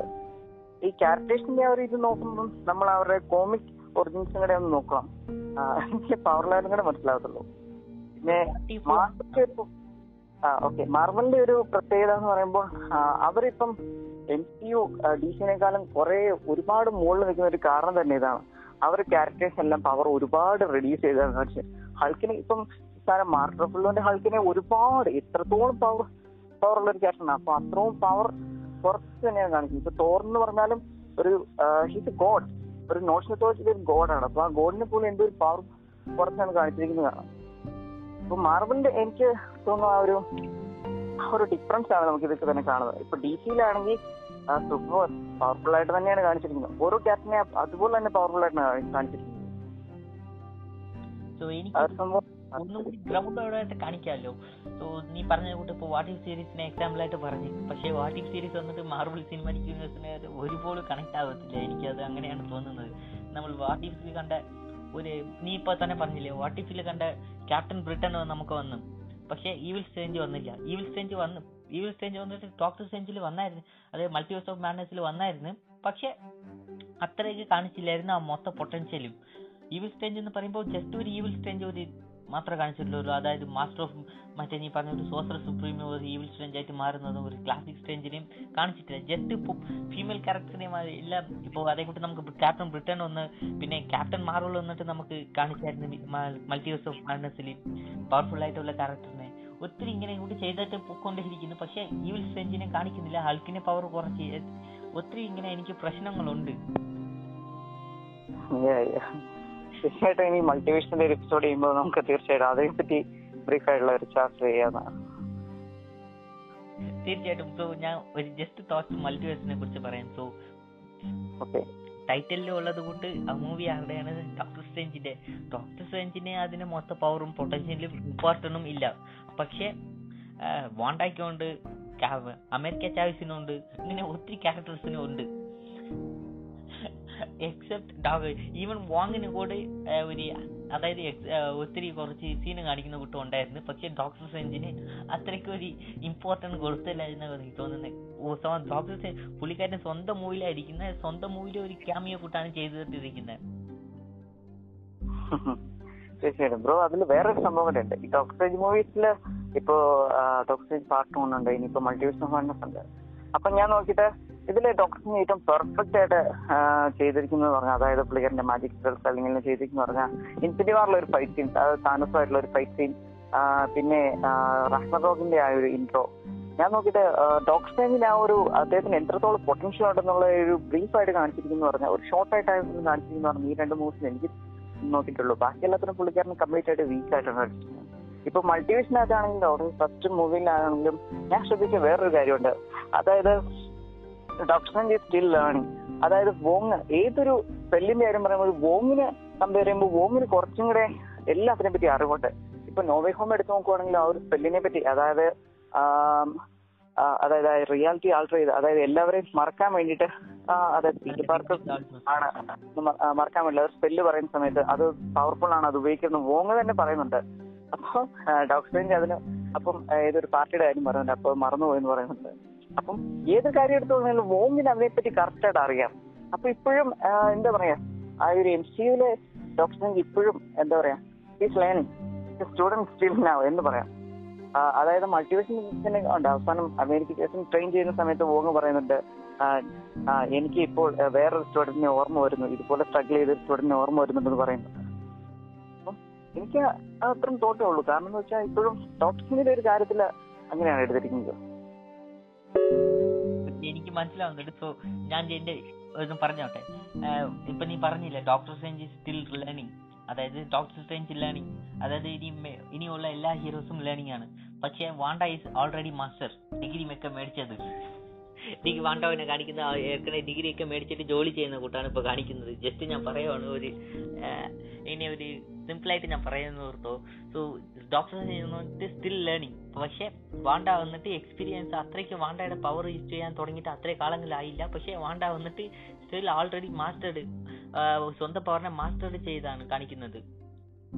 ഈ ക്യാരക്ടേഴ്സിന്റെ ആ ഒരു ഇത് നോക്കുമ്പോൾ നമ്മൾ അവരുടെ കോമിക് ഒറിജിൻസും കൂടെ ഒന്ന് നോക്കണം. എനിക്ക് പവർ പവർലായാലും കൂടെ ഒരു ആ ഓക്കെ. മാർവലിന്റെ ഒരു പ്രത്യേകത എന്ന് പറയുമ്പോൾ അവരിപ്പം എം സി യു ഡി സിനേക്കാളും കുറെ ഒരുപാട് മുകളിൽ നിൽക്കുന്ന ഒരു കാരണം തന്നെ ഇതാണ്. അവർ ക്യാരക്ടേഴ്സ് എല്ലാം പവർ ഒരുപാട് റെഡ്യൂസ് ചെയ്തതെന്ന് വെച്ചാൽ ഹൾക്കിനെ ഇപ്പം സാധനം ഫുള്ളിന്റെ ഹൾക്കിനെ ഒരുപാട് എത്രത്തോളം പവർ പവർ ഉള്ള ഒരു ക്യാരക്ടറാണ് അപ്പൊ അത്രയും പവർ കുറച്ച് തന്നെയാണ് കാണിക്കുന്നത്. ഇപ്പൊ തോർ എന്ന് പറഞ്ഞാലും ഒരു ഹിസ് ഗോഡ് ഒരു നോഷൻ ഒരു ഗോഡാണ് അപ്പൊ ആ ഗോഡിനെ പോലും എന്തോ ഒരു പവർ കുറച്ചാണ് കാണിച്ചിരിക്കുന്നതാണ് ഇപ്പൊ മാർബിളിന്റെ എനിക്ക് തോന്നുന്നു ആ ഒരു ഒരു ഡിഫറൻസ് ആണ് നമുക്ക് ഇതൊക്കെ തന്നെ കാണുന്നത്. ഇപ്പൊ ഡി സിയിലാണെങ്കിൽ സൂപ്പർ പവർഫുൾ ആയിട്ട് തന്നെയാണ് കാണിച്ചിരിക്കുന്നത്. ഓരോ ക്യാപ്റ്റനെ അതുപോലെ തന്നെ പവർഫുൾ ആയിട്ടാണ് കാണി- കാണിച്ചിരിക്കുന്നത്. സോ എനിക്ക് ഒന്നും കൂടി കാണിക്കാമല്ലോ. സോ നീ പറഞ്ഞ കൂട്ട് ഇപ്പോൾ വാട്ട് ഇഫ് സീരീസിനെ എക്സാമ്പിൾ ആയിട്ട് പറഞ്ഞു. പക്ഷേ വാട്ട് ഇഫ് സീരീസ് വന്നിട്ട് മാർബിൾ സിനിമാറ്റിക് യൂണിവേഴ്സിനെ ഒരുപോലെ കണക്ട് ആവത്തില്ല. എനിക്കത് അങ്ങനെയാണ് തോന്നുന്നത്. നമ്മൾ വാട്ട് ഇഫ് കണ്ട ഒരു നീ ഇപ്പോൾ തന്നെ പറഞ്ഞില്ലേ വാട്ടിഫിൽ കണ്ട ക്യാപ്റ്റൻ ബ്രിട്ടൻ നമുക്ക് വന്നു. പക്ഷേ ഈവിൽ സ്റ്റേഞ്ച് വന്നില്ല. ഈവിൽ സ്റ്റേഞ്ച് വന്നു ഈവിൽ സ്റ്റേഞ്ച് വന്നിട്ട് ഡോക്ടർ സ്റ്റേഞ്ചിൽ വന്നായിരുന്നു. അതായത് മൾട്ടിവേഴ്സ് ഓഫ് മാഡ്നസിൽ വന്നായിരുന്നു. പക്ഷേ അത്രയൊക്കെ കാണിച്ചില്ലായിരുന്നു ആ മൊത്ത പൊട്ടൻഷ്യലും ഈവിൽ സ്റ്റേഞ്ച് എന്ന് പറയുമ്പോൾ ജസ്റ്റ് ഒരു ഈവിൽ സ്റ്റേഞ്ച് ഒരു മാത്രമേ കാണിച്ചിട്ടുള്ളൂ. അതായത് മാസ്റ്റർ ഓഫ് മറ്റേ നീ പറഞ്ഞ ഒരു സോസർ സുപ്രീം ഒരു ഈവിൽ സ്റ്റേഞ്ച് ആയിട്ട് മാറുന്നതും ഒരു ക്ലാസിക് സ്റ്റേഞ്ചിനെയും കാണിച്ചിട്ടില്ല. ജസ്റ്റ് ഇപ്പോൾ ഫീമെയിൽ ക്യാരക്ടറിനെയും എല്ലാം ഇപ്പോൾ അതേക്കൂട്ട് നമുക്ക് ക്യാപ്റ്റൻ ബ്രിട്ടൻ ഒന്ന് പിന്നെ ക്യാപ്റ്റൻ മാറുള്ളൂ വന്നിട്ട് നമുക്ക് കാണിച്ചായിരുന്നു മൾട്ടിവേഴ്സ് ഓഫ് മാഡ്നസിൽ പവർഫുൾ ആയിട്ടുള്ള ക്യാരക്ടറിനെ ഒത്തിരി ഇങ്ങനെ കൂടി ചെയ്തിട്ട് പൊക്കൊണ്ടിരിക്കുന്നു. പക്ഷേ ഈവിൽ സ്റ്റേഞ്ചിനെ കാണിക്കുന്നില്ല. ഹൾക്കിനെ പവർ കുറച്ച്. ഒത്തിരി ഇങ്ങനെ എനിക്ക് പ്രശ്നങ്ങളുണ്ട്. തീർച്ചയായിട്ടും ഇനി മൾട്ടിവേഷന്റെ ഒരു എപ്പിസോഡ് ചെയ്യുമ്പോൾ നമുക്ക് തീർച്ചയായിട്ടും അതേപ്പറ്റി ബ്രീഫ് ആയിട്ടുള്ള ഒരു ചർച്ച ചെയ്യാവുന്നതാണ് തീർച്ചയായിട്ടും. സോ ഞാൻ ഒരു ജസ്റ്റ് തോട്ട്സ് മൾട്ടിവേഴ്സിനെ കുറിച്ച് പറയാം. സോ ഓക്കെ ടൈറ്റിലിൽ ഉള്ളത് കൊണ്ട് ആ മൂവി ആരുടെയാണ്? ഡോക്ടർ സ്ട്രേഞ്ചിന്റെ ഡോക്ടർ സ്ട്രേഞ്ചിന് അതിന് മൊത്ത പവറും പൊട്ടൻഷ്യലും ഇമ്പോർട്ടന്റും ഇല്ല. പക്ഷെ വാണ്ടായിക്കുണ്ട് അമേരിക്ക ചാവിസിനുണ്ട് ഇങ്ങനെ ഒത്തിരി ക്യാരക്ടേഴ്സിനും ഉണ്ട്. എക്സെപ്റ്റ് ഡാഗ് ഈവൻ വാങ്ങിന് കൂടെ ഒരു അതായത് ഒത്തിരി കുറച്ച് സീന് കാണിക്കുന്ന കൂട്ടം ഉണ്ടായിരുന്നു. പക്ഷെ ഡോക്ടർ സെഞ്ചിന് അത്രയ്ക്ക് ഒരു ഇമ്പോർട്ടന്റ് കൊടുത്തില്ല എന്നാണ് എനിക്ക് തോന്നുന്നത് ഡോക്ടർ സെഞ്ച് പുള്ളിക്കാരൻ സ്വന്തം മൂവിലായിരിക്കുന്ന സ്വന്തം മൂവിൽ ഒരു ക്യാമിയോ കൂട്ടാണ് ചെയ്തിട്ടിരിക്കുന്നത് തീർച്ചയായിട്ടും. ബ്രോ അതിൽ വേറൊരു സംഭവം കൂടെ ഉണ്ട്. ഈ ഡോക്ടർ മൂവീസിൽ ഇപ്പോ ഡോക്ടർ പാർട്ട് ഉണ്ട്. ഇനിയിപ്പോ മൾട്ടിവേഴ്സ് മാഡ്നസ് ഉണ്ട്. അപ്പൊ ഞാൻ നോക്കിയിട്ട് ഇതിൽ ഡോക്ടറിന് ഏറ്റവും പെർഫെക്റ്റ് ആയിട്ട് ചെയ്തിരിക്കുന്നത് പറഞ്ഞാൽ അതായത് പുള്ളിക്കാരന്റെ മാജിക് സ്പെൽസ് അല്ലെങ്കിൽ ചെയ്തിരിക്കുന്ന പറഞ്ഞാൽ ഇൻഫിനിറ്റി വാറിലെ ഒരു ഫൈറ്റ് സീൻ അതായത് താനസുമായിട്ടുള്ള ഒരു ഫൈറ്റ് സീൻ പിന്നെ റഹ്മദോഗിന്റെ ആ ഒരു ഇൻട്രോ ഞാൻ നോക്കിയിട്ട് ഡോക്ടർ സ്ട്രേഞ്ചിന് ആ ഒരു അദ്ദേഹത്തിന് എത്രത്തോളം പൊട്ടൻഷ്യൽ ഉണ്ടെന്നുള്ള ഒരു ബ്രീഫ് ആയിട്ട് കാണിച്ചിരിക്കുന്നു പറഞ്ഞാൽ ഒരു ഷോർട്ട് ആയിട്ട് കാണിച്ചിരിക്കുന്നു പറഞ്ഞാൽ ഈ രണ്ട് മൂവ്സിൽ എനിക്ക് നോക്കിയിട്ടുള്ളൂ. ബാക്കി എല്ലാത്തിനും പുള്ളിക്കാരൻ കംപ്ലീറ്റ് ആയിട്ട് വീക്ക് ആയിട്ടാണ് കാണിച്ചിരിക്കുന്നത് ഇപ്പൊ മൾട്ടിവേഷനകത്താണെങ്കിലും ഫസ്റ്റ് മൂവിയിലാണെങ്കിലും ഞാൻ ശ്രദ്ധിച്ച വേറൊരു കാര്യമുണ്ട്. അതായത് ഡോക്ടർ സഞ്ജയ് സ്റ്റിൽ ലേണിംഗ് അതായത് വോങ് ഏതൊരു സ്പെല്ലിന്റെ കാര്യം പറയുമ്പോൾ വോങ്ങിന് കമ്പയർ ചെയ്യുമ്പോൾ വോങ്ങിന് കുറച്ചും കൂടെ എല്ലാത്തിനെ പറ്റി അറിവുണ്ട്. ഇപ്പൊ നോവേ ഹോം എടുത്ത് നോക്കുവാണെങ്കിൽ ആ ഒരു സ്പെല്ലിനെ പറ്റി അതായത് അതായത് റിയാലിറ്റി ആൾട്ടർ ചെയ്ത് അതായത് എല്ലാവരെയും മറക്കാൻ വേണ്ടിയിട്ട് അതായത് പീറ്റർ ആണ് മറക്കാൻ വേണ്ടി സ്പെല്ല് പറയുന്ന സമയത്ത് അത് പവർഫുൾ ആണ് അത് ഉപയോഗിക്കുന്നത് വോങ് തന്നെ പറയുന്നുണ്ട്. അപ്പൊ ഡോക്ടർ അതിന് അപ്പം ഏതൊരു പാർട്ടിയുടെ കാര്യം പറയുന്നുണ്ട് അപ്പൊ മറന്നുപോയെന്ന് പറയുന്നുണ്ട്. അപ്പം ഏത് കാര്യം എടുത്തു പറഞ്ഞാലും വോങ്ങിന് അതിനെപ്പറ്റി കറക്റ്റായിട്ട് അറിയാം. അപ്പൊ ഇപ്പോഴും എന്താ പറയാ? ആ ഒരു എം സി യുലെ ഡോക്ടർ ഇപ്പോഴും എന്താ പറയാ? ഈസ് ലേണിംഗ് സ്റ്റുഡന്റ് സ്റ്റിൽ നാവ് എന്ന് പറയാം. അതായത് മൾട്ടിവേഷൻ ഉണ്ട്. അവസാനം അമേരിക്കൻ ട്രെയിൻ ചെയ്യുന്ന സമയത്ത് വോങ് പറയുന്നുണ്ട് എനിക്ക് ഇപ്പോൾ വേറൊരു സ്റ്റുഡന്റിനെ ഓർമ്മ വരുന്നു. ഇതുപോലെ സ്ട്രഗിൾ ചെയ്ത സ്റ്റുഡന്റിനെ ഓർമ്മ വരുന്നുണ്ടെന്ന് പറയുന്നു എനിക്ക് അത്രയും തോട്ടേ ഉള്ളൂ. കാരണം എന്ന് വെച്ചാൽ ഇപ്പോഴും ഡോക്ടർസിന്റെ ഒരു കാര്യത്തിൽ അങ്ങനെയാണ് എടുത്തിരിക്കുന്നത്. എനിക്ക് മനസ്സിലാവുന്നുണ്ട്. സോ ഞാൻ എന്റെ ഇതും പറഞ്ഞോട്ടെ. ഇപ്പൊ നീ പറഞ്ഞില്ലേ ഡോക്ടർ സ്ട്രേഞ്ച് സ്റ്റിൽ ലേണിംഗ് അതായത് ഡോക്ടർ സ്ട്രേഞ്ച് ലേണിംഗ് അതായത് ഇനി ഇനിയുള്ള എല്ലാ ഹീറോസും ലേണിംഗ് ആണ്. പക്ഷേ Wanda is already master degree ഒക്കെ മേടിച്ചത്. ഡിഗ്രി വാണ്ടാവിനെ കാണിക്കുന്ന ഏർക്കനെ ഡിഗ്രി ഒക്കെ മേടിച്ചിട്ട് ജോലി ചെയ്യുന്ന കൂട്ടാണ് ഇപ്പൊ കാണിക്കുന്നത്. ജസ്റ്റ് ഞാൻ പറയുവാണ് ഒരു ഇനി ഒരു സിമ്പിൾ ആയിട്ട് ഞാൻ പറയുന്നത് ഓർത്തോ. സോ ഡോക്ടർ വന്നിട്ട് സ്റ്റിൽ ലേണിംഗ് പക്ഷേ വാണ്ട വന്നിട്ട് എക്സ്പീരിയൻസ് അത്രയ്ക്ക് വാണ്ടയുടെ പവർ യൂസ് ചെയ്യാൻ തുടങ്ങിയിട്ട് അത്രയും കാലങ്ങളായില്ല. പക്ഷേ വാണ്ട വന്നിട്ട് സ്റ്റിൽ ഓൾറെഡി മാസ്റ്റേഡ് സ്വന്തം പവറിനെ മാസ്റ്റേഡ് ചെയ്താണ് കാണിക്കുന്നത്.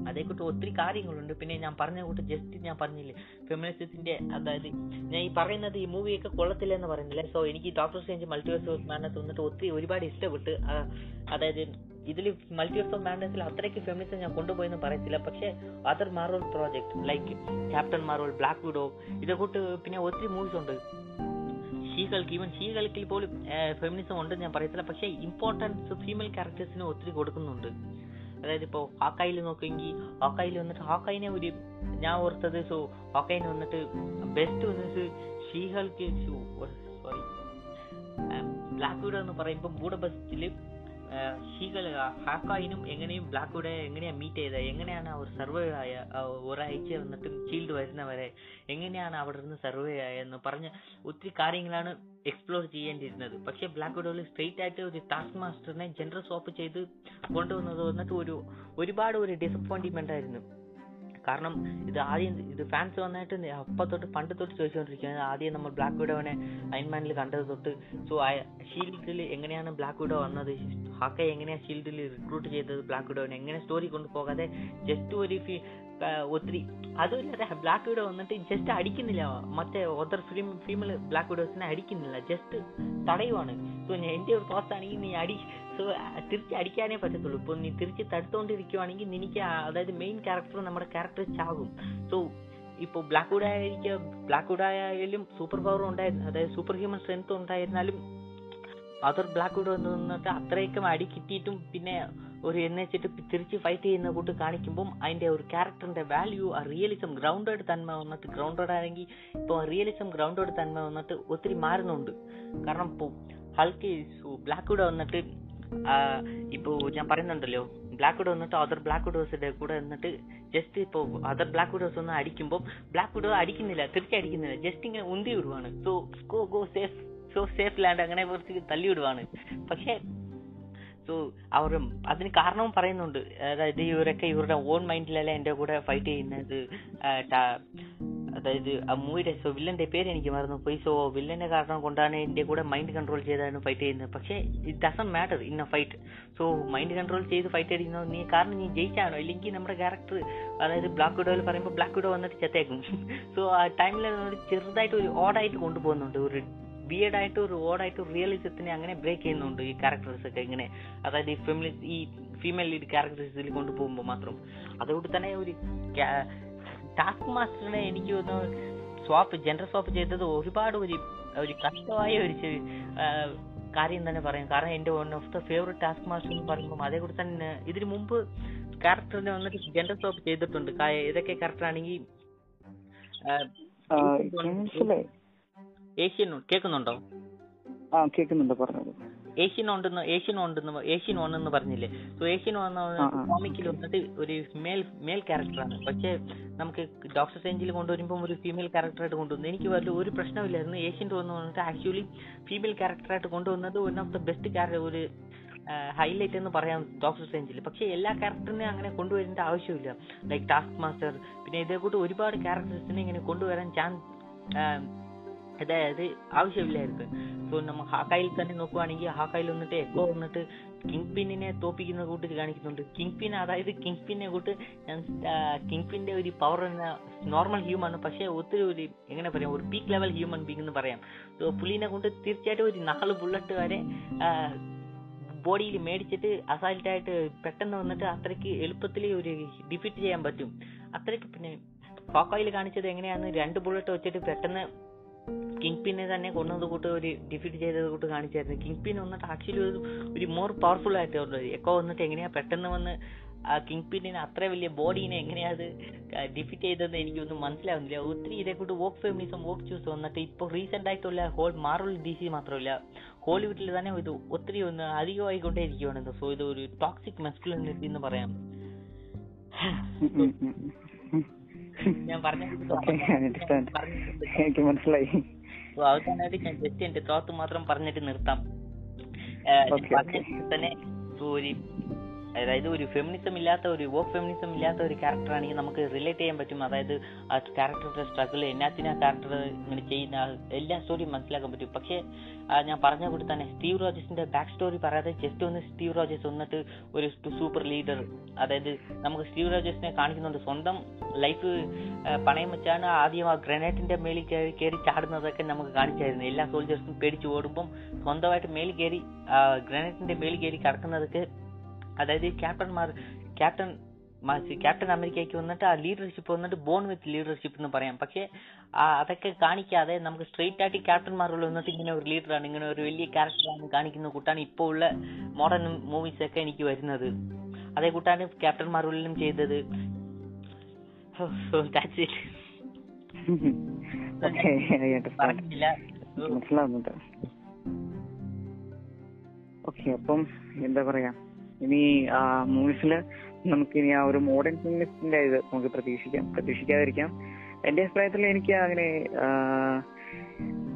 അതേക്കൂട്ട് ഒത്തിരി കാര്യങ്ങളുണ്ട്. പിന്നെ ഞാൻ പറഞ്ഞ കൂട്ട് ജസ്റ്റ് ഞാൻ പറഞ്ഞില്ലേ ഫെമിനിസത്തിന്റെ അതായത് ഞാൻ ഈ പറയുന്നത് ഈ മൂവിയൊക്കെ കൊള്ളത്തില്ല എന്ന് പറയുന്നില്ല? സോ എനിക്ക് ഡോക്ടർ സ്ട്രേഞ്ച് മൾട്ടിവേഴ്സ് മാനസ് വന്നിട്ട് ഒത്തിരി ഒരുപാട് ഇഷ്ടപ്പെട്ട് അതായത് ഇതിൽ മൾട്ടിവേഴ്സ് ഓഫ് മാഡ്നസിൽ അത്രയ്ക്ക് ഫെമിനിസം ഞാൻ കൊണ്ടുപോയെന്ന് പറയത്തില്ല. പക്ഷേ other Marvel project like Captain Marvel Black Widow ഇതേ കൂട്ട് പിന്നെ ഒത്തിരി മൂവീസ് ഉണ്ട്. ഷീകൾക്ക് ഈവൻ ഷീകൾക്കിൽ പോലും ഫെമിനിസം ഉണ്ടെന്ന് ഞാൻ പറയത്തില്ല. പക്ഷേ ഇമ്പോർട്ടൻസ് ഫീമെയിൽ ക്യാരക്ടേഴ്സിന് ഒത്തിരി കൊടുക്കുന്നുണ്ട്. അതായത് ഇപ്പോൾ ഹാക്കായിൽ നോക്കുമെങ്കിൽ ഹാക്കായിൽ വന്നിട്ട് ഹാക്കായിനെ ഒരു ഞാൻ ഓർത്തത് സോ ഹാക്കായിന് വന്നിട്ട് ബെസ്റ്റ് വന്നിട്ട് ഷീഹൾക്ക് സോറി ബ്ലാക്ക് വിഡോ എന്ന് പറയുമ്പോൾ ബൂഡബസ്റ്റിൽ ഷീകൾ ഹാക്കായിനും എങ്ങനെയും ബ്ലാക്ക് വിഡോ എങ്ങനെയാ മീറ്റ് ചെയ്തത് എങ്ങനെയാണ് അവർ സർവേ ആയ ഒരാഴ്ച വന്നിട്ടും ഷീൽഡ് വരുന്നവരെ എങ്ങനെയാണ് അവിടെ നിന്ന് സർവേ ആയെന്ന് പറഞ്ഞ ഒത്തിരി കാര്യങ്ങളാണ് എക്സ്പ്ലോർ ചെയ്യേണ്ടിയിരുന്നത്. പക്ഷെ ബ്ലാക്ക് വിഡോയിൽ സ്ട്രെയിറ്റ് ആയിട്ട് ഒരു ടാസ്ക് മാസ്റ്ററിനെ ജനറൽ സ്വാപ്പ് ചെയ്ത് കൊണ്ടുവന്നത് വന്നിട്ട് ഒരു ഒരുപാട് ഒരു ഡിസപ്പോയിന്റ്മെന്റ് ആയിരുന്നു. കാരണം ഇത് ആദ്യം ഇത് ഫാൻസ് വന്നിട്ട് അപ്പം തൊട്ട് പണ്ട് തൊട്ട് ചോദിച്ചുകൊണ്ടിരിക്കുന്നത് ആദ്യം നമ്മൾ ബ്ലാക്ക് വിഡോവിനെ അയൻമാനിൽ കണ്ടത് തൊട്ട് സോ ഷീൽഡിൽ എങ്ങനെയാണ് ബ്ലാക്ക് വിഡോ വന്നത്? ഹാക്കെ എങ്ങനെയാണ് ഷീൽഡിൽ റിക്രൂട്ട് ചെയ്തത് ബ്ലാക്ക് വിഡോനെ എങ്ങനെ സ്റ്റോറി കൊണ്ടുപോകാതെ ജസ്റ്റ് ഒരു ഒത്തിരി അതുമില്ലാതെ ബ്ലാക്ക് വിഡോ വന്നിട്ട് ജസ്റ്റ് അടിക്കുന്നില്ല. മറ്റേ ഒതർ ഫിലിം ഫീമെയിൽ ബ്ലാക്ക് വിഡോസിനെ അടിക്കുന്നില്ല. ജസ്റ്റ് തടയുവാണ്. സോ എന്റെ ഒരു പോസ്റ്റ് ആണെങ്കിൽ നീ അടി സോ തിരിച്ച് അടിക്കാനേ പറ്റത്തുള്ളൂ. ഇപ്പോൾ നീ തിരിച്ച് തടുത്തുകൊണ്ടിരിക്കുവാണെങ്കിൽ നിനക്ക് അതായത് മെയിൻ ക്യാരക്ടർ നമ്മുടെ ക്യാരക്ടർ ചാകും. സോ ഇപ്പോൾ ബ്ലാക്ക് വുഡ് ആയിരിക്കും ബ്ലാക്ക് വുഡ് ആയാലും സൂപ്പർ പവർ ഉണ്ടായിരുന്നു. അതായത് സൂപ്പർ ഹ്യൂമൻ സ്ട്രെങ്ത് ഉണ്ടായിരുന്നാലും അതർ ബ്ലാക്ക് വുഡ് നിന്നിട്ട് അത്രയൊക്കെ അടി കിട്ടിയിട്ടും പിന്നെ ഒരു എന്ന് വെച്ചിട്ട് തിരിച്ച് ഫൈറ്റ് ചെയ്യുന്ന കൂട്ട് കാണിക്കുമ്പോൾ അതിന്റെ ഒരു ക്യാരക്ടറിന്റെ വാല്യൂ ആ റിയലിസം ഗ്രൗണ്ടഡ് തന്മ വന്നിട്ട് ഗ്രൗണ്ടഡ് ആണെങ്കിൽ ഇപ്പോൾ റിയലിസം ഗ്രൗണ്ടഡ് തന്മ വന്നിട്ട് ഒത്തിരി മാറുന്നുണ്ട്. കാരണം ഇപ്പോൾ ഹൾക്ക് ബ്ലാക്ക് വിഡോ വന്നിട്ട് ഇപ്പോൾ ഇപ്പോ ഞാൻ പറയുന്നുണ്ടല്ലോ ബ്ലാക്ക് വിഡോ വന്നിട്ട് അതർ ബ്ലാക്ക് വിഡോസിന്റെ കൂടെ വന്നിട്ട് ജസ്റ്റ് ഇപ്പോൾ അതർ ബ്ലാക്ക് വിഡോസ് ഒന്ന് അടിക്കുമ്പോൾ ബ്ലാക്ക് വിഡോ അടിക്കുന്നില്ല തിരിച്ചടിക്കുന്നില്ല ജസ്റ്റ് ഇങ്ങനെ ഉന്തി വിടുവാണ് so go go safe so safe land അങ്ങനെ കുറച്ച് തല്ലിവിടുവാണ് പക്ഷേ സോ അവർ അതിന് കാരണവും പറയുന്നുണ്ട്. അതായത് ഇവരൊക്കെ ഇവരുടെ ഓൺ മൈൻഡിലല്ല എന്റെ കൂടെ ഫൈറ്റ് ചെയ്യുന്നത്? അതായത് ആ മൂവിയുടെ സോ വില്ലന്റെ പേര് എനിക്ക് മറന്നു പോയി. സോ വില്ലന്റെ കാരണം കൊണ്ടാണ് എന്റെ കൂടെ മൈൻഡ് കൺട്രോൾ ചെയ്താണ് ഫൈറ്റ് ചെയ്യുന്നത്. പക്ഷേ it doesn't matter in a fight so mind control ചെയ്ത് ഫൈറ്റ് അടിക്കുന്നത് നീ കാരണം നീ ജയിച്ചാണോ? ഇല്ലെങ്കിൽ നമ്മുടെ ക്യാരക്ടർ അതായത് ബ്ലാക്ക് വിഡോയിൽ പറയുമ്പോൾ ബ്ലാക്ക് വിഡോ വന്നിട്ട് ചത്തേക്കും. [laughs] സോ ആ ടൈമിൽ ചെറുതായിട്ട് ഒരു ഓടായിട്ട് കൊണ്ടുപോകുന്നുണ്ട്. ഒരു ബിയർഡ് ആയിട്ട് ഒരു ഓടായിട്ട് റിയലിസത്തിനെ അങ്ങനെ ബ്രേക്ക് ചെയ്യുന്നുണ്ട് ഈ ക്യാരക്ടേഴ്സ് ഒക്കെ ഇങ്ങനെ. അതായത് ഈ ഫെമിലി ഈ ഫീമെയിൽ ലീഡ് ക്യാരക്ടേഴ്സിൽ കൊണ്ടുപോകുമ്പോൾ മാത്രം. അതുകൊണ്ട് തന്നെ ഒരു ടാസ്ക് മാസ്റ്ററിനെ എനിക്ക് ഒന്ന് സ്വാപ്പ് ജെൻഡർ സ്വാപ്പ് ചെയ്തത് ഒരുപാട് ഒരു ഒരു കഷ്ടമായ ഒരു കാര്യം തന്നെ പറയാം. കാരണം എന്റെ one of the favourite Taskmaster എന്ന് പറയുമ്പോൾ അതേ കൂടി തന്നെ ഇതിനു മുമ്പ് ക്യാരക്ടറിനെ വന്നിട്ട് ജെൻഡർ സ്വാപ്പ് ചെയ്തിട്ടുണ്ട്. ഏതൊക്കെ മനസ്സിലായി ഏഷ്യൻ കേൾക്കുന്നുണ്ടോ? ആ കേൾക്കുന്നുണ്ട് പറഞ്ഞത് ഏഷ്യൻ ഉണ്ടെന്ന് ഏഷ്യൻ ഉണ്ടെന്ന് ഏഷ്യൻ ഒന്നെന്ന് പറഞ്ഞില്ലേ? സോ ഏഷ്യൻ ആ. കോമിക്കിൽ വന്നിട്ട് ഒരു മേൽ മേൽ ക്യാരക്ടറാണ് പക്ഷേ നമുക്ക് ഡോക്ടർ സെഞ്ചിൽ കൊണ്ടുവരുമ്പോൾ ഒരു ഫീമെയിൽ ക്യാരക്ടറായിട്ട് കൊണ്ടുവന്നു. എനിക്ക് വലിയ ഒരു പ്രശ്നമില്ലായിരുന്നു ഏഷ്യൻ ടു എന്ന് പറഞ്ഞിട്ട് ആക്ച്വലി ഫീമെയിൽ ക്യാരക്ടറായിട്ട് കൊണ്ടുവന്നത് one of the best character ഒരു ഹൈലൈറ്റ് എന്ന് പറയാം ഡോക്ടർ സ്ട്രേഞ്ചിൽ പക്ഷേ എല്ലാ ക്യാരക്ടറിനെ അങ്ങനെ കൊണ്ടുവരേണ്ട ആവശ്യമില്ല. ലൈക്ക് ടാസ്ക് മാസ്റ്റർ പിന്നെ ഇതേ കൂട്ട് ഒരുപാട് ക്യാരക്ടേഴ്സിനെ ഇങ്ങനെ കൊണ്ടുവരാൻ ചാൻസ് അതായത് ആവശ്യമില്ലായിരിക്കും സോ നമ്മൾ ഹാക്കായിൽ തന്നെ നോക്കുവാണെങ്കിൽ ഹാക്കായിൽ വന്നിട്ട് എക്കോ വന്നിട്ട് കിങ് പിന്നിനെ തോപ്പിക്കുന്ന കൂട്ട് കാണിക്കുന്നുണ്ട്. കിങ് പിൻ അതായത് കിങ് പിന്നെ കൂട്ട് കിങ് പിന്റെ ഒരു പവർ നോർമൽ ഹ്യൂമൺ പക്ഷേ ഒത്തിരി ഒരു എങ്ങനെ പറയാം ഒരു പീക്ക് ലെവൽ ഹ്യൂമൻ ബീങ് എന്ന് പറയാം. സോ പുള്ളിനെ കൊണ്ട് തീർച്ചയായിട്ടും ഒരു നാല് ബുള്ളറ്റ് വരെ ബോഡിയിൽ മേടിച്ചിട്ട് അസാൽറ്റായിട്ട് പെട്ടെന്ന് വന്നിട്ട് അത്രയ്ക്ക് എളുപ്പത്തിൽ ഒരു ഡിഫീറ്റ് ചെയ്യാൻ പറ്റും. അത്രയ്ക്ക് പിന്നെ ഹോക്കോയിൽ കാണിച്ചത് എങ്ങനെയാന്ന് രണ്ട് ബുള്ളറ്റ് വെച്ചിട്ട് പെട്ടെന്ന് കിങ് പിന്നെ തന്നെ കൊന്നത് കൂട്ട് ഒരു ഡിഫീറ്റ് ചെയ്തത് കൂട്ട് കാണിച്ചായിരുന്നു. കിങ് പിൻ വന്നിട്ട് ആക്ച്വലി ഒരു ഒരു മോർ പവർഫുൾ ആയിട്ടുള്ളത് എക്കോ വന്നിട്ട് എങ്ങനെയാ പെട്ടെന്ന് വന്ന് ആ കിങ് പിന്നിന് അത്ര വലിയ ബോഡീനെ എങ്ങനെയാ അത് ഡിഫീറ്റ് ചെയ്തതെന്ന് എനിക്കൊന്നും മനസ്സിലാവുന്നില്ല. ഒത്തിരി ഇതേ കൂട്ട് വോക്ക് ഫെമിനിസം വോക്ക് ചൂസ് വന്നിട്ട് ഇപ്പോൾ റീസെന്റ് ആയിട്ടുള്ള ഹോൾ മാർവൽ ഡി സി മാത്രമല്ല ഹോളിവുഡിൽ തന്നെ ഇത് ഒത്തിരി ഒന്ന് അധികമായിക്കൊണ്ടേ ഇരിക്കുകയാണ് സോ ഇത് ഒരു ടോക്സിക് മെസ്കുലിനിറ്റി എന്ന് പറയാം. ഞാൻ പറഞ്ഞ. [laughs] [laughs] എനിക്ക് മനസ്സിലായി സോ അവസാനമായിട്ട് ഞാൻ ജസ്റ്റ് എന്റെ തോത്ത് മാത്രം പറഞ്ഞിട്ട് നിർത്താം. തന്നെ അതായത് ഒരു ഫെമിനിസം ഇല്ലാത്ത ഒരു വോക്ക് ഫെമിനിസം ഇല്ലാത്ത ഒരു ക്യാരക്ടർ ആണെങ്കിൽ നമുക്ക് റിലേറ്റ് ചെയ്യാൻ പറ്റും. അതായത് ആ ക്യാരക്ടറുടെ സ്ട്രഗിൾ എന്നാത്തിനാ ക്യാരക്ടർ ഇങ്ങനെ ചെയ്യുന്ന എല്ലാ സ്റ്റോറിയും മനസ്സിലാക്കാൻ പറ്റും. പക്ഷേ ഞാൻ പറഞ്ഞ കൂടി തന്നെ സ്റ്റീവ് റോജേഴ്സിന്റെ ബാക്ക് സ്റ്റോറി പറയാതെ ജസ്റ്റ് ഒന്ന് സ്റ്റീവ് റോജേഴ്സ് വന്നിട്ട് ഒരു സൂപ്പർ ലീഡർ അതായത് നമുക്ക് സ്റ്റീവ് റോജേഴ്സിനെ കാണിക്കുന്നുണ്ട്. സ്വന്തം ലൈഫ് പണയം വെച്ചാണ് ആദ്യം ആ ഗ്രനേറ്റിന്റെ മേളിൽ കയറി ചാടുന്നതൊക്കെ നമുക്ക് കാണിച്ചായിരുന്നു. എല്ലാ സോൾജേഴ്സും പേടിച്ച് ഓടുമ്പം സ്വന്തമായിട്ട് മേളിൽ കയറി ഗ്രനേറ്റിന്റെ മേളിൽ കയറി കിടക്കുന്നതൊക്കെ അതായത് ക്യാപ്റ്റന്മാർ ക്യാപ്റ്റൻ ക്യാപ്റ്റൻ അമേരിക്കയ്ക്ക് വന്നിട്ട് ആ ലീഡർഷിപ്പ് വന്നിട്ട് ബോൺ വിത്ത് ലീഡർഷിപ്പ് എന്ന് പറയാം. പക്ഷേ അതൊക്കെ കാണിക്കാതെ നമുക്ക് സ്ട്രെയിറ്റ് ആയിട്ട് ക്യാപ്റ്റന്മാരുള്ള വന്നിട്ട് ഇങ്ങനെ ഒരു ലീഡറാണ് ഇങ്ങനെ ഒരു വലിയ ക്യാരക്ടറാണ് കാണിക്കുന്ന കൂട്ടാണ് ഇപ്പോൾ ഉള്ള മോഡേൺ മൂവീസ് ഒക്കെ എനിക്ക് വരുന്നത്. അതേ കൂട്ടാണ് ക്യാപ്റ്റൻ മാർവലിലും ചെയ്തത്. [laughs] [laughs] മനസ്സിലാവുന്നുണ്ട്. ഓക്കെ അപ്പം എന്താ പറയാ? ഇനി ആ മൂവീസിൽ നമുക്ക് ഇനി ആ ഒരു മോഡേൺ ഫിലിമിസ്റ്റിന്റെ ഇത് നമുക്ക് പ്രതീക്ഷിക്കാം. പ്രതീക്ഷിക്കാതിരിക്കാം. എന്റെ അഭിപ്രായത്തിൽ എനിക്ക് അങ്ങനെ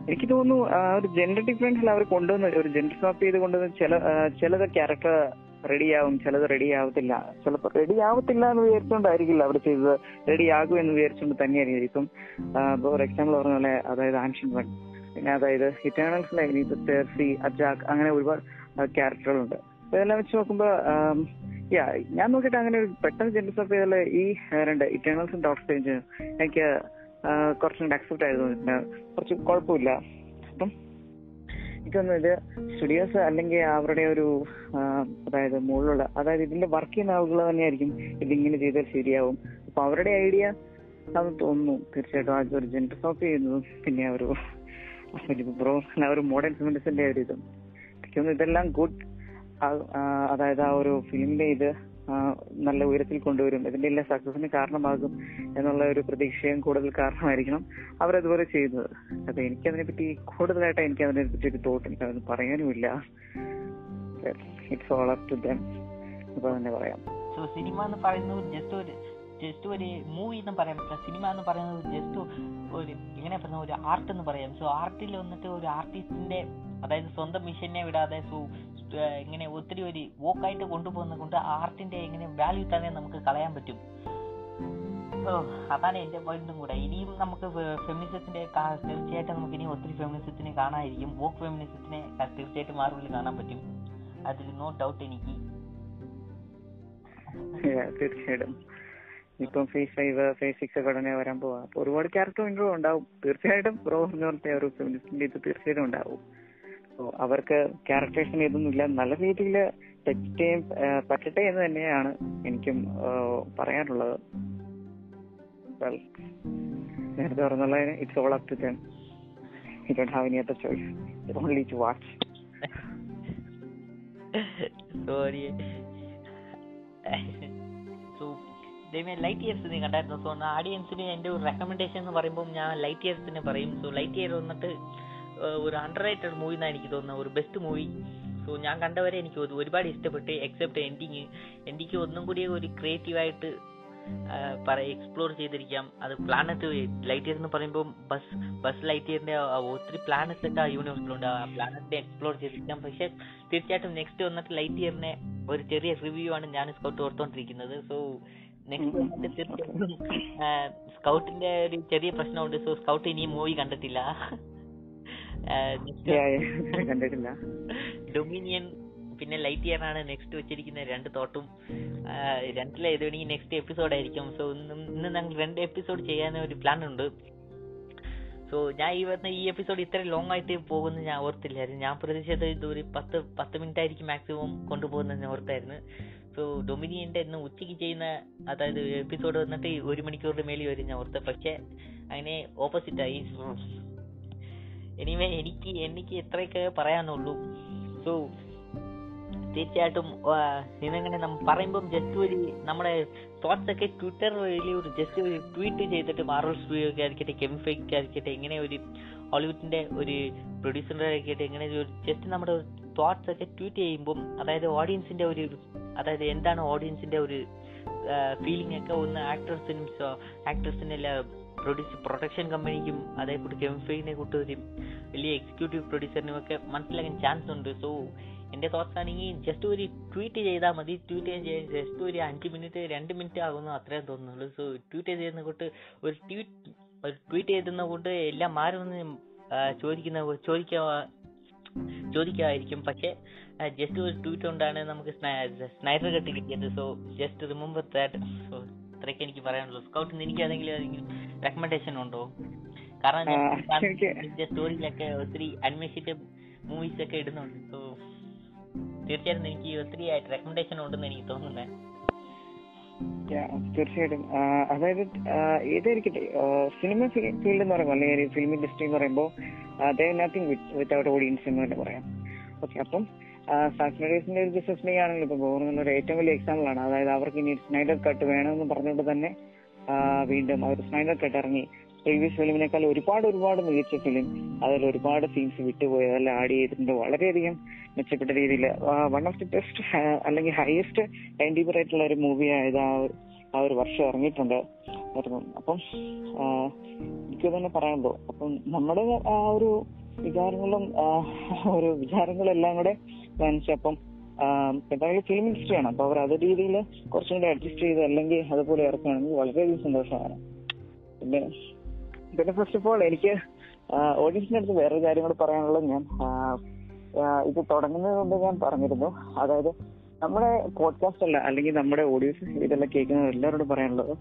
എനിക്ക് തോന്നുന്നു ആ ഒരു ജെൻഡർ ഡിഫറൻസിൽ അവർ കൊണ്ടുവന്ന ഒരു ജെൻഡർ സ്വാപ്പ് ചെയ്ത് കൊണ്ടുവന്ന ചില ചിലത് ക്യാരക്ടർ റെഡിയാവും ചിലത് റെഡി ആവത്തില്ല ചിലപ്പോൾ റെഡി ആവത്തില്ല എന്ന് വിചാരിച്ചുകൊണ്ടായിരിക്കില്ല അവർ ചെയ്തത്. റെഡി ആകും എന്ന് വിചാരിച്ചുകൊണ്ട് തന്നെയായിരിക്കും. ഇപ്പം ഫോർ എക്സാമ്പിൾ പറഞ്ഞ പോലെ അതായത് ആൻഷൻ വൺ പിന്നെ അതായത് ഇറ്റേണൽസിലെ ഇനി തേർസി അജാക്ക് അങ്ങനെ ഒരുപാട് ക്യാരക്ടറുകളുണ്ട് ഇതെല്ലാം വെച്ച് നോക്കുമ്പോ യാ ഞാൻ നോക്കിയിട്ട് അങ്ങനെ പെട്ടെന്ന് ജനറൽ സർവേ ചെയ്താൽ ഈ രണ്ട് ഇറ്റേണൽസും ഡോക്ടർ സ്റ്റേഞ്ച് എനിക്ക് കുറച്ചും കൂടെ അക്സെപ്റ്റ് ആയിരുന്നു. പിന്നെ കുറച്ച് കുഴപ്പമില്ല. അപ്പം എനിക്കൊന്നും ഇത് സ്റ്റുഡിയോസ് അല്ലെങ്കിൽ അവരുടെ ഒരു അതായത് മുകളിലുള്ള അതായത് ഇതിന്റെ വർക്ക് ചെയ്യുന്ന ആളുകൾ തന്നെയായിരിക്കും ഇതിങ്ങനെ ചെയ്താൽ ശരിയാവും. അപ്പൊ അവരുടെ ഐഡിയ അത് തോന്നുന്നു. തീർച്ചയായിട്ടും ആദ്യം ഒരു ജനറൽ സോപ്പ് ചെയ്യുന്നതും പിന്നെ ഒരു ബ്രോ ഒരു മോഡേൺ ഫെമിനിസത്തിന്റെ ഒരു ഇതും. ഇതെല്ലാം ഗുഡ് അതായത് ആ ഒരു ഫിലിമിന്റെ ഇത് നല്ല ഉയരത്തിൽ കൊണ്ടുവരും. ഇതിന്റെ എല്ലാ സക്സസിന് കാരണമാകും എന്നുള്ള ഒരു പ്രതീക്ഷയും കൂടുതൽ കാരണമായിരിക്കണം അതുപോലെ ചെയ്യുന്നത്. അപ്പൊ എനിക്ക് പറ്റി കൂടുതലായിട്ട് എനിക്ക് അതിനെ പറ്റി ഒരു തോട്ട് എനിക്ക് അതിന് പറയാനുമില്ല it's all up to them അപ്പൊ തന്നെ പറയാം. സോ സിനിമ എന്ന് പറയുന്നത് ജസ്റ്റ് ഒരു ജസ്റ്റ് ഒരു മൂവി എന്ന് പറ്റില്ല. സിനിമ എന്ന് പറയുന്നത് ജസ്റ്റ് ഒരു എങ്ങനെ പറഞ്ഞ ഒരു ആർട്ട് എന്ന് പറയാം. സോ ആർട്ടിൽ വന്നിട്ട് ഒരു ആർട്ടിസ്റ്റിന്റെ അതായത് സ്വന്തം മിഷനെ വിടാതെ സോ ഇങ്ങനെ ഒത്തിരി ഒരു വോക്കായിട്ട് കൊണ്ടുപോകുന്നത് കൊണ്ട് ആർട്ടിന്റെ ഇങ്ങനെ വാല്യൂ തന്നെ നമുക്ക് കളയാൻ പറ്റും. അതാണ് എന്റെ പോയിന്റും കൂടെ. ഇനിയും നമുക്ക് ഫെമിനിസത്തിന്റെ തീർച്ചയായിട്ടും നമുക്ക് ഇനി ഒത്തിരി ഫെമിനിസത്തിനെ കാണാതിരിക്കും വോക്ക് ഫെമിനിസത്തിനെ തീർച്ചയായിട്ടും മാർവലിൽ കാണാൻ പറ്റും. അതിൽ നോ ഡൗട്ട് എനിക്ക്. തീർച്ചയായിട്ടും. ഇപ്പം ഫേസ് ഫൈവ് ഫേസ് സിക്സ് ഒക്കെ ഉടനെ വരാൻ പോവാ. അപ്പൊ ഒരുപാട് ക്യാരക്ടർ ഇൻട്രോ ഉണ്ടാവും. തീർച്ചയായിട്ടും ബ്രോ എന്ന് പറഞ്ഞ ഒരു ഫെമിനിസ്റ്റിന്റെ ഇത് തീർച്ചയായിട്ടും ഉണ്ടാവും. അവർക്ക് ക്യാരക്ടേഴ്സിന് ഇതൊന്നും ഇല്ല നല്ല രീതിയിൽ തെറ്റേം പറ്റട്ടെ എന്ന് തന്നെയാണ് എനിക്കും പറയാനുള്ളത്. നേരത്തെ പറഞ്ഞുള്ള it's all up to them you don't have any other choice only to watch sorry so ദൈവമേ ലൈറ്റ് ഇയേഴ്സ് നീ കണ്ടായിരുന്നു? സോ ആഡിയൻസിന് എന്റെ ഒരു റെക്കമെൻഡേഷൻ എന്ന് പറയുമ്പോൾ ഞാൻ ലൈറ്റ് ഇയേഴ്സിനെ പറയും. സോ ലൈറ്റ് ഇയർ വന്നിട്ട് ഒരു അണ്ടർ റേറ്റഡ് മൂവി എന്നാണ് എനിക്ക് തോന്നുന്നത് ഒരു ബെസ്റ്റ് മൂവി സോ ഞാൻ കണ്ടവരെ എനിക്ക് ഒരുപാട് ഇഷ്ടപ്പെട്ട് എക്സെപ്റ്റ് എൻഡിങ് എൻഡിങ് ഒന്നും കൂടി ഒരു ക്രിയേറ്റീവായിട്ട് പറ എക്സ്പ്ലോർ ചെയ്തിരിക്കാം. അത് പ്ലാനറ്റ് ലൈറ്റ് ഇയർ എന്ന് പറയുമ്പോൾ ബസ് ബസ് ലൈറ്റ് ഇയറിന്റെ ഒത്തിരി പ്ലാനറ്റ്സ് ഒക്കെ ആ യൂണിവേഴ്സിലുണ്ട് ആ പ്ലാനറ്റിനെ എക്സ്പ്ലോർ ചെയ്തിരിക്കാം. പക്ഷെ തീർച്ചയായിട്ടും നെക്സ്റ്റ് വന്നിട്ട് ലൈറ്റ് ഇയറിനെ ഒരു ചെറിയ റിവ്യൂ ആണ് ഞാൻ സ്കൗട്ട് ഓർത്തോണ്ടിരിക്കുന്നത്. So next. വന്നിട്ട് സ്കൗട്ടിന്റെ ഒരു ചെറിയ പ്രശ്നമുണ്ട്. സോ സ്കൗട്ട് ഇനിയും മൂവി കണ്ടിട്ടില്ല [laughs] ഡൊമിനിയൻ പിന്നെ ലൈറ്റ് ഇയർ ആണ് നെക്സ്റ്റ് വെച്ചിരിക്കുന്ന രണ്ട് തോട്ടും. രണ്ടിലെ ഇത് വേണമെങ്കിൽ നെക്സ്റ്റ് എപ്പിസോഡ് ആയിരിക്കും. സോ ഇന്ന് ഞങ്ങൾ രണ്ട് എപ്പിസോഡ് ചെയ്യാൻ ഒരു പ്ലാൻ ഉണ്ട്. സോ ഞാൻ ഈ വന്ന ഈ എപ്പിസോഡ് ഇത്ര ലോങ് ആയിട്ട് പോകുമെന്ന് ഞാൻ ഓർത്തില്ലായിരുന്നു. ഞാൻ പ്രതീക്ഷിച്ചത് ഇത് ഒരു പത്ത് പത്ത് മിനിറ്റ് ആയിരിക്കും മാക്സിമം കൊണ്ടുപോകുന്നത് ഞാൻ ഓർത്തായിരുന്നു. സോ ഡൊമിനിയന്റെ ഇന്ന് ഉച്ചയ്ക്ക് ചെയ്യുന്ന അതായത് എപ്പിസോഡ് വന്നിട്ട് ഒരു മണിക്കൂറിന് മേലെ വരും ഞാൻ ഓർത്ത്. പക്ഷേ അങ്ങനെ ഓപ്പോസിറ്റ് ആയി. എനിവേ എനിക്ക് എനിക്ക് ഇത്രയൊക്കെ പറയാനുള്ളൂ. സോ തീർച്ചയായിട്ടും ഇതെങ്ങനെ നമ്മൾ പറയുമ്പം ജസ്റ്റ് ഒരു നമ്മുടെ തോട്ട്സ് ഒക്കെ ട്വിറ്റർ വഴി ഒരു ജസ്റ്റ് ഒരു ട്വീറ്റ് ചെയ്തിട്ട് മാർവൽ സ്റ്റുഡിയോ ആയിരിക്കട്ടെ കെമിഫൈക്ക് ആയിരിക്കട്ടെ ഇങ്ങനെ ഒരു ഹോളിവുഡിന്റെ ഒരു പ്രൊഡ്യൂസറെ ആയിരിക്കട്ടെ ഇങ്ങനെ ഒരു ജസ്റ്റ് നമ്മുടെ തോട്ട്സ് ഒക്കെ ട്വീറ്റ് ചെയ്യുമ്പം അതായത് ഓഡിയൻസിന്റെ ഒരു അതായത് എന്താണ് ഓഡിയൻസിന്റെ ഒരു ഫീലിംഗ് ഒക്കെ ഒന്ന് ആക്ടേഴ്സിനും ആക്ടേഴ്സിനല്ല പ്രൊഡ്യൂസ് പ്രൊഡക്ഷൻ കമ്പനിക്കും അതേപോലെ കെംഫൈനെ കൂട്ടുകാരും വലിയ എക്സിക്യൂട്ടീവ് പ്രൊഡ്യൂസറിനും ഒക്കെ മനസ്സിലാക്കാൻ ചാൻസ് ഉണ്ട്. സോ എന്റെ തോട്ട്സ് ആണെങ്കിൽ ജസ്റ്റ് ഒരു ട്വീറ്റ് ചെയ്താൽ മതി. ട്വീറ്റ് ചെയ്യാൻ ജസ്റ്റ് ഒരു അഞ്ച് മിനിറ്റ് രണ്ട് മിനിറ്റ് ആകുന്നു അത്രേ തോന്നുന്നുള്ളൂ. സോ ട്വീറ്റ് ചെയ്യുന്ന കൊണ്ട് ഒരു ട്വീറ്റ് ഒരു ട്വീറ്റ് ചെയ്തുന്ന കൊണ്ട് എല്ലാം മാറുമെന്ന് ചോദിക്കുന്ന ചോദിക്കാ ചോദിക്കാമായിരിക്കും പക്ഷേ ജസ്റ്റ് ഒരു ട്വീറ്റ് കൊണ്ടാണ് നമുക്ക് സ്നൈഡർ കട്ട് കിട്ടിയത്. So just remember that so ഇത്രയൊക്കെ എനിക്ക് പറയാനുള്ളൂ. എനിക്ക് ഏതെങ്കിലും റെക്കമെൻഡേഷൻ ഉണ്ടോ കാരണം സ്റ്റോറിയിലൊക്കെ ഒത്തിരി അന്വേഷിച്ചിട്ട് മൂവീസ് ഒക്കെ ഇടുന്നുണ്ട് സോ തീർച്ചയായിട്ടും എനിക്ക് ഒത്തിരി ആയിട്ട് റെക്കമെൻഡേഷൻ ഉണ്ടെന്ന് എനിക്ക് തോന്നുന്നത് തീർച്ചയായിട്ടും അതായത് ഏതായിരിക്കട്ടെ സിനിമ ഫീൽഡ് എന്ന് പറയുമ്പോൾ അല്ലെങ്കിൽ ഫിലിം ഇൻഡസ്ട്രി എന്ന് പറയുമ്പോൾ നത്തിങ് വിത്തൗട്ട് ഓഡിയൻസ് എന്ന് തന്നെ പറയാം ഓക്കെ അപ്പം സാക്സിന്റെ ഒരു ബിസിനസ് ആണെങ്കിലും ഇപ്പൊ ഗവർണർ ഒരു ഏറ്റവും വലിയ എക്സാമ്പിൾ ആണ് അതായത് അവർക്ക് ഇനി സ്നൈഡർ കട്ട് വേണമെന്ന് പറഞ്ഞുകൊണ്ട് തന്നെ വീണ്ടും അവർ സ്നൈഡർ കട്ട് പ്രീവിയസ് ഫിലിമിനേക്കാൾ ഒരുപാട് ഒരുപാട് മികച്ച ഫിലിം അതിൽ ഒരുപാട് സീൻസ് വിട്ടുപോയി. അതെല്ലാം ആഡ് ചെയ്തിട്ടുണ്ട്. വളരെയധികം മെച്ചപ്പെട്ട രീതിയിൽ. വൺ ഓഫ് ദി ബെസ്റ്റ് അല്ലെങ്കിൽ ഹയസ്റ്റ് എൻഡിബർ ആയിട്ടുള്ള ഒരു മൂവി ആയത് ആ ഒരു- വർഷം ഇറങ്ങിയിട്ടുണ്ട്. അപ്പം എനിക്ക് തന്നെ പറയാനുള്ളൂ അപ്പം നമ്മുടെ ആ ഒരു വികാരങ്ങളും ഒരു വിചാരങ്ങളും കൂടെ മനസ്സിലപ്പം എന്തായാലും ഫിലിം ഇൻഡസ്ട്രിയാണ് അപ്പൊ അവർ അതേ രീതിയിൽ കുറച്ചും കൂടി അഡ്ജസ്റ്റ് ചെയ്ത് അല്ലെങ്കിൽ അതുപോലെ ഇറക്കുകയാണെങ്കിൽ വളരെയധികം സന്തോഷമാണ് പിന്നെ പിന്നെ ഫസ്റ്റ് ഓഫ് ഓൾ എനിക്ക് ഓഡിയൻസിന്റെ അടുത്ത് വേറെ കാര്യം കൂടെ പറയാനുള്ളത് ഞാൻ ഇത് തുടങ്ങുന്നത് കൊണ്ട് ഞാൻ പറഞ്ഞിരുന്നു. അതായത് നമ്മുടെ പോഡ്കാസ്റ്റ് അല്ല അല്ലെങ്കിൽ നമ്മുടെ ഓഡിയോസ് ഇതെല്ലാം കേൾക്കുന്ന എല്ലാവരോടും പറയാനുള്ളത്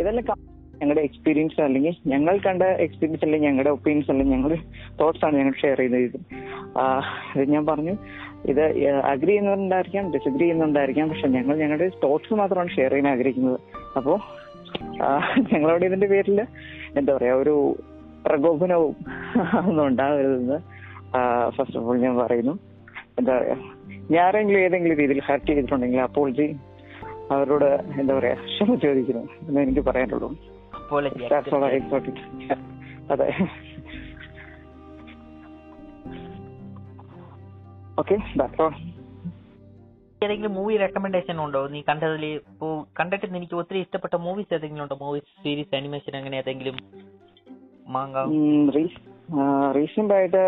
ഇതെല്ലാം ഞങ്ങളുടെ എക്സ്പീരിയൻസ് അല്ലെങ്കിൽ ഞങ്ങൾ കണ്ട എക്സ്പീരിയൻസ് അല്ലെങ്കിൽ ഞങ്ങളുടെ ഒപ്പീനിയൻസ് അല്ലെങ്കിൽ ഞങ്ങളുടെ തോട്ട്സ് ആണ് ഞങ്ങൾ ഷെയർ ചെയ്യുന്നത്. ഇത് ഞാൻ പറഞ്ഞു. ഇത് അഗ്രി ചെയ്യുന്നുണ്ടായിരിക്കാം ഡിസഗ്രി ചെയ്യുന്നുണ്ടായിരിക്കാം. പക്ഷെ ഞങ്ങൾ ഞങ്ങളുടെ തോട്ട്സ് മാത്രമാണ് ഷെയർ ചെയ്യാൻ ആഗ്രഹിക്കുന്നത്. അപ്പോ ഞങ്ങളവിടെ ഇതിന്റെ പേരിൽ എന്താ പറയാ ഒരു പ്രകോപനവും ഒന്നും ഉണ്ടാവരുതെന്ന് ഫസ്റ്റ് ഓഫ് ഓൾ ഞാൻ പറയുന്നു. എന്താ പറയാ ഞാരെങ്കിലും ഏതെങ്കിലും രീതിയിൽ ഹർട്ട് ചെയ്തിട്ടുണ്ടെങ്കിൽ അപ്പോൾ ജി അവരോട് എന്താ പറയാ ക്ഷമ ചോദിക്കുന്നു എന്ന് എനിക്ക് പറയാനുള്ളൂ. അതെ. ഓക്കെ ദാറ്റ്സ് ഓൾ ഏതെങ്കിലും മൂവി റെക്കമെൻഡേഷൻ ഉണ്ടോ? നീ കണ്ടതിൽ ഇപ്പോ കണ്ടിട്ട് എനിക്ക് ഒത്തിരി ഇഷ്ടപ്പെട്ട മൂവീസ് ഏതെങ്കിലും ഉണ്ടോ? മൂവീസ് സീരീസ് അനിമേഷൻ അങ്ങനെ ഏതെങ്കിലും മാങ്ക റീസെന്റ് ആയിട്ട്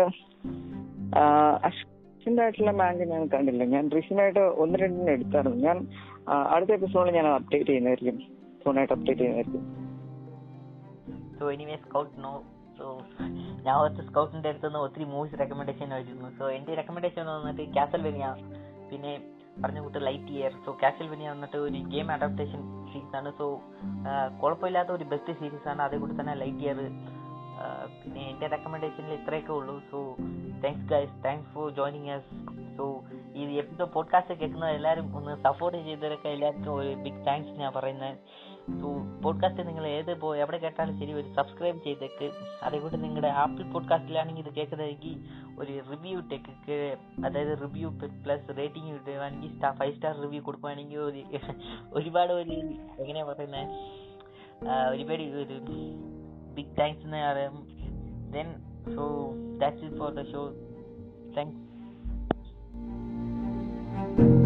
റീസെന്റ് ആയിട്ടുള്ള മാങ്ക ഞാൻ കണ്ടില്ല. ഞാൻ റീസെന്റ് ആയിട്ട് ഒന്ന് രണ്ടിന് എടുത്തായിരുന്നു. ഞാൻ അടുത്ത എപ്പിസോഡിൽ ഞാൻ അപ്ഡേറ്റ് ചെയ്യുന്നതായിരിക്കും. ഫോണായിട്ട് അപ്ഡേറ്റ് ചെയ്യുന്നതായിരിക്കും. So anyway scout no so ഞാൻ ഓർത്ത് സ്കൗട്ടിന്റെ അടുത്ത് നിന്ന് ഒത്തിരി മൂവീസ് റെക്കമെൻഡേഷൻ ആയിരുന്നു സോ എന്റെ റെക്കമെൻഡേഷൻ വന്നിട്ട് കാസൽ വെനിയ പിന്നെ പറഞ്ഞ കൂട്ട് light year so Castlevania വന്നിട്ട് ഒരു ഗെയിം അഡാപ്റ്റേഷൻ സീരീസ് ആണ്. സോ കുഴപ്പമില്ലാത്ത ഒരു ബെസ്റ്റ് സീരീസ് ആണ്. അതേ കൂടി തന്നെ ലൈറ്റ് ഇയർ പിന്നെ എന്റെ റെക്കമെൻഡേഷനിൽ ഇത്രയൊക്കെ ഉള്ളൂ. So thanks guys thanks for joining us so ഈ എപ്പിസോഡ് പോഡ്കാസ്റ്റ് കേൾക്കുന്ന എല്ലാവരും ഒന്ന് സപ്പോർട്ട് ചെയ്തവരൊക്കെ എല്ലാവർക്കും ഒരു ബിഗ് താങ്ക്സ് ഞാൻ പറയുന്നത് പോഡ്കാസ്റ്റ് നിങ്ങൾ ഏത് എവിടെ കേട്ടാലും ശരി ഒരു സബ്സ്ക്രൈബ് ചെയ്തേക്ക് അതേകൂടി നിങ്ങളുടെ ആപ്പിൾ പോഡ്കാസ്റ്റിലാണെങ്കിൽ ഇത് കേൾക്കുന്നതെങ്കിൽ ഒരു റിവ്യൂ ഇട്ടേക്ക് അതായത് റിവ്യൂ പ്ലസ് റേറ്റിംഗ് ഇടുവാണെങ്കിൽ ഫൈവ് സ്റ്റാർ റിവ്യൂ കൊടുക്കുകയാണെങ്കിൽ ഒരു ഒരുപാട് ഒരു എങ്ങനെയാ പറയുന്നത് ഒരുപാട് ഒരു ബിഗ് താങ്ക്സ് എന്ന് പറയും then so that's it for the show thanks